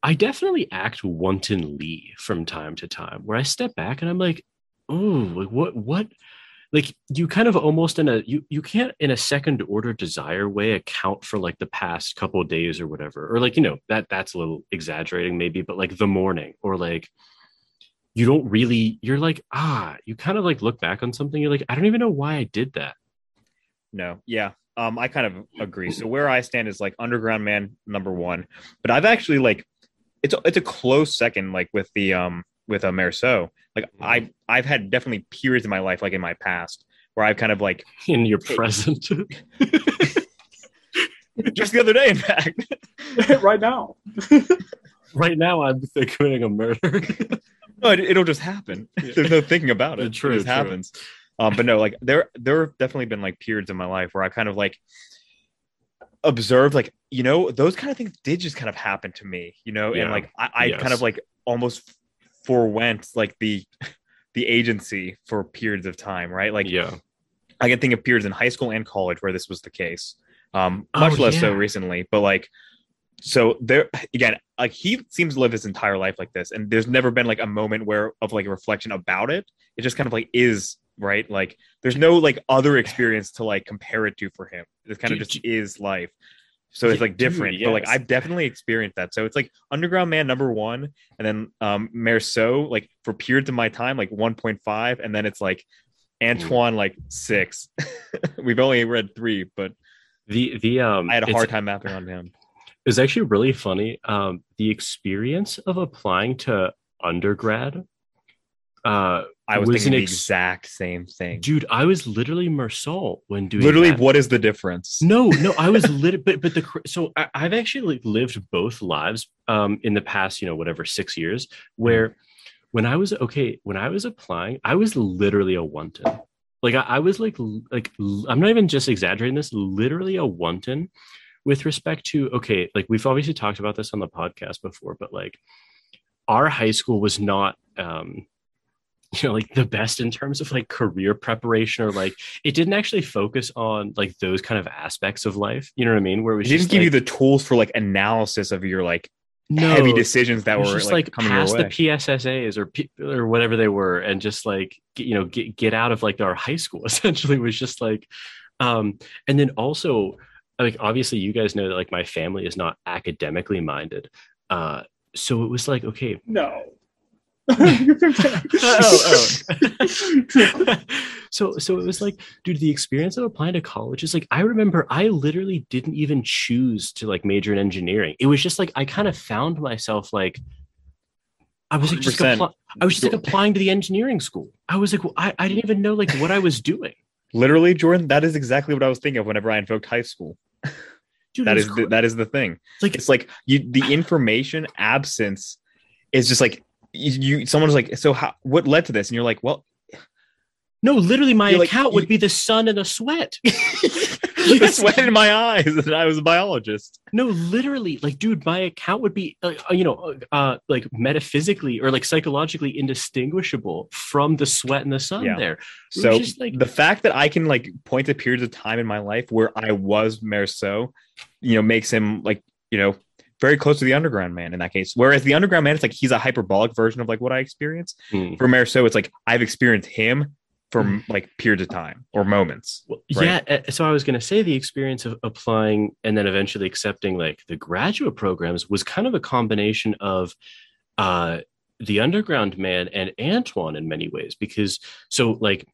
[SPEAKER 1] I definitely act wantonly from time to time where I step back and I'm like, ooh, like what what like you kind of almost in a you you can't in a second order desire way account for like the past couple days or whatever or like you know that that's a little exaggerating maybe but like the morning or like you don't really you're like ah you kind of like look back on something you're like i don't even know why i did that
[SPEAKER 2] No, yeah. Um, I kind of agree. So where I stand is like Underground Man number one, but I've actually like it's a, it's a close second, like with the um with a Meursault. Like I I've had definitely periods in my life, like in my past, where I've kind of like (laughs)
[SPEAKER 1] in your present (laughs)
[SPEAKER 2] just the other day, in fact. (laughs)
[SPEAKER 3] right now.
[SPEAKER 1] right now i'm committing a murder
[SPEAKER 2] no, it, it'll just happen. There's no thinking about it.
[SPEAKER 1] True,
[SPEAKER 2] it just
[SPEAKER 1] true.
[SPEAKER 2] happens. Um, but no, like there there have definitely been like periods in my life where I kind of like observed like you know those kind of things did just kind of happen to me you know and like i, I
[SPEAKER 1] Yes.
[SPEAKER 2] kind of like almost forewent like the (laughs) the agency for periods of time right? Like
[SPEAKER 1] yeah.
[SPEAKER 2] I can think of periods in high school and college where this was the case um
[SPEAKER 1] Oh,
[SPEAKER 2] much less so recently but like so there (sighs) again like he seems to live his entire life like this and there's never been like a moment where of like a reflection about it. It just kind of like is right? Like there's no like other experience to like compare it to for him. It kind of just is life so it's like different
[SPEAKER 1] dude,
[SPEAKER 2] but like i've definitely experienced that so it's like underground man number one and then um meursault like for periods of my time like 1.5 and then it's like antoine like six (laughs) we've only read three but
[SPEAKER 1] the the um
[SPEAKER 2] i had a hard time mapping on him
[SPEAKER 1] It was actually really funny. Um, the experience of applying to undergrad. Uh,
[SPEAKER 2] i was,
[SPEAKER 1] Was
[SPEAKER 2] thinking
[SPEAKER 1] an
[SPEAKER 2] the exact same thing
[SPEAKER 1] dude, I was literally Meursault when doing
[SPEAKER 2] literally
[SPEAKER 1] that.
[SPEAKER 2] what is the difference
[SPEAKER 1] No, no, I was (laughs) lit, but but the so I, I've actually like lived both lives um in the past, you know, whatever six years, where when I was okay, when I was applying, I was literally a wanton. Like I, I was like like I'm not even just exaggerating this, literally a wanton with respect to okay, like we've obviously talked about this on the podcast before, but like our high school was not um you know like the best in terms of like career preparation or like it didn't actually focus on like those kind of aspects of life you know what i mean where it
[SPEAKER 2] it didn't
[SPEAKER 1] just
[SPEAKER 2] give you the tools for like analysis of your like
[SPEAKER 1] no,
[SPEAKER 2] heavy decisions that were
[SPEAKER 1] just
[SPEAKER 2] like,
[SPEAKER 1] like,
[SPEAKER 2] coming
[SPEAKER 1] pass the
[SPEAKER 2] way.
[SPEAKER 1] pssas or P- or whatever they were and just like get, you know get, get out of like our high school (laughs) essentially was just like um and then also like obviously you guys know that like my family is not academically minded uh so it was like okay
[SPEAKER 3] No.
[SPEAKER 1] Oh, (laughs) so so it was like dude the experience of applying to college is like i remember i literally didn't even choose to like major in engineering it was just like i kind of found myself like i was like just
[SPEAKER 2] 100%.
[SPEAKER 1] apply- i was just like applying to the engineering school i was like well, I, I didn't even know like what i was doing
[SPEAKER 2] Literally, Jordan, that is exactly what I was thinking of whenever I invoked high school. (laughs)
[SPEAKER 1] dude
[SPEAKER 2] That is the, that is the thing.
[SPEAKER 1] like
[SPEAKER 2] It's like you the (sighs) information absence is just like you, you someone's like so how what led to this and you're like well
[SPEAKER 1] no literally my
[SPEAKER 2] You're like-
[SPEAKER 1] account
[SPEAKER 2] you-
[SPEAKER 1] would be the sun and a sweat (laughs)
[SPEAKER 2] the sweat in my eyes and I was a biologist
[SPEAKER 1] No, literally, like, dude, my account would be, uh, uh, you know, uh, like metaphysically or like psychologically indistinguishable from the sweat and the sun.
[SPEAKER 2] Yeah.
[SPEAKER 1] There,
[SPEAKER 2] so
[SPEAKER 1] just like-
[SPEAKER 2] the fact that I can like point to periods of time in my life where I was Meursault you know makes him like you know very close to the underground man in that case whereas the underground man it's like he's a hyperbolic version of like what I experienced
[SPEAKER 1] Hmm.
[SPEAKER 2] for Meursault it's like I've experienced him for like periods of time or moments
[SPEAKER 1] Well,
[SPEAKER 2] Right.
[SPEAKER 1] Yeah. uh, So I was going to say the experience of applying and then eventually accepting like the graduate programs was kind of a combination of uh, the underground man and Antoine in many ways. Because so, like,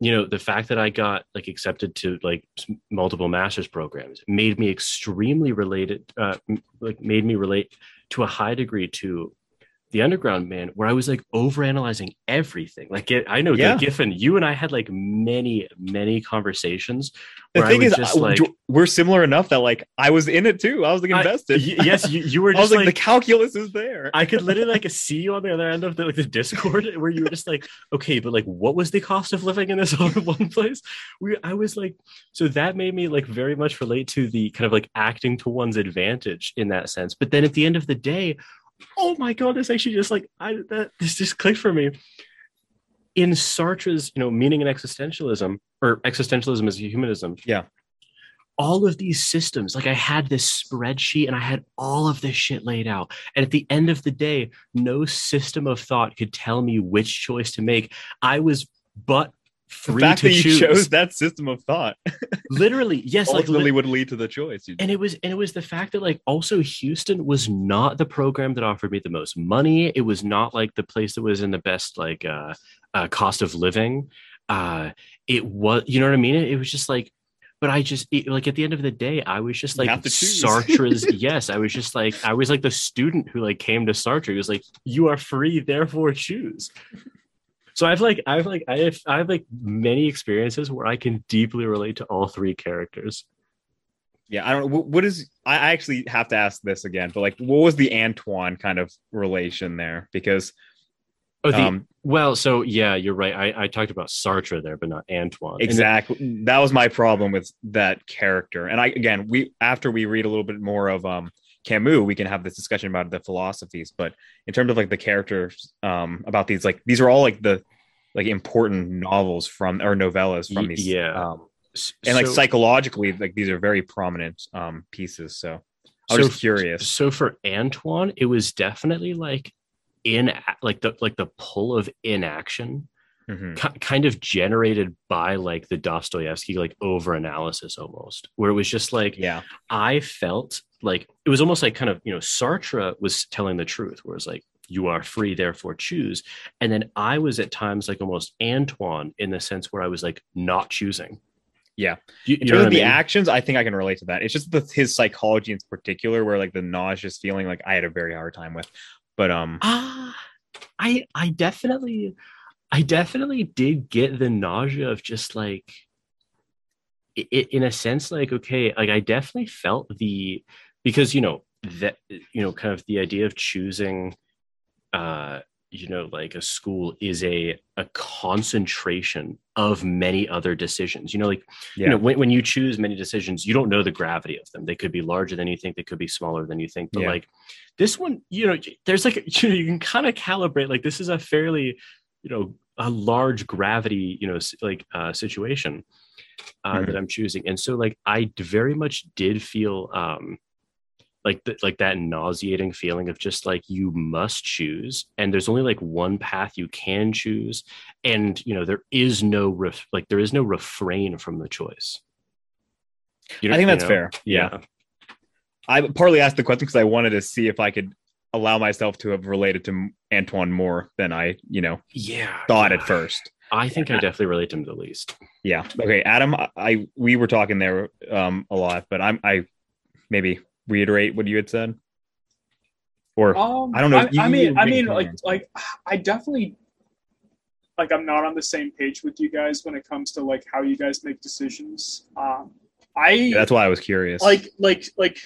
[SPEAKER 1] you know, the fact that I got like accepted to like multiple master's programs made me extremely related, uh, like, made me relate to a high degree to the underground man where i was like overanalyzing everything. Like it, i know
[SPEAKER 2] Yeah.
[SPEAKER 1] giffen you and i had like many many conversations
[SPEAKER 2] the thing is
[SPEAKER 1] just,
[SPEAKER 2] I-
[SPEAKER 1] like-
[SPEAKER 2] we're similar enough that like I was in it too. I was like invested.
[SPEAKER 1] y- yes you, you were (laughs)
[SPEAKER 2] I was like,
[SPEAKER 1] like,
[SPEAKER 2] the calculus is there.
[SPEAKER 1] I could literally like (laughs) see you on the other end of the, like the discord (laughs) where you were just like okay but like what was the cost of living in this one place? We i was like so that made me like very much relate to the kind of like acting to one's advantage in that sense. But then at the end of the day oh my god this actually just like i that this just clicked for me in sartre's you know meaning and existentialism or existentialism is humanism
[SPEAKER 2] Yeah.
[SPEAKER 1] all of these systems. Like I had this spreadsheet and I had all of this shit laid out. And at the end of the day, no system of thought could tell me which choice to make. I was but
[SPEAKER 2] The
[SPEAKER 1] free
[SPEAKER 2] fact
[SPEAKER 1] to
[SPEAKER 2] that you
[SPEAKER 1] choose.
[SPEAKER 2] chose that system of thought (laughs)
[SPEAKER 1] Literally, yes, like
[SPEAKER 2] ultimately
[SPEAKER 1] li-
[SPEAKER 2] would lead to the choice.
[SPEAKER 1] And it was and it was the fact that like also Houston was not the program that offered me the most money. It was not like the place that was in the best like uh, uh cost of living. Uh it was you know what I mean? It, it was just like but I just it, like at the end of the day, I was just like. Sartre's. (laughs) yes, I was just like I was like the student who like came to Sartre. He was like, "You are free, therefore choose." So I've like I've like I have I have like many experiences where I can deeply relate to all three characters.
[SPEAKER 2] Yeah, I don't. What, what is? I actually have to ask this again, but like, what was the Antoine kind of relation there? Because
[SPEAKER 1] Oh, the,
[SPEAKER 2] um,
[SPEAKER 1] well, so yeah, you're right. I, I talked about Sartre there, but not Antoine. And then-
[SPEAKER 2] exactly, that was my problem with that character. And I again, we after we read a little bit more of um Camus, we can have this discussion about the philosophies. But in terms of like the characters, um, about these like these are all like the like important novels from or novellas from these,
[SPEAKER 1] yeah.
[SPEAKER 2] um, and like
[SPEAKER 1] so-
[SPEAKER 2] psychologically, like these are very prominent um pieces. So I
[SPEAKER 1] so
[SPEAKER 2] was just curious.
[SPEAKER 1] So for Antoine, it was definitely like in like the like the pull of inaction,
[SPEAKER 2] Mhm.
[SPEAKER 1] ki- kind of generated by like the Dostoevsky like over analysis almost, where it was just like
[SPEAKER 2] Yeah,
[SPEAKER 1] I felt like it was almost like kind of you know Sartre was telling the truth, where it's like you are free, therefore choose, and then I was at times like almost Antoine in the sense where I was like not choosing.
[SPEAKER 2] Yeah.
[SPEAKER 1] you,
[SPEAKER 2] in
[SPEAKER 1] you
[SPEAKER 2] terms of
[SPEAKER 1] I
[SPEAKER 2] the
[SPEAKER 1] mean?
[SPEAKER 2] actions, I think I can relate to that. It's just the, his psychology in particular, where like the nauseous feeling, like I had a very hard time with. But um,
[SPEAKER 1] Ah, I I definitely I definitely did get the nausea of just like i i- in a sense like okay like I definitely felt the because you know that you know kind of the idea of choosing uh you know like a school is a a concentration of many other decisions. You know like
[SPEAKER 2] yeah,
[SPEAKER 1] you know when, when you choose many decisions you don't know the gravity of them. They could be larger than you think. They could be smaller than you think. But
[SPEAKER 2] Yeah.
[SPEAKER 1] like this one you know there's like (laughs) you know you can kind of calibrate like this is a fairly you know a large gravity you know like uh situation uh
[SPEAKER 2] Mhm.
[SPEAKER 1] that i'm choosing. And so like i very much did feel um like th- like that nauseating feeling of just like you must choose and there's only like one path you can choose and you know there is no ref- like there is no refrain from the choice you
[SPEAKER 2] I think
[SPEAKER 1] you
[SPEAKER 2] that's fair.
[SPEAKER 1] yeah
[SPEAKER 2] I partly asked the question because I wanted to see if I could allow myself to have related to Antoine more than I, you know,
[SPEAKER 1] yeah
[SPEAKER 2] thought
[SPEAKER 1] yeah.
[SPEAKER 2] at first.
[SPEAKER 1] i think i definitely relate to him the least
[SPEAKER 2] Yeah. Okay, Adam. I, I we were talking there um a lot, but I'm I maybe reiterate what you had said, or
[SPEAKER 3] Um,
[SPEAKER 2] I don't know.
[SPEAKER 3] I, I mean, I mean, like, like, I definitely, like, I'm not on the same page with you guys when it comes to like how you guys make decisions. Um, I
[SPEAKER 2] Yeah, that's why I was curious.
[SPEAKER 3] like, like, like,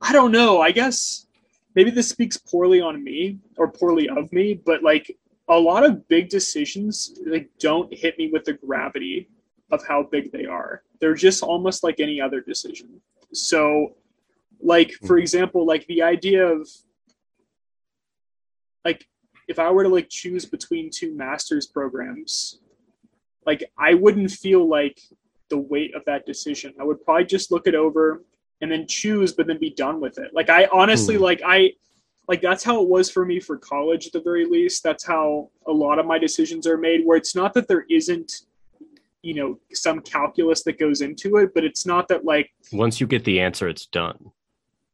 [SPEAKER 3] I don't know. I guess maybe this speaks poorly on me or poorly of me, but like a lot of big decisions like don't hit me with the gravity of how big they are. They're just almost like any other decision. So, like for example, like the idea of like if I were to like choose between two master's programs, like I wouldn't feel like the weight of that decision. I would probably just look it over and then choose, but then be done with it. Like I honestly
[SPEAKER 1] Hmm.
[SPEAKER 3] like I like that's how it was for me for college at the very least. That's how a lot of my decisions are made where it's not that there isn't you know some calculus that goes into it, but it's not that like
[SPEAKER 1] once you get the answer it's done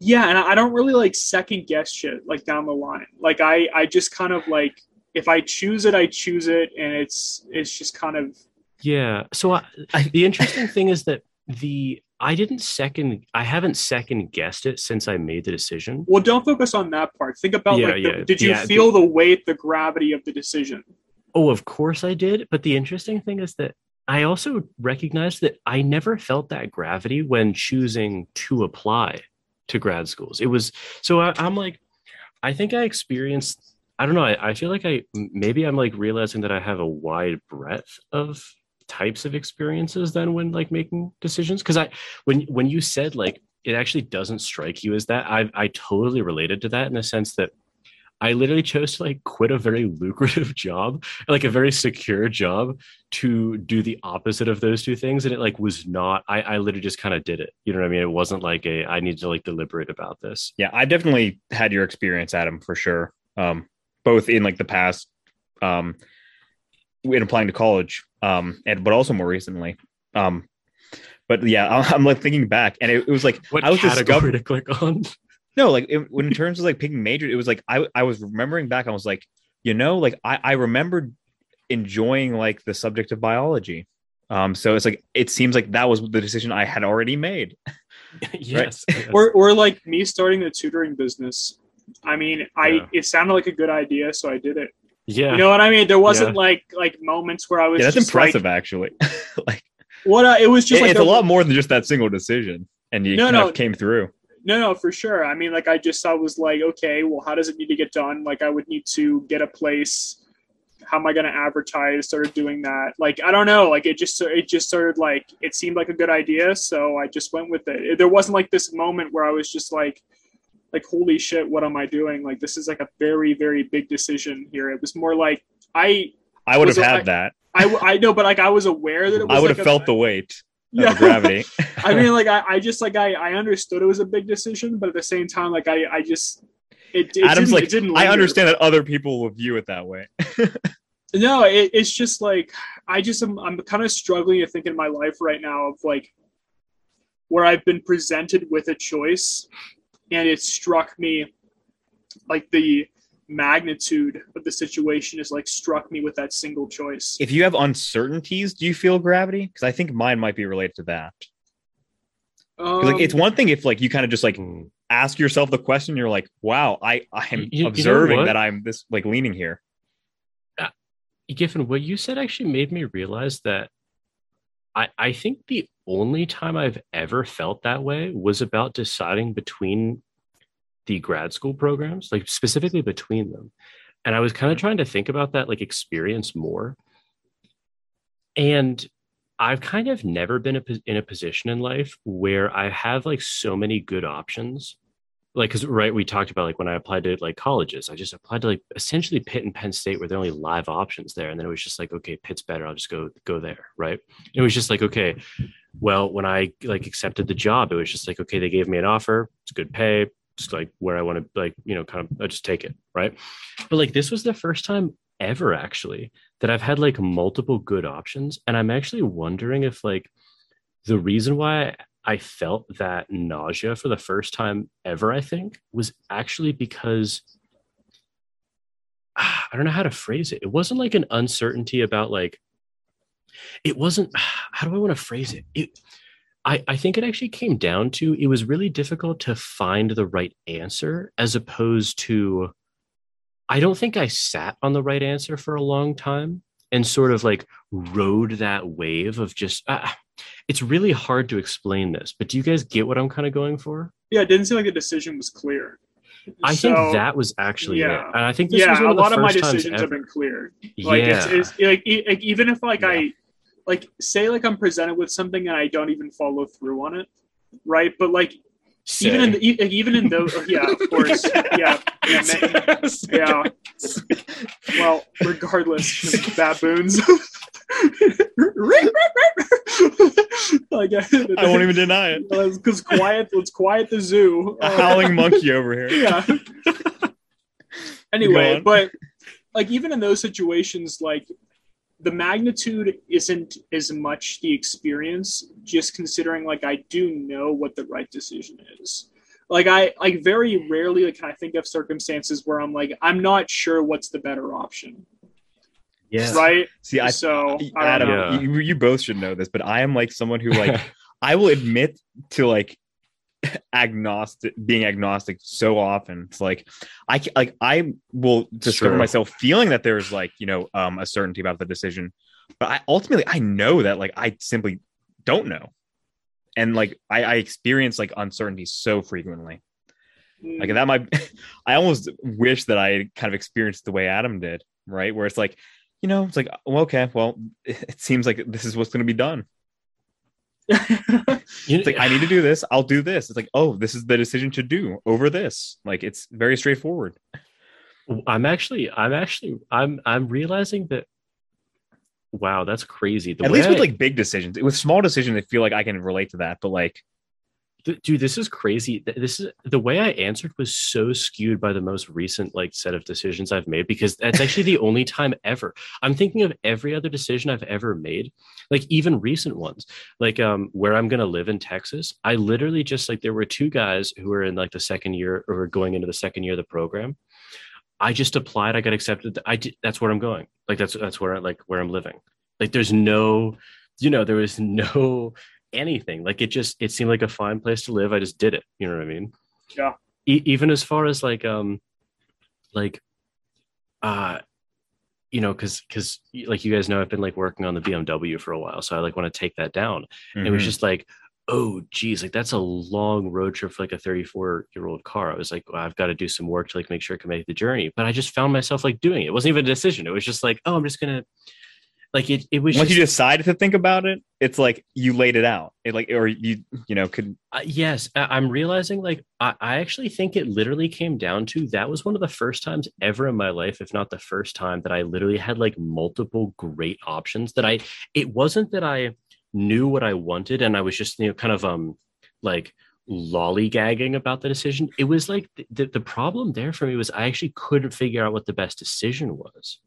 [SPEAKER 3] yeah, and I I don't really like second guess shit like down the line. Like I I just kind of like if I choose it, I choose it, and it's it's just kind of
[SPEAKER 1] Yeah. So I, the interesting thing is that the I didn't second I haven't second guessed it since I made the decision.
[SPEAKER 3] well. Don't focus on that part. Think about
[SPEAKER 1] Yeah,
[SPEAKER 3] like, the,
[SPEAKER 1] yeah,
[SPEAKER 3] did you
[SPEAKER 1] yeah,
[SPEAKER 3] feel the weight, the gravity of the decision?
[SPEAKER 1] Oh, of course I did. But the interesting thing is that I also recognized that I never felt that gravity when choosing to apply to grad schools. It was so I, I'm like, I think I experienced. I don't know. I, I feel like I maybe I'm like realizing that I have a wide breadth of types of experiences than when like making decisions. Because I when when you said like it actually doesn't strike you as that, I I totally related to that in the sense that I literally chose to like quit a very (laughs) lucrative job, like a very secure job, to do the opposite of those two things. And it like was not. I I literally just kind of did it. You know what I mean? It wasn't like a I need to like deliberate about this.
[SPEAKER 2] Yeah, I definitely had your experience, Adam, for sure. Um, both in like the past, um, in applying to college, um, and but also more recently. Um, but yeah, (laughs) I'm like thinking back, and it, it was like
[SPEAKER 1] What
[SPEAKER 2] I was
[SPEAKER 1] category
[SPEAKER 2] discover-
[SPEAKER 1] to click on? (laughs)
[SPEAKER 2] no, like it, when in terms of like picking major, it was like I I was remembering back. I was like, you know, like I I remembered enjoying like the subject of biology. Um, so it's like it seems like that was the decision I had already made. (laughs)
[SPEAKER 1] yes. yes.
[SPEAKER 3] or or like me starting the tutoring business. I mean, I
[SPEAKER 1] Yeah.
[SPEAKER 3] it sounded like a good idea, so I did it.
[SPEAKER 1] yeah.
[SPEAKER 3] You know what I mean? There wasn't like like moments where I was
[SPEAKER 2] Yeah, that's
[SPEAKER 3] just
[SPEAKER 2] impressive,
[SPEAKER 3] like
[SPEAKER 2] actually. (laughs) like
[SPEAKER 3] what uh, it was just
[SPEAKER 2] it-
[SPEAKER 3] like
[SPEAKER 2] it's a
[SPEAKER 3] the-
[SPEAKER 2] lot more than just that single decision, and you
[SPEAKER 3] No,
[SPEAKER 2] kind
[SPEAKER 3] no.
[SPEAKER 2] of came through.
[SPEAKER 3] No, no, for sure. I mean, like I just I was like, okay, well, how does it need to get done? Like I would need to get a place. How am I going to advertise? Started doing that. Like I don't know. Like it just it just started like it seemed like a good idea, so I just went with it. There wasn't like this moment where I was just like, like holy shit, what am I doing? Like this is like a very very big decision here. It was more like I
[SPEAKER 2] I would have had that.
[SPEAKER 3] I I know, but like I was aware that it was.
[SPEAKER 2] I would
[SPEAKER 3] like
[SPEAKER 2] have
[SPEAKER 3] a-
[SPEAKER 2] felt the weight
[SPEAKER 3] yeah.
[SPEAKER 2] gravity. (laughs)
[SPEAKER 3] I mean, like I, I just like I, I understood it was a big decision, but at the same time, like I, I just it, it
[SPEAKER 2] Adam's
[SPEAKER 3] didn't,
[SPEAKER 2] like,
[SPEAKER 3] it
[SPEAKER 2] I understand that other people will view it that way. (laughs)
[SPEAKER 3] No, it, it's just like I just am I'm kind of struggling to think in my life right now of like where I've been presented with a choice, and it struck me like the magnitude of the situation is like struck me with that single choice.
[SPEAKER 2] if you have uncertainties, do you feel gravity? Because I think mine might be related to that. 'Cause, like
[SPEAKER 3] Um,
[SPEAKER 2] it's one thing if like you kind of just like
[SPEAKER 1] Hmm.
[SPEAKER 2] ask yourself the question, you're like, wow, I I'm
[SPEAKER 1] You- you know
[SPEAKER 2] observing that I'm this like leaning here.
[SPEAKER 1] Giffen, what you said actually made me realize that I, I think the only time I've ever felt that way was about deciding between the grad school programs, like specifically between them. And I was kind of trying to think about that like experience more. And I've kind of never been a, in a position in life where I have like so many good options like because right we talked about like when i applied to like colleges i just applied to like essentially pitt and penn state where there are only live options there and then it was just like okay pitt's better i'll just go go there right it was just like okay well when i like accepted the job it was just like okay they gave me an offer it's good pay it's like where i want to like you know kind of i just take it right but like this was the first time ever actually that i've had like multiple good options and i'm actually wondering if like the reason why I felt that nausea for the first time ever, I think, was actually because (sighs) I don't know how to phrase it. It wasn't like an uncertainty about like, it wasn't, (sighs) how do I want to phrase it? It, I, I think it actually came down to it was really difficult to find the right answer as opposed to, I don't think I sat on the right answer for a long time and sort of like rode that wave of just, ah, it's really hard to explain this, but do you guys get what I'm kind of going for?
[SPEAKER 3] yeah, it didn't seem like the decision was clear.
[SPEAKER 1] I
[SPEAKER 3] So,
[SPEAKER 1] think that was actually
[SPEAKER 3] yeah.
[SPEAKER 1] it. And I think this
[SPEAKER 3] yeah, a lot of my decisions have been clear. Like
[SPEAKER 1] yeah.
[SPEAKER 3] it's, it's like, e- like even if like
[SPEAKER 1] Yeah.
[SPEAKER 3] I like say like I'm presented with something and I don't even follow through on it, right? But like even in the, even in those yeah of (laughs) course yeah yeah, yeah. well regardless (laughs) baboons. (laughs) like,
[SPEAKER 2] I won't even deny it.
[SPEAKER 3] because quiet let's quiet the zoo.
[SPEAKER 2] A howling monkey over here.
[SPEAKER 3] yeah. Anyway, but like even in those situations, like the magnitude isn't as much the experience, just considering like I do know what the right decision is. Like I like very rarely like, can I think of circumstances where I'm like I'm not sure what's the better option,
[SPEAKER 1] yeah.
[SPEAKER 3] right?
[SPEAKER 2] See, I
[SPEAKER 3] so I
[SPEAKER 2] Adam,
[SPEAKER 3] don't know.
[SPEAKER 2] You, you both should know this, but I am like someone who like (laughs) I will admit to like (laughs) agnostic being agnostic so often. It's like I like I will discover
[SPEAKER 1] Sure.
[SPEAKER 2] myself feeling that there's like you know um a certainty about the decision, but I ultimately I know that like I simply don't know, and like I, I experience like uncertainty so frequently.
[SPEAKER 3] Mm,
[SPEAKER 2] Like that might (laughs) I almost wish that I kind of experienced the way Adam did, right? Where it's like, you know, it's like, well, okay, well, (laughs) it seems like this is what's going to be done. It's like I need to do this, I'll do this. It's like, oh, this is the decision to do over this. Like it's very straightforward.
[SPEAKER 1] I'm actually, I'm actually, I'm, I'm realizing that. Wow, that's crazy. The
[SPEAKER 2] At least with like big decisions. With small decisions, I feel like I can relate to that. But like,
[SPEAKER 1] dude this is crazy. This is the way i answered was so skewed by the most recent like set of decisions i've made because that's actually the only time ever. I'm thinking of every other decision i've ever made like even recent ones. Like um where i'm to live in texas i literally just like there were two guys who were in like the second year or going into the second year of the program. I just applied i got accepted i did that's where i'm going. Like that's that's where I, like where i'm living. Like there's no you know there was no anything. Like it just it seemed like a fine place to live. I just did it. You know what i mean?
[SPEAKER 3] Yeah.
[SPEAKER 1] e- even as far as like um like uh you know because because like you guys know i've been like working on the bmw for a while so i like want to take that down. And it was
[SPEAKER 2] mhm.
[SPEAKER 1] just like oh geez like that's a long road trip for like a 34 year old car. I was like well, i've got to do some work to like make sure i can make the journey. But i just found myself like doing it. It wasn't even a decision. It was just like oh i'm just gonna like it, it was
[SPEAKER 2] once
[SPEAKER 1] just,
[SPEAKER 2] you decided to think about it, it's like you laid it out. It like, or you, you know, could
[SPEAKER 1] Uh, yes, I- I'm realizing like I, I actually think it literally came down to that was one of the first times ever in my life, if not the first time, that I literally had like multiple great options. That I it wasn't that I knew what I wanted and I was just you know kind of um like lollygagging about the decision. It was like the, the, the problem there for me was I actually couldn't figure out what the best decision was.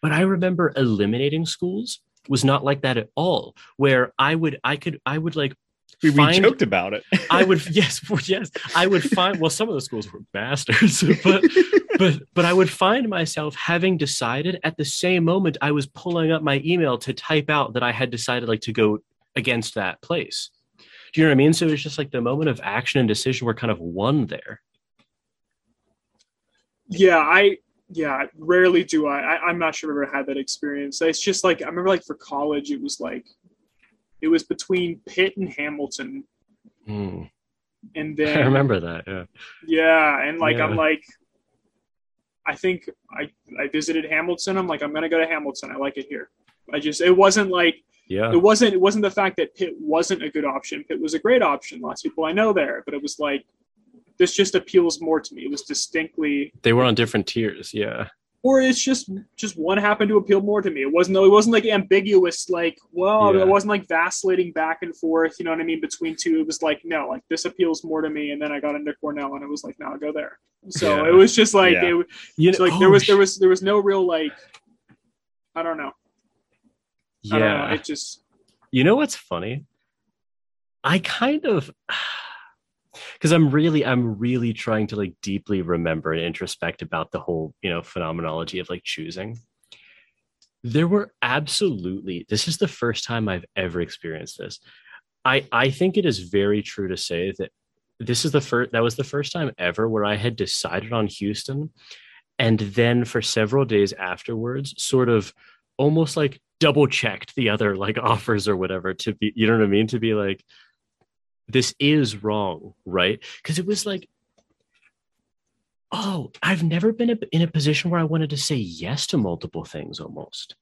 [SPEAKER 1] But I remember eliminating schools was not like that at all. Where I would I could I would like
[SPEAKER 2] we, we
[SPEAKER 1] find-
[SPEAKER 2] joked about it.
[SPEAKER 1] I would (laughs) yes, yes, I would find well some of the schools were bastards, (laughs) but but but I would find myself having decided at the same moment I was pulling up my email to type out that I had decided like to go against that place. Do you know what I mean? So it was just like the moment of action and decision were kind of one there.
[SPEAKER 3] Yeah, I yeah, rarely do I. I I'm not sure I've ever had that experience. It's just like I remember like for college it was like it was between Pitt and Hamilton
[SPEAKER 1] Hmm.
[SPEAKER 3] and (laughs)
[SPEAKER 1] I remember that. Yeah.
[SPEAKER 3] yeah, and like
[SPEAKER 1] Yeah.
[SPEAKER 3] I'm like I think I I visited Hamilton. I'm like I'm going to go to Hamilton. I like it here. I just it wasn't like
[SPEAKER 1] Yeah.
[SPEAKER 3] it wasn't it wasn't the fact that Pitt wasn't a good option. Pitt was a great option. Lots of people I know there, but it was like this just appeals more to me. It was distinctly
[SPEAKER 1] They were on different tiers. Yeah.
[SPEAKER 3] or it's just just one happened to appeal more to me. It wasn't it wasn't like ambiguous, like well,
[SPEAKER 1] Yeah.
[SPEAKER 3] it wasn't like vacillating back and forth. You know what I mean between two. It was like no, like this appeals more to me. And then I got into Cornell, and it was like no, I'll go there. So
[SPEAKER 1] Yeah.
[SPEAKER 3] it was just like
[SPEAKER 2] Yeah.
[SPEAKER 3] it,
[SPEAKER 1] You
[SPEAKER 3] it's like there
[SPEAKER 1] oh,
[SPEAKER 3] was there was there was no real like I don't know. I don't know.
[SPEAKER 1] Yeah.
[SPEAKER 3] It just
[SPEAKER 1] You know what's funny? I kind of because I'm really I'm really trying to like deeply remember and introspect about the whole, you know, phenomenology of like choosing. There were absolutely this is the first time I've ever experienced this. I I think it is very true to say that this is the first that was the first time ever where I had decided on Houston and then for several days afterwards sort of almost like double checked the other like (laughs) offers or whatever to be you know what I mean to be like this is wrong right? Because it was like oh I've never been in a position where I wanted to say yes to multiple things almost.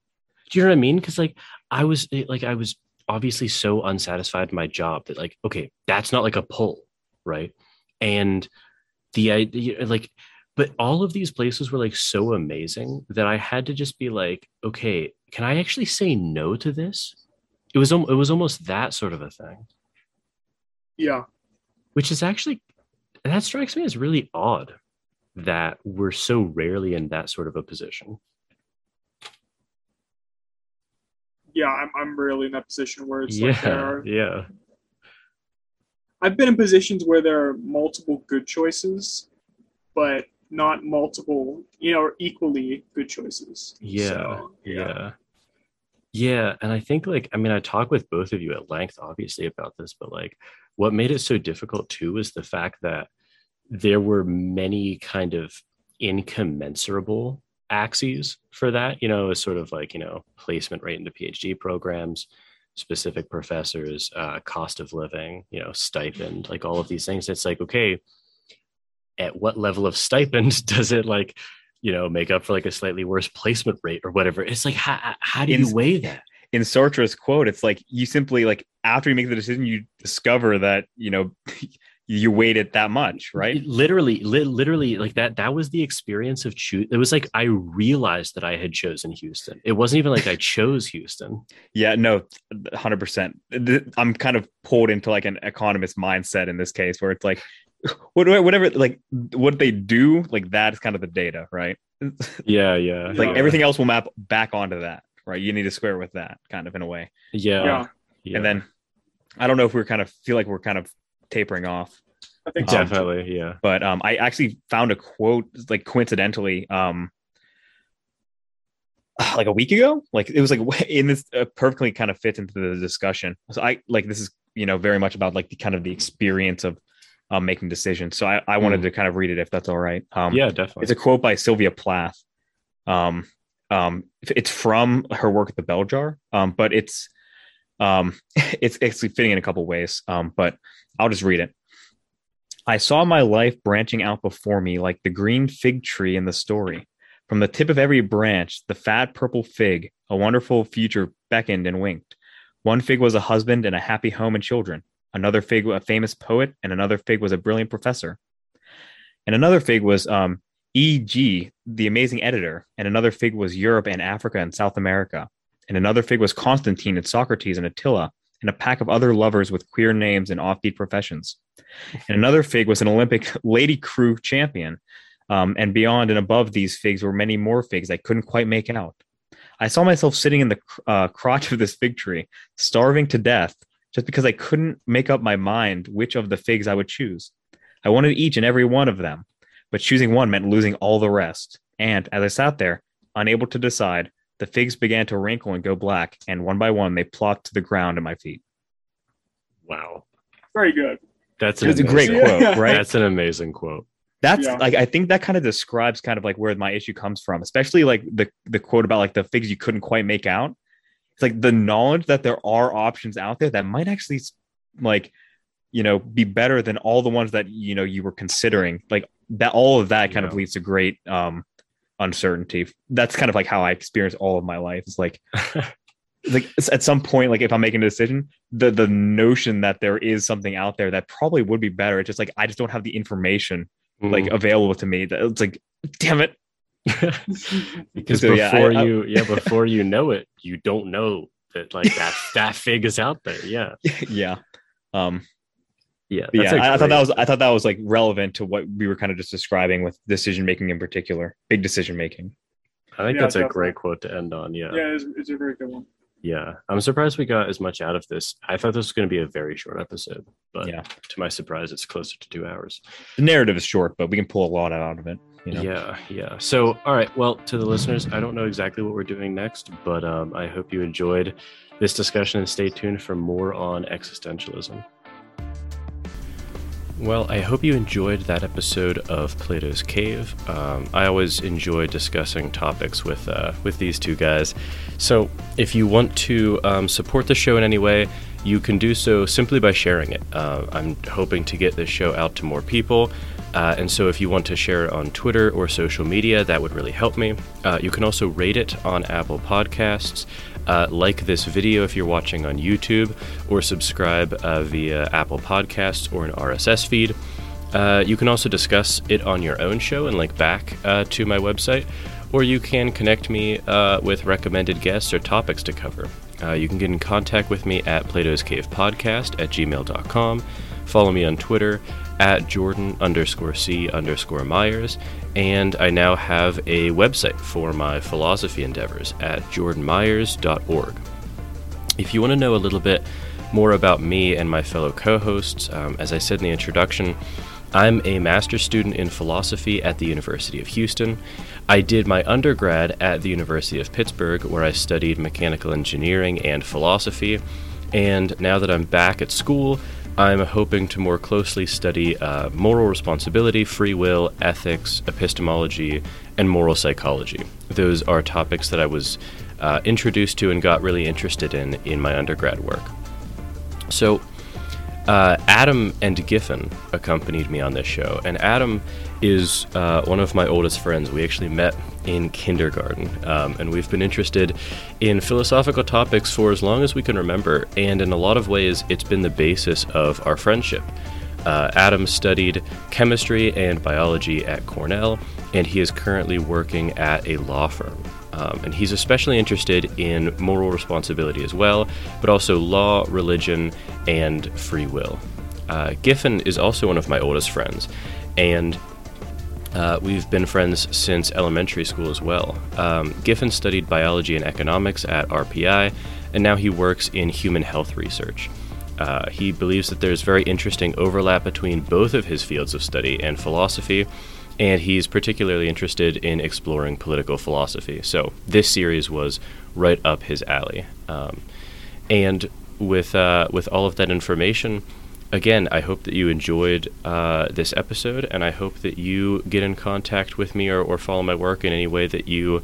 [SPEAKER 1] Do you know what I mean? Because like I was eh, like I was obviously so unsatisfied in my job that like okay that's not like a pull right? And the idea like but all of these places were like so amazing that I had to just be like, okay, can I actually say no to this? It was it was almost that sort of a thing,
[SPEAKER 3] yeah.
[SPEAKER 1] which is actually that strikes me as really odd that we're so rarely in that sort of a position.
[SPEAKER 3] Yeah, I'm I'm really in that position where it's like there
[SPEAKER 1] Yeah,
[SPEAKER 3] are
[SPEAKER 1] yeah,
[SPEAKER 3] I've been in positions where there are multiple good choices, but not multiple, you know, or equally good choices.
[SPEAKER 1] yeah,
[SPEAKER 3] So,
[SPEAKER 1] yeah. Yeah, and I think like I mean I talk with both of you at length obviously about this, but like what made it so difficult too is the fact that there were many kind of incommensurable axes for that, you know, as sort of like, you know, placement rate into PhD programs, specific professors, uh, cost of living, you know, stipend, like all of these things. It's like, okay, at what level of stipend (laughs) does it like you know make up for like a slightly worse placement rate or whatever? It's like how, how do you
[SPEAKER 2] In-
[SPEAKER 1] weigh that
[SPEAKER 2] in Sartre's quote, it's like you simply like after you make the decision, you discover that you know (laughs) you weighed it that much, right?
[SPEAKER 1] It literally, li- literally, like that. That was the experience of choose. It was like I realized that I had chosen Houston. It wasn't even like I (laughs) chose Houston.
[SPEAKER 2] Yeah, no, hundred percent. I'm kind of pulled into like an economist mindset in this case, where it's like, (laughs) whatever, like what they do, like that is kind of the data, right?
[SPEAKER 1] Yeah, yeah.
[SPEAKER 2] like
[SPEAKER 1] yeah.
[SPEAKER 2] everything else will map back onto that, right? You need to square with that, kind of in a way.
[SPEAKER 1] Yeah,
[SPEAKER 3] Yeah.
[SPEAKER 1] yeah.
[SPEAKER 2] And then, I don't know if we're kind of feel like we're kind of tapering off.
[SPEAKER 3] I think so.
[SPEAKER 1] definitely, yeah.
[SPEAKER 2] but um, I actually found a quote like coincidentally um, (sighs) like a week ago. Like it was like (laughs) in this uh, perfectly kind of fits into the discussion. So I like this is you know very much about like the kind of the experience of um, making decisions. So I, I wanted
[SPEAKER 1] Mm.
[SPEAKER 2] to kind of read it if that's all right. Um,
[SPEAKER 1] yeah, definitely.
[SPEAKER 2] it's a quote by Sylvia Plath. Um, um, it's from her work at the Bell Jar, um, but it's um, (laughs) it's actually fitting in a couple ways. Um, but I'll just read it. I saw my life branching out before me like the green fig tree in the story. From the tip of every branch, the fat purple fig, a wonderful future beckoned and winked. One fig was a husband and a happy home and children. Another fig, a famous poet, and another fig was a brilliant professor. And another fig was um, Ee Gee, the amazing editor. And another fig was Europe and Africa and South America. And another fig was Constantine and Socrates and Attila, and a pack of other lovers with queer names and offbeat professions. And another fig was an Olympic (laughs) lady crew champion. Um, and beyond and above these figs were many more figs I couldn't quite make out. I saw myself sitting in the uh, crotch of this fig tree, starving to death, just because I couldn't make up my mind which of the figs I would choose. I wanted each and every one of them, but choosing one meant losing all the rest. And as I sat there, unable to decide, the figs began to wrinkle and go black, and one by one they plopped to the ground at my feet.
[SPEAKER 1] wow.
[SPEAKER 3] Very good.
[SPEAKER 1] That's an
[SPEAKER 2] It's a great
[SPEAKER 1] amazing-
[SPEAKER 2] quote, right?
[SPEAKER 1] That's an amazing quote.
[SPEAKER 2] That's
[SPEAKER 3] Yeah.
[SPEAKER 2] like I think that kind of describes kind of like where my issue comes from, especially like the the quote about like the figs you couldn't quite make out. It's like the knowledge that there are options out there that might actually like you know be better than all the ones that you know you were considering. Like that all of that kind of leads to great um uncertainty. That's kind of like how I experience all of my life. It's like (laughs) like at some point like if i'm making a decision the the notion that there is something out there that probably would be better it's just like i just don't have the information like
[SPEAKER 1] Mm.
[SPEAKER 2] available to me that it's like damn it (laughs)
[SPEAKER 1] because
[SPEAKER 2] So, yeah,
[SPEAKER 1] before
[SPEAKER 2] I- I-
[SPEAKER 1] you yeah before you know it you don't know that like that that fig is out there yeah (laughs)
[SPEAKER 2] yeah um
[SPEAKER 1] yeah
[SPEAKER 2] but yeah
[SPEAKER 1] that's a
[SPEAKER 2] I, I thought that was i thought that was like relevant to what we were kind of just describing with decision making in particular big decision making
[SPEAKER 1] i think
[SPEAKER 3] Yeah,
[SPEAKER 1] that's a great quote to end on yeah
[SPEAKER 3] Yeah, it's, it's a very good one.
[SPEAKER 1] yeah i'm surprised we got as much out of this i thought this was going to be a very short episode but
[SPEAKER 2] Yeah.
[SPEAKER 1] to my surprise it's closer to two hours
[SPEAKER 2] the narrative is short but we can pull a lot out of it you know
[SPEAKER 1] Yeah, yeah. So, all right. Well, to the listeners, I don't know exactly what we're doing next, but um, I hope you enjoyed this discussion and stay tuned for more on existentialism. Well, I hope you enjoyed that episode of Plato's Cave. Um, I always enjoy discussing topics with uh, with these two guys. So, if you want to um, support the show in any way, you can do so simply by sharing it. Uh, I'm hoping to get this show out to more people. Uh, and so, if you want to share it on Twitter or social media, that would really help me. Uh, you can also rate it on Apple Podcasts, uh, like this video if you're watching on YouTube, or subscribe uh, via Apple Podcasts or an RSS feed. Uh, you can also discuss it on your own show and link back uh, to my website, or you can connect me uh, with recommended guests or topics to cover. Uh, you can get in contact with me at Plato's Cave Podcast at gmail.com. Follow me on Twitter at Jordan underscore C underscore Myers. And I now have a website for my philosophy endeavors at jordanmyers.org. If you want to know a little bit more about me and my fellow co hosts, um, as I said in the introduction, I'm a master's student in philosophy at the University of Houston. I did my undergrad at the University of Pittsburgh, where I studied mechanical engineering and philosophy. And now that I'm back at school, I'm hoping to more closely study uh, moral responsibility, free will, ethics, epistemology, and moral psychology. Those are topics that I was uh, introduced to and got really interested in in my undergrad work. So, uh, Adam and Giffen accompanied me on this show, and Adam is uh, one of my oldest friends. We actually met in kindergarten, um, and we've been interested in philosophical topics for as long as we can remember, and in a lot of ways, it's been the basis of our friendship. Uh, Adam studied chemistry and biology at Cornell, and he is currently working at a law firm. Um, and he's especially interested in moral responsibility as well, but also law, religion, and free will. Uh, Giffen is also one of my oldest friends, and uh, we've been friends since elementary school as well. Um, Giffen studied biology and economics at RPI, and now he works in human health research. Uh, he believes that there's very interesting overlap between both of his fields of study and philosophy, and he's particularly interested in exploring political philosophy. So this series was right up his alley. Um, and with uh, with all of that information, again, I hope that you enjoyed uh, this episode, and I hope that you get in contact with me or, or follow my work in any way that you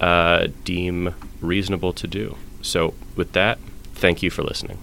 [SPEAKER 1] uh, deem reasonable to do. So, with that, thank you for listening.